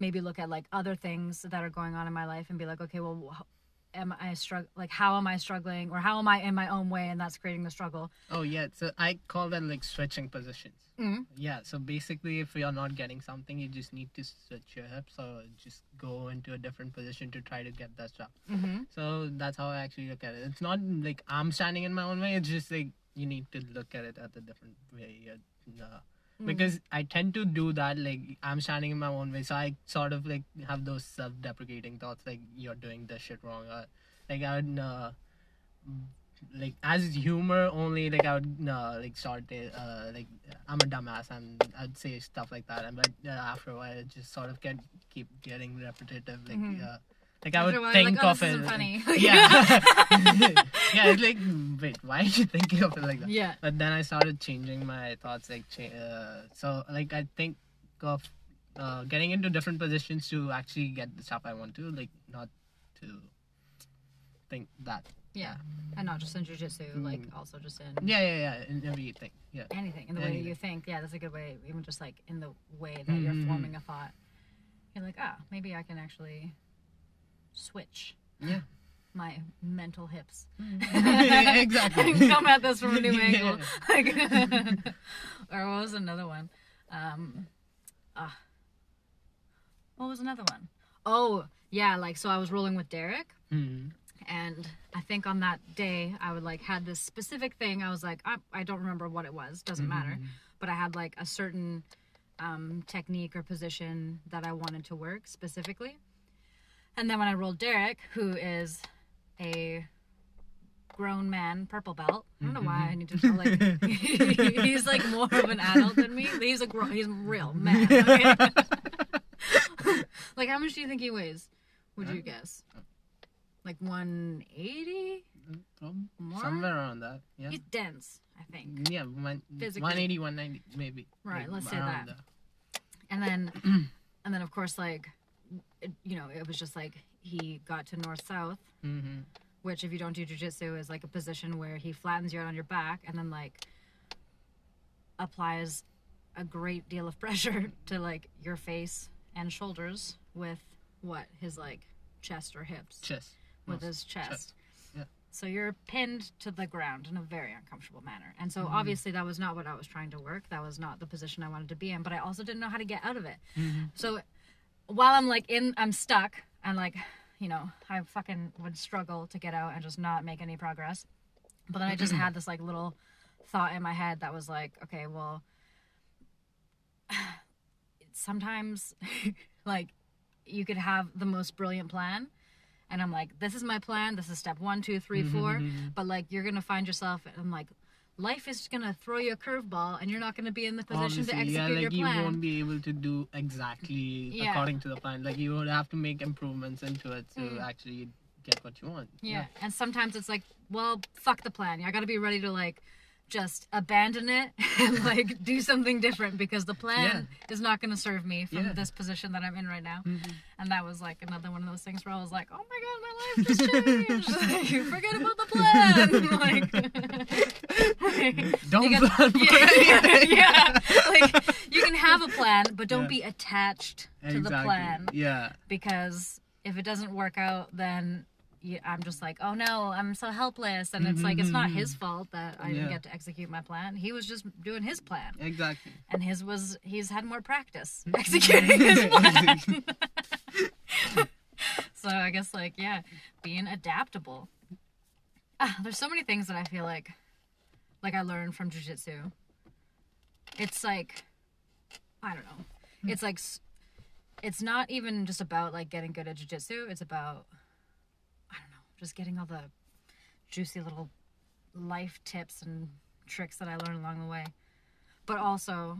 Speaker 1: maybe look at like other things that are going on in my life and be like okay well am i strugg like how am i struggling or how am i in my own way and that's creating the struggle
Speaker 2: Oh yeah, so I call that like switching positions.
Speaker 1: Mhm.
Speaker 2: Yeah, so basically, if you're not getting something, you just need to switch your hips or just go into a different position to try to get that stuff.
Speaker 1: mm-hmm.
Speaker 2: So that's how I actually look at it. It's not like I'm standing in my own way. It's just like you need to look at it at a different way. Yeah, uh, Because I tend to do that. Like I'm standing in my own way, so I sort of like have those self-deprecating thoughts, like you're doing this shit wrong. Or, like I would, uh, like as humor only. Like I would uh, like start uh, like I'm a dumbass, and I'd say stuff like that. And but uh, after a while, it just sort of get keep getting repetitive. Like.
Speaker 1: Mhm.
Speaker 2: Uh, like I
Speaker 1: After
Speaker 2: would
Speaker 1: while,
Speaker 2: think
Speaker 1: like, oh,
Speaker 2: of it.
Speaker 1: funny. [laughs]
Speaker 2: Yeah. [laughs] yeah, it's like, wait, why are you thinking of it like that?
Speaker 1: yeah
Speaker 2: But then I started changing my thoughts. Like, uh, so like I think of uh, getting into different positions to actually get the stuff I want to, like not to think that.
Speaker 1: yeah and not just in jiu-jitsu like
Speaker 2: Mm.
Speaker 1: also just in
Speaker 2: Yeah, yeah, yeah. In everything. Yeah.
Speaker 1: anything in the way that you think yeah that's a good way even just like in the way that you're
Speaker 2: Mhm.
Speaker 1: forming a thought you're like ah maybe i can actually switch.
Speaker 2: Yeah.
Speaker 1: my mental hips. [laughs] [laughs]
Speaker 2: Exactly.
Speaker 1: come at this from a new [laughs] angle. Like, or what was another one? Um ah. What was another one? Oh yeah like so i was rolling with derek.
Speaker 2: Mhm.
Speaker 1: and I think on that day I would like had this specific thing. I was like, I, I don't remember what it was, doesn't matter, but I had like a certain um, technique or position that I wanted to work specifically. And then when I rolled Derek, who is a grown man, purple belt. I don't know why I need to tell like [laughs] he's like more of an adult than me. He's a grown, he's a real man. Okay? [laughs] like how much do you think he weighs? Would you guess? Like 180?
Speaker 2: Um,
Speaker 1: More?
Speaker 2: Somewhere around that. Yeah.
Speaker 1: He's dense, I think.
Speaker 2: Yeah, one,
Speaker 1: Physically.
Speaker 2: 180, 190, maybe.
Speaker 1: Right,
Speaker 2: Like,
Speaker 1: let's say
Speaker 2: around
Speaker 1: that. And then, and then of course, like, you know, it was just like he got to north south,
Speaker 2: Mhm.
Speaker 1: which if you don't do jujitsu is like a position where he flattens you out on your back and then like applies a great deal of [laughs] pressure to like your face and shoulders with what his like chest or hips
Speaker 2: Chest.
Speaker 1: with
Speaker 2: Most-
Speaker 1: his chest.
Speaker 2: Yeah.
Speaker 1: So you're pinned to the ground in a very uncomfortable manner. And so obviously that was not what I was trying to work. That was not the position I wanted to be in, but I also didn't know how to get out of it. So while I'm like in I'm stuck and like, you know, I fucking would struggle to get out and just not make any progress. But then I just [clears throat] had this like little thought in my head that was like, okay, well [sighs] sometimes [laughs] like you could have the most brilliant plan and i'm like this is my plan this is step one two three, four. Mm-hmm. but like you're gonna find yourself and like life is gonna throw you a curveball and you're not gonna be in the position to execute
Speaker 2: yeah, like
Speaker 1: your
Speaker 2: you
Speaker 1: plan
Speaker 2: won't be able to do exactly
Speaker 1: Yeah.
Speaker 2: according to the plan. Like you would have to make improvements into it to
Speaker 1: Mm.
Speaker 2: actually get what you want.
Speaker 1: yeah. and sometimes it's like well fuck the plan i gotta be ready to like just abandon it [laughs] and like do something different because the plan is not going to serve me from
Speaker 2: Yeah. Mm-hmm.
Speaker 1: this position that I'm in right now. And that was like another one of those things where I was like, oh my god, my life just changed. [laughs] like, forget about the plan. [laughs] like,
Speaker 2: Don't
Speaker 1: you
Speaker 2: plan for
Speaker 1: yeah, yeah, like you can have a plan, but don't
Speaker 2: Yeah.
Speaker 1: be attached to the plan
Speaker 2: Yeah.
Speaker 1: because if it doesn't work out, then I'm just like, oh no, I'm so helpless, and it's like it's not his mm-hmm. fault that I didn't get to execute my plan. He was just doing his plan,
Speaker 2: Exactly.
Speaker 1: and his was he's had more practice mm-hmm. [laughs] executing his [laughs] plan. [laughs] so I guess like yeah, being adaptable. Ah, there's so many things that I feel like, like I learned from jujitsu. It's like, I don't know. Hmm. It's like, it's not even just about like getting good at jujitsu. It's about, I don't know, just getting all the juicy little life tips and tricks that I learned along the way. But also,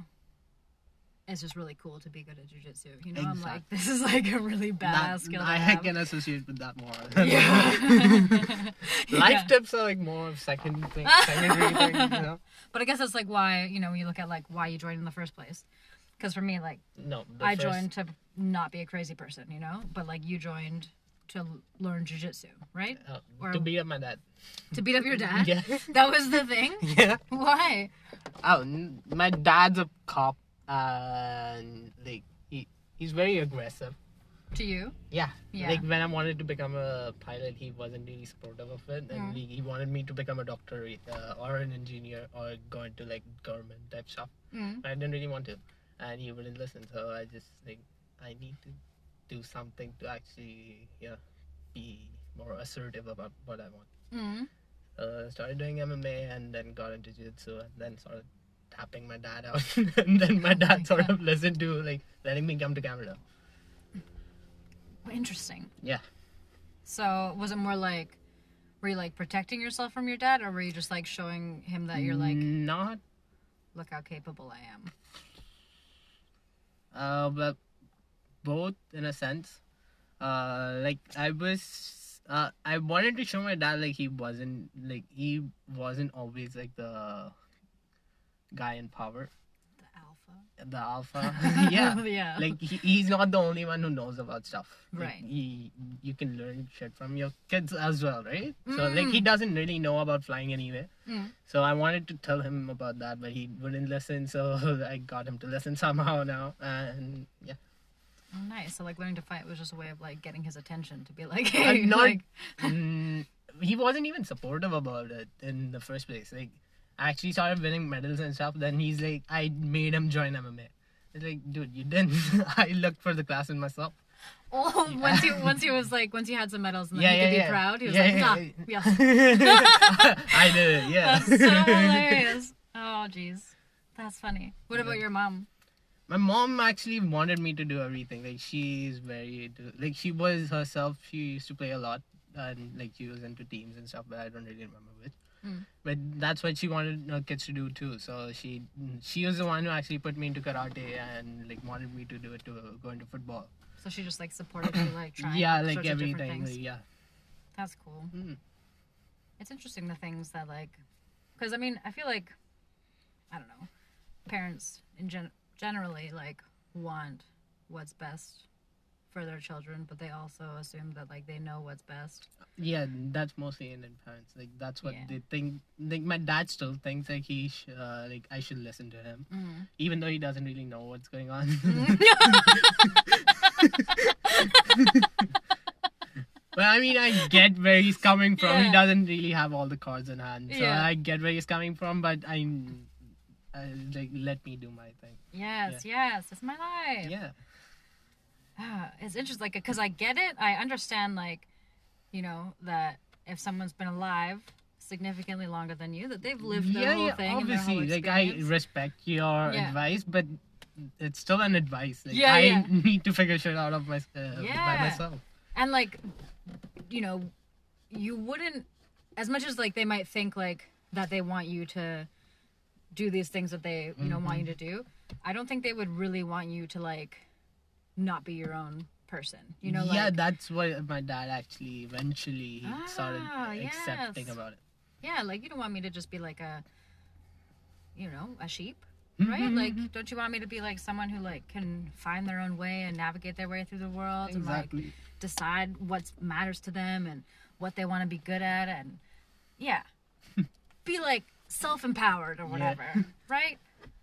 Speaker 1: it's just really cool to be good at jujitsu. You know, I'm like, this is like a really badass
Speaker 2: That,
Speaker 1: skill.
Speaker 2: I can associate with that more. [laughs]
Speaker 1: Yeah. [laughs]
Speaker 2: Life
Speaker 1: Yeah.
Speaker 2: tips are like more of second thing, secondary thing, you [laughs] know?
Speaker 1: But I guess that's like why you know when you look at like why you joined in the first place. Because for me, like
Speaker 2: No,
Speaker 1: I
Speaker 2: first-
Speaker 1: joined to not be a crazy person, you know. But like you joined to learn jujitsu, right?
Speaker 2: uh,
Speaker 1: or-
Speaker 2: to beat up my dad.
Speaker 1: To beat up your dad. [laughs]
Speaker 2: Yeah.
Speaker 1: That was the thing. [laughs]
Speaker 2: yeah.
Speaker 1: Why?
Speaker 2: Oh, my dad's a cop, and like he he's very aggressive.
Speaker 1: To you?
Speaker 2: Yeah.
Speaker 1: Yeah.
Speaker 2: Like when I wanted to become a pilot, he wasn't really supportive of it, and
Speaker 1: Mm.
Speaker 2: he, he wanted me to become a doctor uh, or an engineer or go into like government type stuff.
Speaker 1: Mm.
Speaker 2: I didn't really want to, and he wouldn't listen. So I just like I need to do something to actually yeah be more assertive about what I want.
Speaker 1: Mm.
Speaker 2: Uh, started doing MMA and then got into jiu-jitsu and then started tapping my dad out [laughs] and then my dad
Speaker 1: my
Speaker 2: sort
Speaker 1: God.
Speaker 2: of listened to like letting me come to Canada.
Speaker 1: Interesting.
Speaker 2: Yeah.
Speaker 1: So was it more like, were you like protecting yourself from your dad, or were you just like showing him that you're like,
Speaker 2: not
Speaker 1: look how capable I am?
Speaker 2: uh but both in a sense. Uh like I was uh I wanted to show my dad like he wasn't like he wasn't always like the guy in power.
Speaker 1: The alpha.
Speaker 2: The alpha. [laughs] yeah.
Speaker 1: yeah.
Speaker 2: like he, he's not the only one who knows about stuff Like,
Speaker 1: Right.
Speaker 2: he you can learn shit from your kids as well right so like
Speaker 1: Mm.
Speaker 2: he doesn't really know about flying anyway
Speaker 1: Mm.
Speaker 2: so i wanted to tell him about that but he wouldn't listen so [laughs] i got him to listen somehow now and yeah
Speaker 1: Oh, nice. So like learning to fight was just a way of like getting his attention to be like,
Speaker 2: Uh,
Speaker 1: hey,
Speaker 2: not-
Speaker 1: like, [laughs]
Speaker 2: mm, he wasn't even supportive about it in the first place like i actually started winning medals and stuff then he's like i made him join mma it's like dude you didn't [laughs] i looked for the class in myself
Speaker 1: oh, once you once he was like once he had some medals and then
Speaker 2: Yeah,
Speaker 1: he
Speaker 2: yeah,
Speaker 1: could be
Speaker 2: yeah.
Speaker 1: proud, he was
Speaker 2: Yeah,
Speaker 1: like,
Speaker 2: yeah,
Speaker 1: nah,
Speaker 2: yeah. [laughs] I did it, yeah.
Speaker 1: That's so hilarious. Oh, jeez. That's funny. What about your mom?
Speaker 2: My mom actually wanted me to do everything. Like she's very like she was herself. She used to play a lot, and like she was into teams and stuff. But I don't really remember which.
Speaker 1: Mm.
Speaker 2: But that's what she wanted her kids to do too. So she she was the one who actually put me into karate and like wanted me to do it to go into football.
Speaker 1: So she just like supported you, like [clears throat] trying
Speaker 2: yeah, like everything. like, yeah.
Speaker 1: That's cool.
Speaker 2: Mm.
Speaker 1: It's interesting the things that like, because I mean, I feel like, I don't know, parents in gen- generally like want what's best for their children, but they also assume that like they know what's best.
Speaker 2: Yeah, that's mostly Indian parents. Like that's what
Speaker 1: Yeah.
Speaker 2: they think. Like my dad still thinks like he sh- uh, like I should listen to him,
Speaker 1: Mm.
Speaker 2: even though he doesn't really know what's going on. [laughs] but I mean, I get where he's coming from. He doesn't really have all the cards in hand, so
Speaker 1: Yeah.
Speaker 2: I get where he's coming from. But I, uh, like, let me do my thing.
Speaker 1: yes, yes, it's my life.
Speaker 2: Yeah.
Speaker 1: Ah, it's interesting, like, because I get it. I understand, like, you know, that if someone's been alive significantly longer than you, that they've lived their
Speaker 2: yeah,
Speaker 1: whole
Speaker 2: yeah,
Speaker 1: thing. and their whole
Speaker 2: obviously. Like, I respect your
Speaker 1: Yeah.
Speaker 2: advice, but it's still an advice. Like,
Speaker 1: Yeah,
Speaker 2: I
Speaker 1: yeah. [laughs]
Speaker 2: need to figure shit out of my, uh, by myself.
Speaker 1: and like you know you wouldn't as much as like they might think like that they want you to do these things that they you know want you to do i don't think they would really want you to like not be your own person. You know
Speaker 2: yeah,
Speaker 1: like
Speaker 2: that's what my dad actually eventually he started
Speaker 1: Ah,
Speaker 2: accepting
Speaker 1: yes.
Speaker 2: about it.
Speaker 1: yeah like you don't want me to just be like a you know a sheep
Speaker 2: Mm-hmm,
Speaker 1: right? Like don't you want me to be like someone who like can find their own way and navigate their way through the world and like decide what matters to them and what they want to be good at and yeah. [laughs] Be like self-empowered or whatever [laughs] right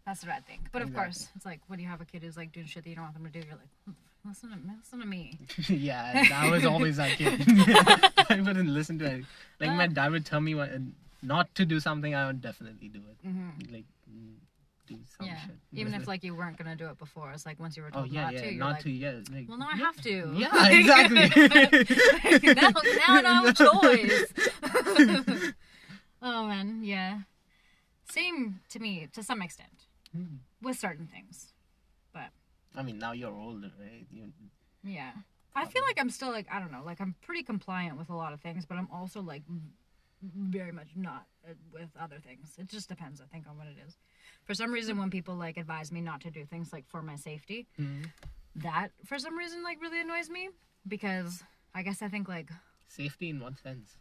Speaker 1: that's what i think but of
Speaker 2: Exactly.
Speaker 1: course it's like when you have a kid who's like doing shit that you don't want them to do you're like "Hmm, listen to me listen to me [laughs]
Speaker 2: yeah, [laughs] that was always that kid. I wouldn't listen to it. Like my dad would tell me what, not to do something, I would definitely do it. Like mm, do some
Speaker 1: Mm-hmm. yeah
Speaker 2: shit.
Speaker 1: even if like you weren't gonna do it before it's like once you were
Speaker 2: oh
Speaker 1: told
Speaker 2: yeah,
Speaker 1: not
Speaker 2: yeah,
Speaker 1: to you're
Speaker 2: not
Speaker 1: like
Speaker 2: to yeah. Like,
Speaker 1: well no i
Speaker 2: yeah.
Speaker 1: have to
Speaker 2: Yeah,
Speaker 1: Like,
Speaker 2: exactly.
Speaker 1: now, now I a choice. oh man, yeah. Same to me to some extent
Speaker 2: Hmm.
Speaker 1: with certain things, but
Speaker 2: I mean, now you're older, right? You,
Speaker 1: yeah. I feel like I'm still like I don't know, like I'm pretty compliant with a lot of things, but I'm also like very much not uh, with other things. It just depends, I think, on what it is. For some reason, when people like advise me not to do things like for my safety,
Speaker 2: Mhm.
Speaker 1: that for some reason like really annoys me because I guess I think like
Speaker 2: safety in one sense?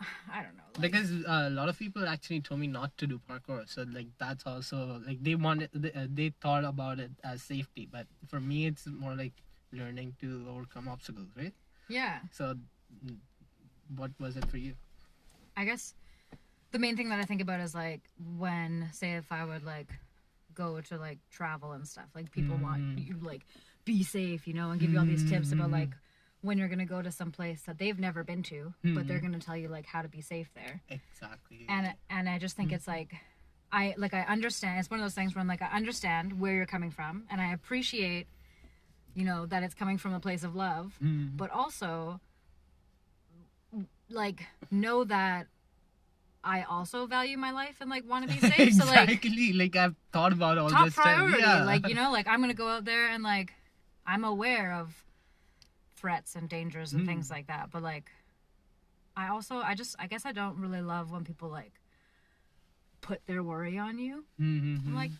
Speaker 2: [sighs]
Speaker 1: I don't know. Like,
Speaker 2: Because uh, a lot of people actually told me not to do parkour, so like that's also like they wanted they, uh, they thought about it as safety, but for me it's more like learning to overcome obstacles, right?
Speaker 1: yeah.
Speaker 2: So, mm, what was it for you?
Speaker 1: I guess the main thing that I think about is like when, say, if I would like go to like travel and stuff, like people want
Speaker 2: Mm.
Speaker 1: you like be safe, you know, and give you all these tips about like when you're gonna go to some place that they've never been to, but they're gonna tell you like how to be safe there.
Speaker 2: Exactly.
Speaker 1: And and I just think it's like I like I understand. It's one of those things where I'm like I understand where you're coming from, and I appreciate, you know, that it's coming from a place of love,
Speaker 2: Mm.
Speaker 1: but also like know that I also value my life and like want to be safe. [laughs] So like
Speaker 2: exactly. like, I've thought about all
Speaker 1: top
Speaker 2: this
Speaker 1: priority.
Speaker 2: stuff. Yeah.
Speaker 1: Like you know, like I'm gonna go out there and like I'm aware of threats and dangers and
Speaker 2: Mm.
Speaker 1: things like that. But like I also I just I guess I don't really love when people like put their worry on you.
Speaker 2: Mhm.
Speaker 1: I'm like,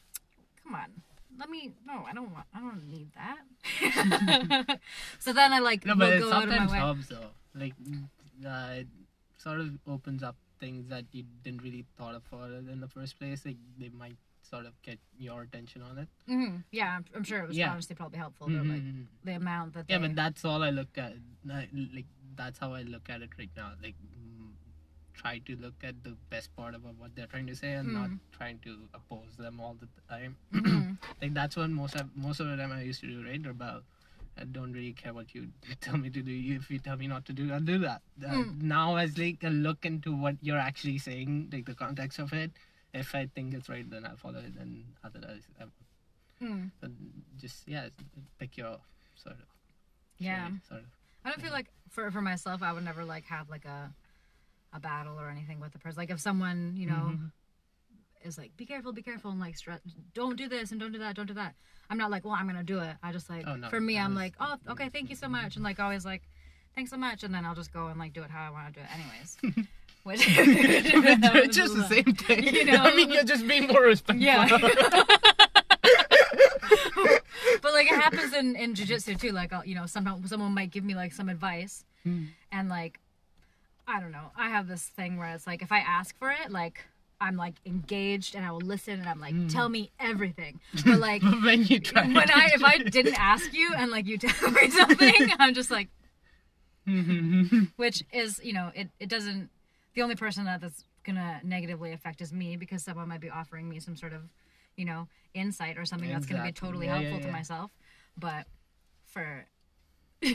Speaker 1: come on. Let me no, I don't want I don't need that. [laughs] so then I like
Speaker 2: no, but it
Speaker 1: go out of my
Speaker 2: sometimes
Speaker 1: way.
Speaker 2: helps though. Like, uh, it sort of opens up things that you didn't really thought of for in the first place. Like, they might sort of get your attention on it.
Speaker 1: hmm Yeah, I'm, I'm sure it was
Speaker 2: Yeah.
Speaker 1: honestly probably helpful. But like the amount that
Speaker 2: Yeah,
Speaker 1: they,
Speaker 2: but that's all I look at. Like that's how I look at it right now. Like mm, try to look at the best part of what they're trying to say and not
Speaker 1: Mm.
Speaker 2: trying to oppose them all the time. [clears throat] [clears throat] Like that's what most of most of the time I used to do, right? Rebel. I don't really care what you [laughs] tell me to do. If you tell me not to do, I'll do that. Uh,
Speaker 1: Mm.
Speaker 2: Now, as like a look into what you're actually saying, like the context of it, if I think it's right, then I'll follow it, and otherwise, I,
Speaker 1: Mm.
Speaker 2: but just yeah, pick your sort of.
Speaker 1: Yeah.
Speaker 2: Sort of.
Speaker 1: I don't feel like for for myself, I would never like have like a a battle or anything with the person. Like if someone you know
Speaker 2: Mhm.
Speaker 1: is like, be careful, be careful, and like stre- don't do this and don't do that, don't do that. I'm not like, well, I'm gonna do it. I just like
Speaker 2: Oh, no,
Speaker 1: for me, I'm
Speaker 2: was-
Speaker 1: like, oh, okay, thank you so much, and like always like, thanks so much, and then I'll just go and like do it how I want to do it, anyways. [laughs] Which [laughs]
Speaker 2: it's [laughs] just the same thing.
Speaker 1: You know?
Speaker 2: I mean, you're just being more respectful.
Speaker 1: Yeah. [laughs] but like it happens in in jujitsu too. Like I'll, you know, sometimes someone might give me like some advice,
Speaker 2: Hmm.
Speaker 1: and like I don't know. I have this thing where it's like if I ask for it, like I'm like engaged and I will listen and I'm like,
Speaker 2: Hmm.
Speaker 1: tell me everything. But like
Speaker 2: when you try.
Speaker 1: when I if I didn't ask you and like you tell me something, I'm just like,
Speaker 2: Mhm.
Speaker 1: which is you know it it doesn't. The only person that that's gonna negatively affect is me because someone might be offering me some sort of you know insight or something that's gonna be totally
Speaker 2: Yeah, yeah,
Speaker 1: helpful to myself. But for [laughs]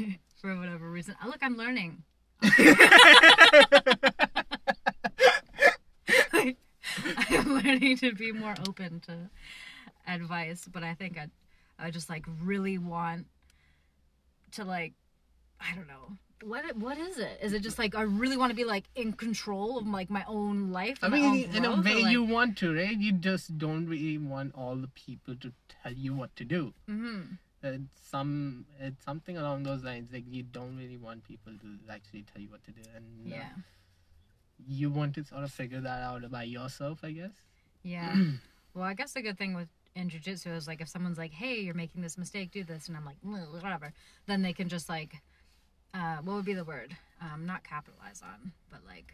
Speaker 1: for whatever reason. Oh, look, I'm learning. [laughs] I am learning to be more open to advice, but I think I, I just like really want to like, I don't know. What what is it? Is it just like I really want to be like in control of like my own life?
Speaker 2: I
Speaker 1: and my own
Speaker 2: mean, in a
Speaker 1: growth, or,
Speaker 2: way,
Speaker 1: like-
Speaker 2: you want to, right? You just don't really want all the people to tell you what to do.
Speaker 1: Mhm.
Speaker 2: It's some, it's something along those lines. Like you don't really want people to actually tell you what to do, and uh,
Speaker 1: Yeah.
Speaker 2: you want to sort of figure that out by yourself, I guess.
Speaker 1: Yeah. [clears throat] well, I guess the good thing with in jujitsu is like if someone's like, "Hey, you're making this mistake, do this," and I'm like, "Mm, whatever, then they can just like, uh, what would be the word? Um, not capitalize on, but like,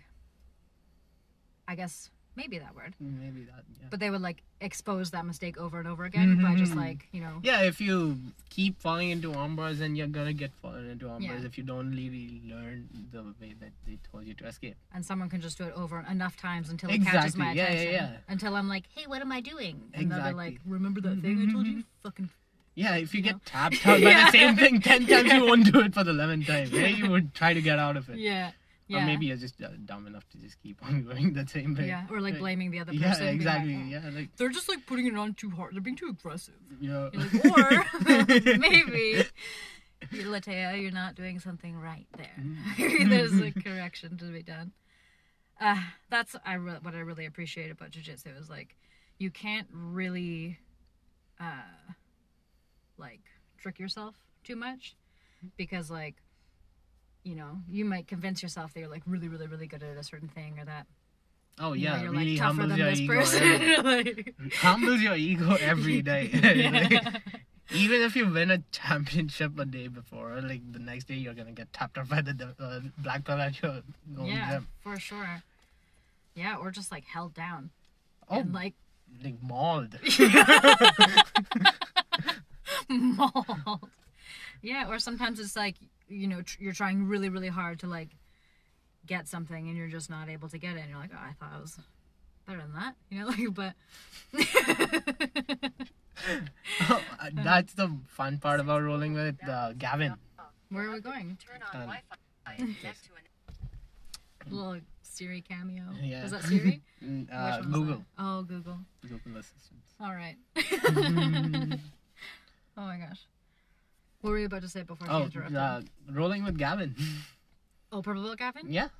Speaker 1: I guess maybe that word.
Speaker 2: Maybe that. Yeah.
Speaker 1: But they would like expose that mistake over and over again by just
Speaker 2: Mhm.
Speaker 1: like you know.
Speaker 2: Yeah, if you keep falling into arm bars, then you're gonna get fallen into arm
Speaker 1: Yeah.
Speaker 2: if you don't really learn the way that they told you to escape.
Speaker 1: And someone can just do it over enough times until it catches my
Speaker 2: Exactly. Yeah, yeah, yeah.
Speaker 1: Until I'm like, hey, what am I doing? And they'll be like,
Speaker 2: Exactly.
Speaker 1: remember that thing I told you? Fucking
Speaker 2: Yeah, if you get tapped [laughs] out by the same thing ten [laughs] times, you won't do it for the eleventh time. Right? You would try to get out of it.
Speaker 1: yeah, yeah.
Speaker 2: Or maybe you're just uh, dumb enough to just keep [laughs] on going the same way.
Speaker 1: yeah, or like blaming the other person.
Speaker 2: Yeah,
Speaker 1: being like,
Speaker 2: exactly.
Speaker 1: "Oh,
Speaker 2: Yeah, like
Speaker 1: They're just like putting it on too hard. They're being too aggressive.
Speaker 2: yeah.
Speaker 1: Like, or maybe, Latea, you're not doing something right there.
Speaker 2: Mm.
Speaker 1: There's a correction to be done. Uh, that's I re- what I really appreciate about jujitsu is like you can't really, uh, like trick yourself too much because like, you know, you might convince yourself that you're like really, really, really good at a certain thing or that
Speaker 2: Oh
Speaker 1: you know,
Speaker 2: yeah,
Speaker 1: you're
Speaker 2: really
Speaker 1: like tougher
Speaker 2: humbles
Speaker 1: than
Speaker 2: your
Speaker 1: this
Speaker 2: ego.
Speaker 1: person.
Speaker 2: every- [laughs]
Speaker 1: like,
Speaker 2: humbles your ego every day. [laughs]
Speaker 1: yeah. [laughs]
Speaker 2: Even if you win a championship a day before, like the next day you're gonna get tapped out by the uh, black belt at your own
Speaker 1: yeah,
Speaker 2: gym.
Speaker 1: for sure. Yeah, or just like held down
Speaker 2: Oh,
Speaker 1: and like
Speaker 2: like mauled. [laughs]
Speaker 1: mauled. Yeah, or sometimes it's like you know tr- you're trying really really hard to like get something and you're just not able to get it and you're like oh I thought I was better than that you know [laughs] like but [laughs]
Speaker 2: That's the fun part about rolling with uh, Gavin.
Speaker 1: where are we going
Speaker 3: Turn on
Speaker 2: Um,
Speaker 3: Wi-Fi and to an
Speaker 1: little Siri cameo
Speaker 2: Yeah.
Speaker 1: is that Siri
Speaker 2: Mm, Uh, Google.
Speaker 1: that? oh Google
Speaker 2: Google Assistant.
Speaker 1: all right oh my gosh what were you about to say before she
Speaker 2: Oh,
Speaker 1: interrupted
Speaker 2: uh, rolling with Gavin. [laughs]
Speaker 1: oh purple Belt Gavin
Speaker 2: yeah. [laughs]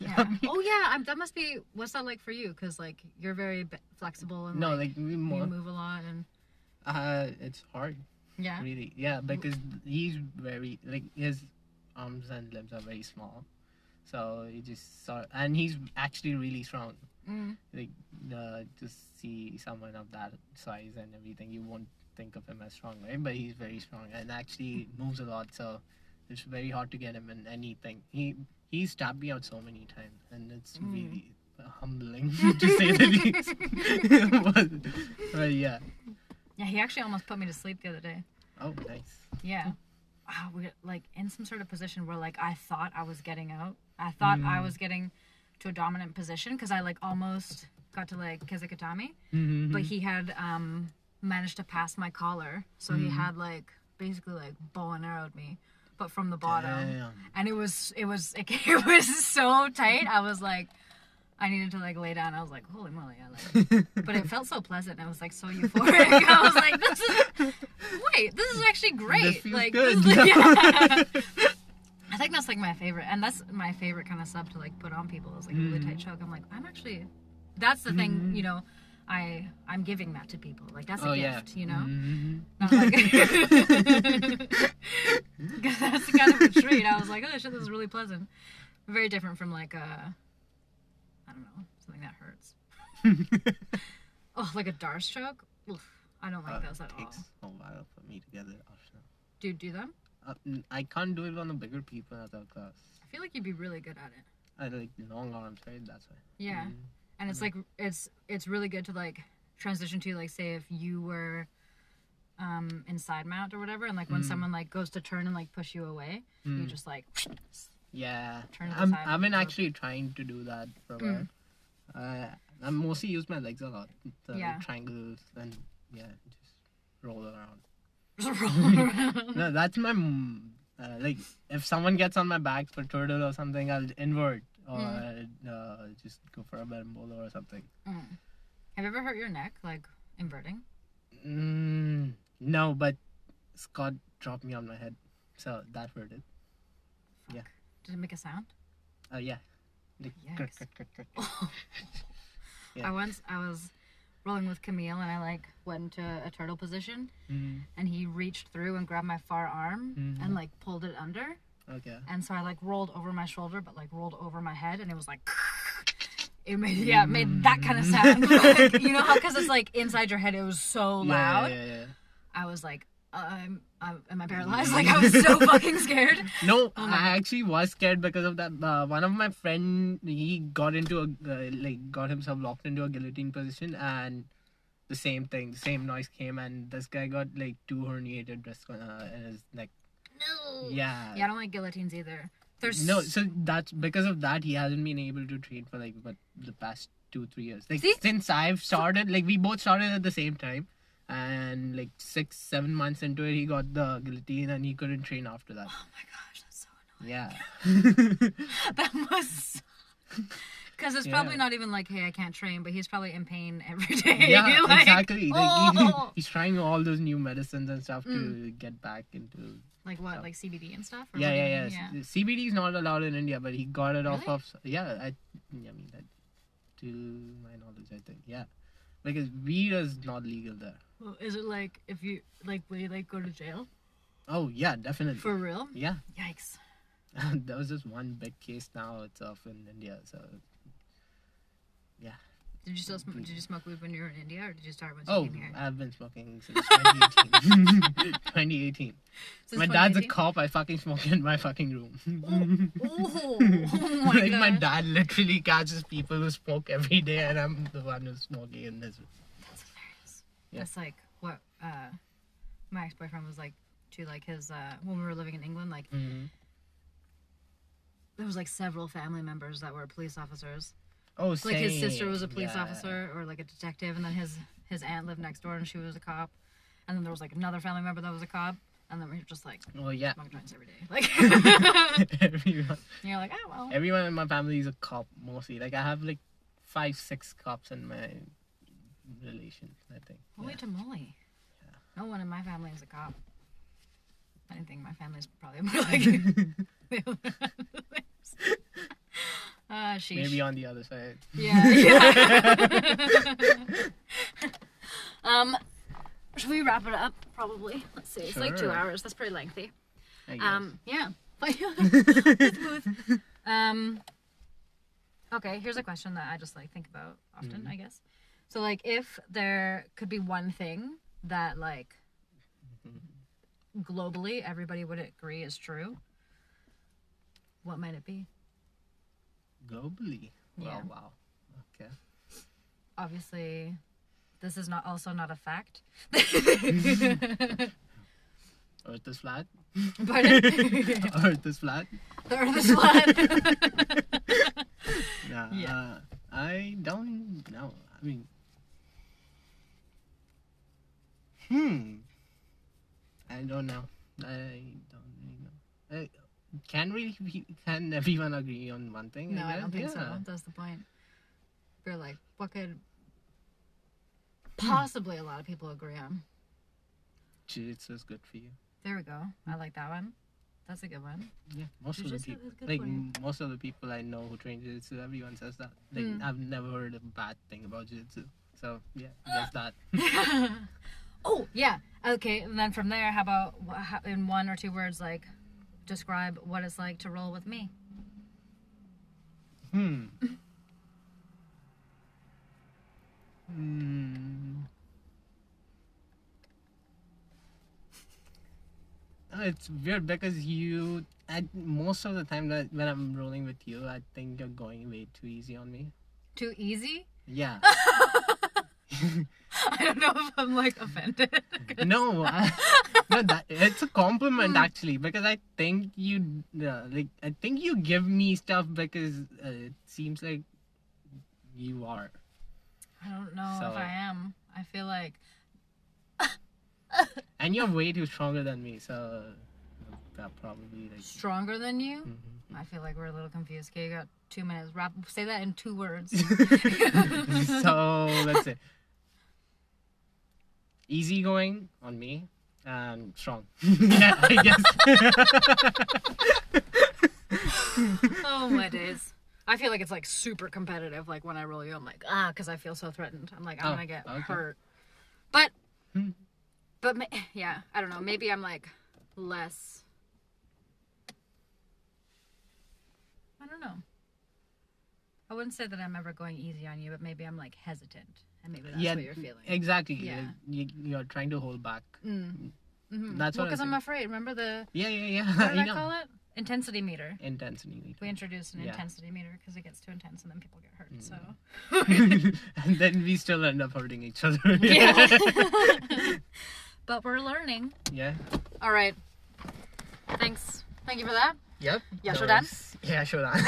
Speaker 1: Yeah. [laughs] oh yeah, I'm, that must be. What's that like for you? Because like you're very b- flexible and
Speaker 2: No,
Speaker 1: like,
Speaker 2: like we
Speaker 1: you
Speaker 2: more.
Speaker 1: move a lot and
Speaker 2: Uh, it's hard,
Speaker 1: yeah.
Speaker 2: really. Yeah, because he's very like his arms and limbs are very small, so he just sort and he's actually really strong.
Speaker 1: Mm.
Speaker 2: Like uh, to see someone of that size and everything, you won't think of him as strong, right? But he's very strong and actually [laughs] moves a lot, so it's very hard to get him in anything. He he's tapped me out so many times, and it's
Speaker 1: Mm.
Speaker 2: really humbling [laughs] to say the [laughs] least. but, but yeah.
Speaker 1: Yeah, he actually almost put me to sleep the other day.
Speaker 2: Oh, nice.
Speaker 1: Yeah. Wow, we like in some sort of position where like I thought I was getting out. I thought I
Speaker 2: Mm.
Speaker 1: was getting to a dominant position because I like almost got to like Kesa Gatame,
Speaker 2: Mm-hmm.
Speaker 1: but he had um managed to pass my collar, so he had like basically like bow and arrowed me, but from the bottom.
Speaker 2: Damn.
Speaker 1: and it was it was it, [laughs] it was so tight. I was like, I needed to like lay down. I was like, holy moly! I like, [laughs] but it felt so pleasant. I was like so euphoric. [laughs] I was like, this is wait, this is actually great.
Speaker 2: This feels
Speaker 1: like,
Speaker 2: good.
Speaker 1: This is, yeah. I think that's like my favorite, and that's my favorite kind of sub to like put on people is like a really tight choke. I'm like, I'm actually, that's the thing, you know. I I'm giving that to people. Like that's a
Speaker 2: Oh yeah.
Speaker 1: gift, you know.
Speaker 2: Mhm.
Speaker 1: Not like [laughs] [laughs] that's kind of a treat. I was like, oh shit, this is really pleasant. Very different from like uh I don't know, something that hurts. [laughs] Oh, like a D'Arce choke? Oof, I don't like
Speaker 2: Uh,
Speaker 1: those at all.
Speaker 2: takes a while me to get it off now.
Speaker 1: Do you do them?
Speaker 2: I can't do it on the bigger people at our class.
Speaker 1: I feel like you'd be really good at it.
Speaker 2: I like long arms, right? That's why.
Speaker 1: Yeah.
Speaker 2: Mm.
Speaker 1: And it's like it's it's really good to like transition to like say if you were um in side mount or whatever and like when
Speaker 2: Mm.
Speaker 1: someone like goes to turn and like push you away, you
Speaker 2: Mm.
Speaker 1: just like
Speaker 2: Yeah.
Speaker 1: Turn to the
Speaker 2: I'm,
Speaker 1: side
Speaker 2: I've been actually trying to do that for a
Speaker 1: Mm.
Speaker 2: while. Uh, I mostly use my legs a lot. The
Speaker 1: Yeah.
Speaker 2: triangles and yeah, just roll around.
Speaker 1: Just roll [laughs] around.
Speaker 2: No, that's my uh, like. If someone gets on my back for turtle or something, I'll invert or
Speaker 1: Mm.
Speaker 2: uh, just go for a berimbolo or something.
Speaker 1: Mm. Have you ever hurt your neck like inverting?
Speaker 2: Mm, no, but Scott dropped me on my head, so that hurt it. Yeah.
Speaker 1: Did it make a sound?
Speaker 2: Uh, yeah. Like. [laughs] [laughs] Yeah.
Speaker 1: I once I was rolling with Camille and I like went into a turtle position
Speaker 2: Mhm.
Speaker 1: and he reached through and grabbed my far arm
Speaker 2: Mhm.
Speaker 1: and like pulled it under
Speaker 2: Okay.
Speaker 1: and so I like rolled over my shoulder but like rolled over my head and it was like [laughs] it made yeah it made that kind of sound [laughs] like, you know how because it's like inside your head it was so loud
Speaker 2: Yeah, yeah, yeah.
Speaker 1: I was like I'm, I'm am I paralyzed like I was so [laughs] fucking scared
Speaker 2: No,
Speaker 1: my
Speaker 2: I actually was scared because of that. Uh, one of my friend, he got into a uh, like got himself locked into a guillotine position, and the same thing, the same noise came, and this guy got like two herniated discs uh, in his neck.
Speaker 1: no
Speaker 2: Yeah.
Speaker 1: yeah I don't like guillotines either there's
Speaker 2: No, so that's because of that he hasn't been able to train for like what the past two three years. Like
Speaker 1: See?
Speaker 2: since I've started, like we both started at the same time, and like six seven months into it, he got the guillotine and he couldn't train after that.
Speaker 1: oh my gosh that's so annoying
Speaker 2: Yeah. [laughs]
Speaker 1: that must [laughs] because it's
Speaker 2: Yeah.
Speaker 1: probably not even like hey i can't train but he's probably in pain every [laughs] day
Speaker 2: yeah,
Speaker 1: Like,
Speaker 2: exactly. Like he-
Speaker 1: oh.
Speaker 2: he's trying all those new medicines and stuff to
Speaker 1: Mm.
Speaker 2: get back into.
Speaker 1: like what like cbd and stuff or
Speaker 2: Yeah,
Speaker 1: what
Speaker 2: yeah, yeah. CBD is not allowed in India, but he got it off of. Yeah, I, I mean that. To my knowledge, I think yeah, because weed is not legal there.
Speaker 1: Well, is it like if you like will you like go to jail
Speaker 2: Oh yeah, definitely.
Speaker 1: for real
Speaker 2: yeah,
Speaker 1: yikes [laughs]
Speaker 2: there was just one big case now itself in India. So yeah.
Speaker 1: did you still sm- did you smoke weed when you were in india or did you start when you
Speaker 2: oh,
Speaker 1: came here
Speaker 2: I've been smoking since 2018. 2018. [laughs]
Speaker 1: Since
Speaker 2: my dad's a
Speaker 1: 2018?
Speaker 2: cop. I fucking smoke in my fucking room.
Speaker 1: oh, oh, [laughs] oh my
Speaker 2: like
Speaker 1: god
Speaker 2: my dad literally catches people who smoke every day, and I'm the one who's smoking in this room. Yeah.
Speaker 1: that's like what uh my ex-boyfriend was like to like his uh when we were living in england like there was like several family members that were police officers
Speaker 2: Oh,
Speaker 1: like his sister was a police
Speaker 2: Yeah.
Speaker 1: officer or like a detective and then his his aunt lived next door and she was a cop and then there was like another family member that was a cop and then we were just like
Speaker 2: well, yeah.
Speaker 1: smoke joints every day like [laughs] [laughs]
Speaker 2: everyone,
Speaker 1: you're like oh well
Speaker 2: everyone in my family is a cop mostly. Like I have like five, six cops in my relation. I think.
Speaker 1: holy
Speaker 2: Yeah.
Speaker 1: tamale no one in my family is a cop I didn't think my family's probably more like [laughs] [laughs] uh [laughs] sheesh.
Speaker 2: Maybe on the other side.
Speaker 1: Yeah, yeah. um, should we wrap it up? Probably. Let's see. It's like two hours. That's pretty lengthy. Um, yeah. Um. Okay, here's a question that I just like think about often. I guess. So, like, if there could be one thing that, like, globally everybody would agree is true, what might it be?
Speaker 2: Globally.
Speaker 1: Yeah.
Speaker 2: Wow. Wow. Okay.
Speaker 1: obviously this is not also not a fact [laughs]
Speaker 2: Earth is flat.
Speaker 1: but [laughs]
Speaker 2: Earth is flat.
Speaker 1: the earth is flat [laughs]
Speaker 2: Nah,
Speaker 1: Yeah.
Speaker 2: uh, I don't know. I mean, hmm. I don't know. I don't really know. I, can really can everyone agree on one thing?
Speaker 1: no i
Speaker 2: guess?
Speaker 1: don't think so that's the point we're like what could possibly a lot of people agree on
Speaker 2: Jiu-jitsu is good for you.
Speaker 1: there we go i like that one that's a good one
Speaker 2: Yeah, most of the
Speaker 1: Jiu-jitsu
Speaker 2: people,
Speaker 1: is good
Speaker 2: like
Speaker 1: for
Speaker 2: most of the people I know who train jiu-jitsu, everyone says that. Like
Speaker 1: Mm.
Speaker 2: I've never heard a bad thing about jiu-jitsu. So yeah, that's [laughs] that. [laughs]
Speaker 1: oh yeah okay and then from there how about in one or two words like describe what it's like to roll with me
Speaker 2: Hmm. [laughs] Hmm. Uh, It's weird because you, at most of the time that when I'm rolling with you, I think you're going way too easy on me.
Speaker 1: too easy
Speaker 2: Yeah. [laughs] [laughs]
Speaker 1: i don't know if i'm like offended [laughs]
Speaker 2: no, I, no, that it's a
Speaker 1: Hmm.
Speaker 2: compliment actually because I think you, uh, like, I think you give me stuff because uh, it seems like you are.
Speaker 1: I don't know
Speaker 2: So-
Speaker 1: if I am. I feel like [laughs]
Speaker 2: and you're way too stronger than me, so that probably like.
Speaker 1: Stronger than you?
Speaker 2: Mhm.
Speaker 1: I feel like we're a little confused. Okay, you got two minutes. Wrap. Say that in two words.
Speaker 2: so let's say easygoing on me and strong. yeah, [laughs] I guess.
Speaker 1: oh my days. I feel like it's like super competitive. Like when I roll you, I'm like ah, because I feel so threatened. I'm like I'm
Speaker 2: Oh,
Speaker 1: gonna get
Speaker 2: okay.
Speaker 1: hurt. But,
Speaker 2: Hmm.
Speaker 1: but ma- [sighs] yeah, I don't know. Maybe I'm like less. I don't know. I wouldn't say that I'm ever going easy on you, but maybe I'm like hesitant, and maybe that's
Speaker 2: yeah,
Speaker 1: what you're feeling.
Speaker 2: exactly.
Speaker 1: Yeah.
Speaker 2: You, you're trying to hold back.
Speaker 1: Mm. hmm
Speaker 2: That's
Speaker 1: well,
Speaker 2: what I
Speaker 1: because I'm afraid. Remember the
Speaker 2: Yeah, yeah, yeah.
Speaker 1: what did
Speaker 2: you [laughs]
Speaker 1: I call it? Intensity meter.
Speaker 2: Intensity. meter.
Speaker 1: We introduced an
Speaker 2: Yeah.
Speaker 1: intensity meter because it gets too intense and then people get hurt. So. [laughs] [laughs]
Speaker 2: and then we still end up hurting each other.
Speaker 1: Yeah. but we're learning.
Speaker 2: yeah.
Speaker 1: All right. Thanks. Thank you for that.
Speaker 2: Yep.
Speaker 1: Yeah, sure
Speaker 2: worries. Yeah, sure done.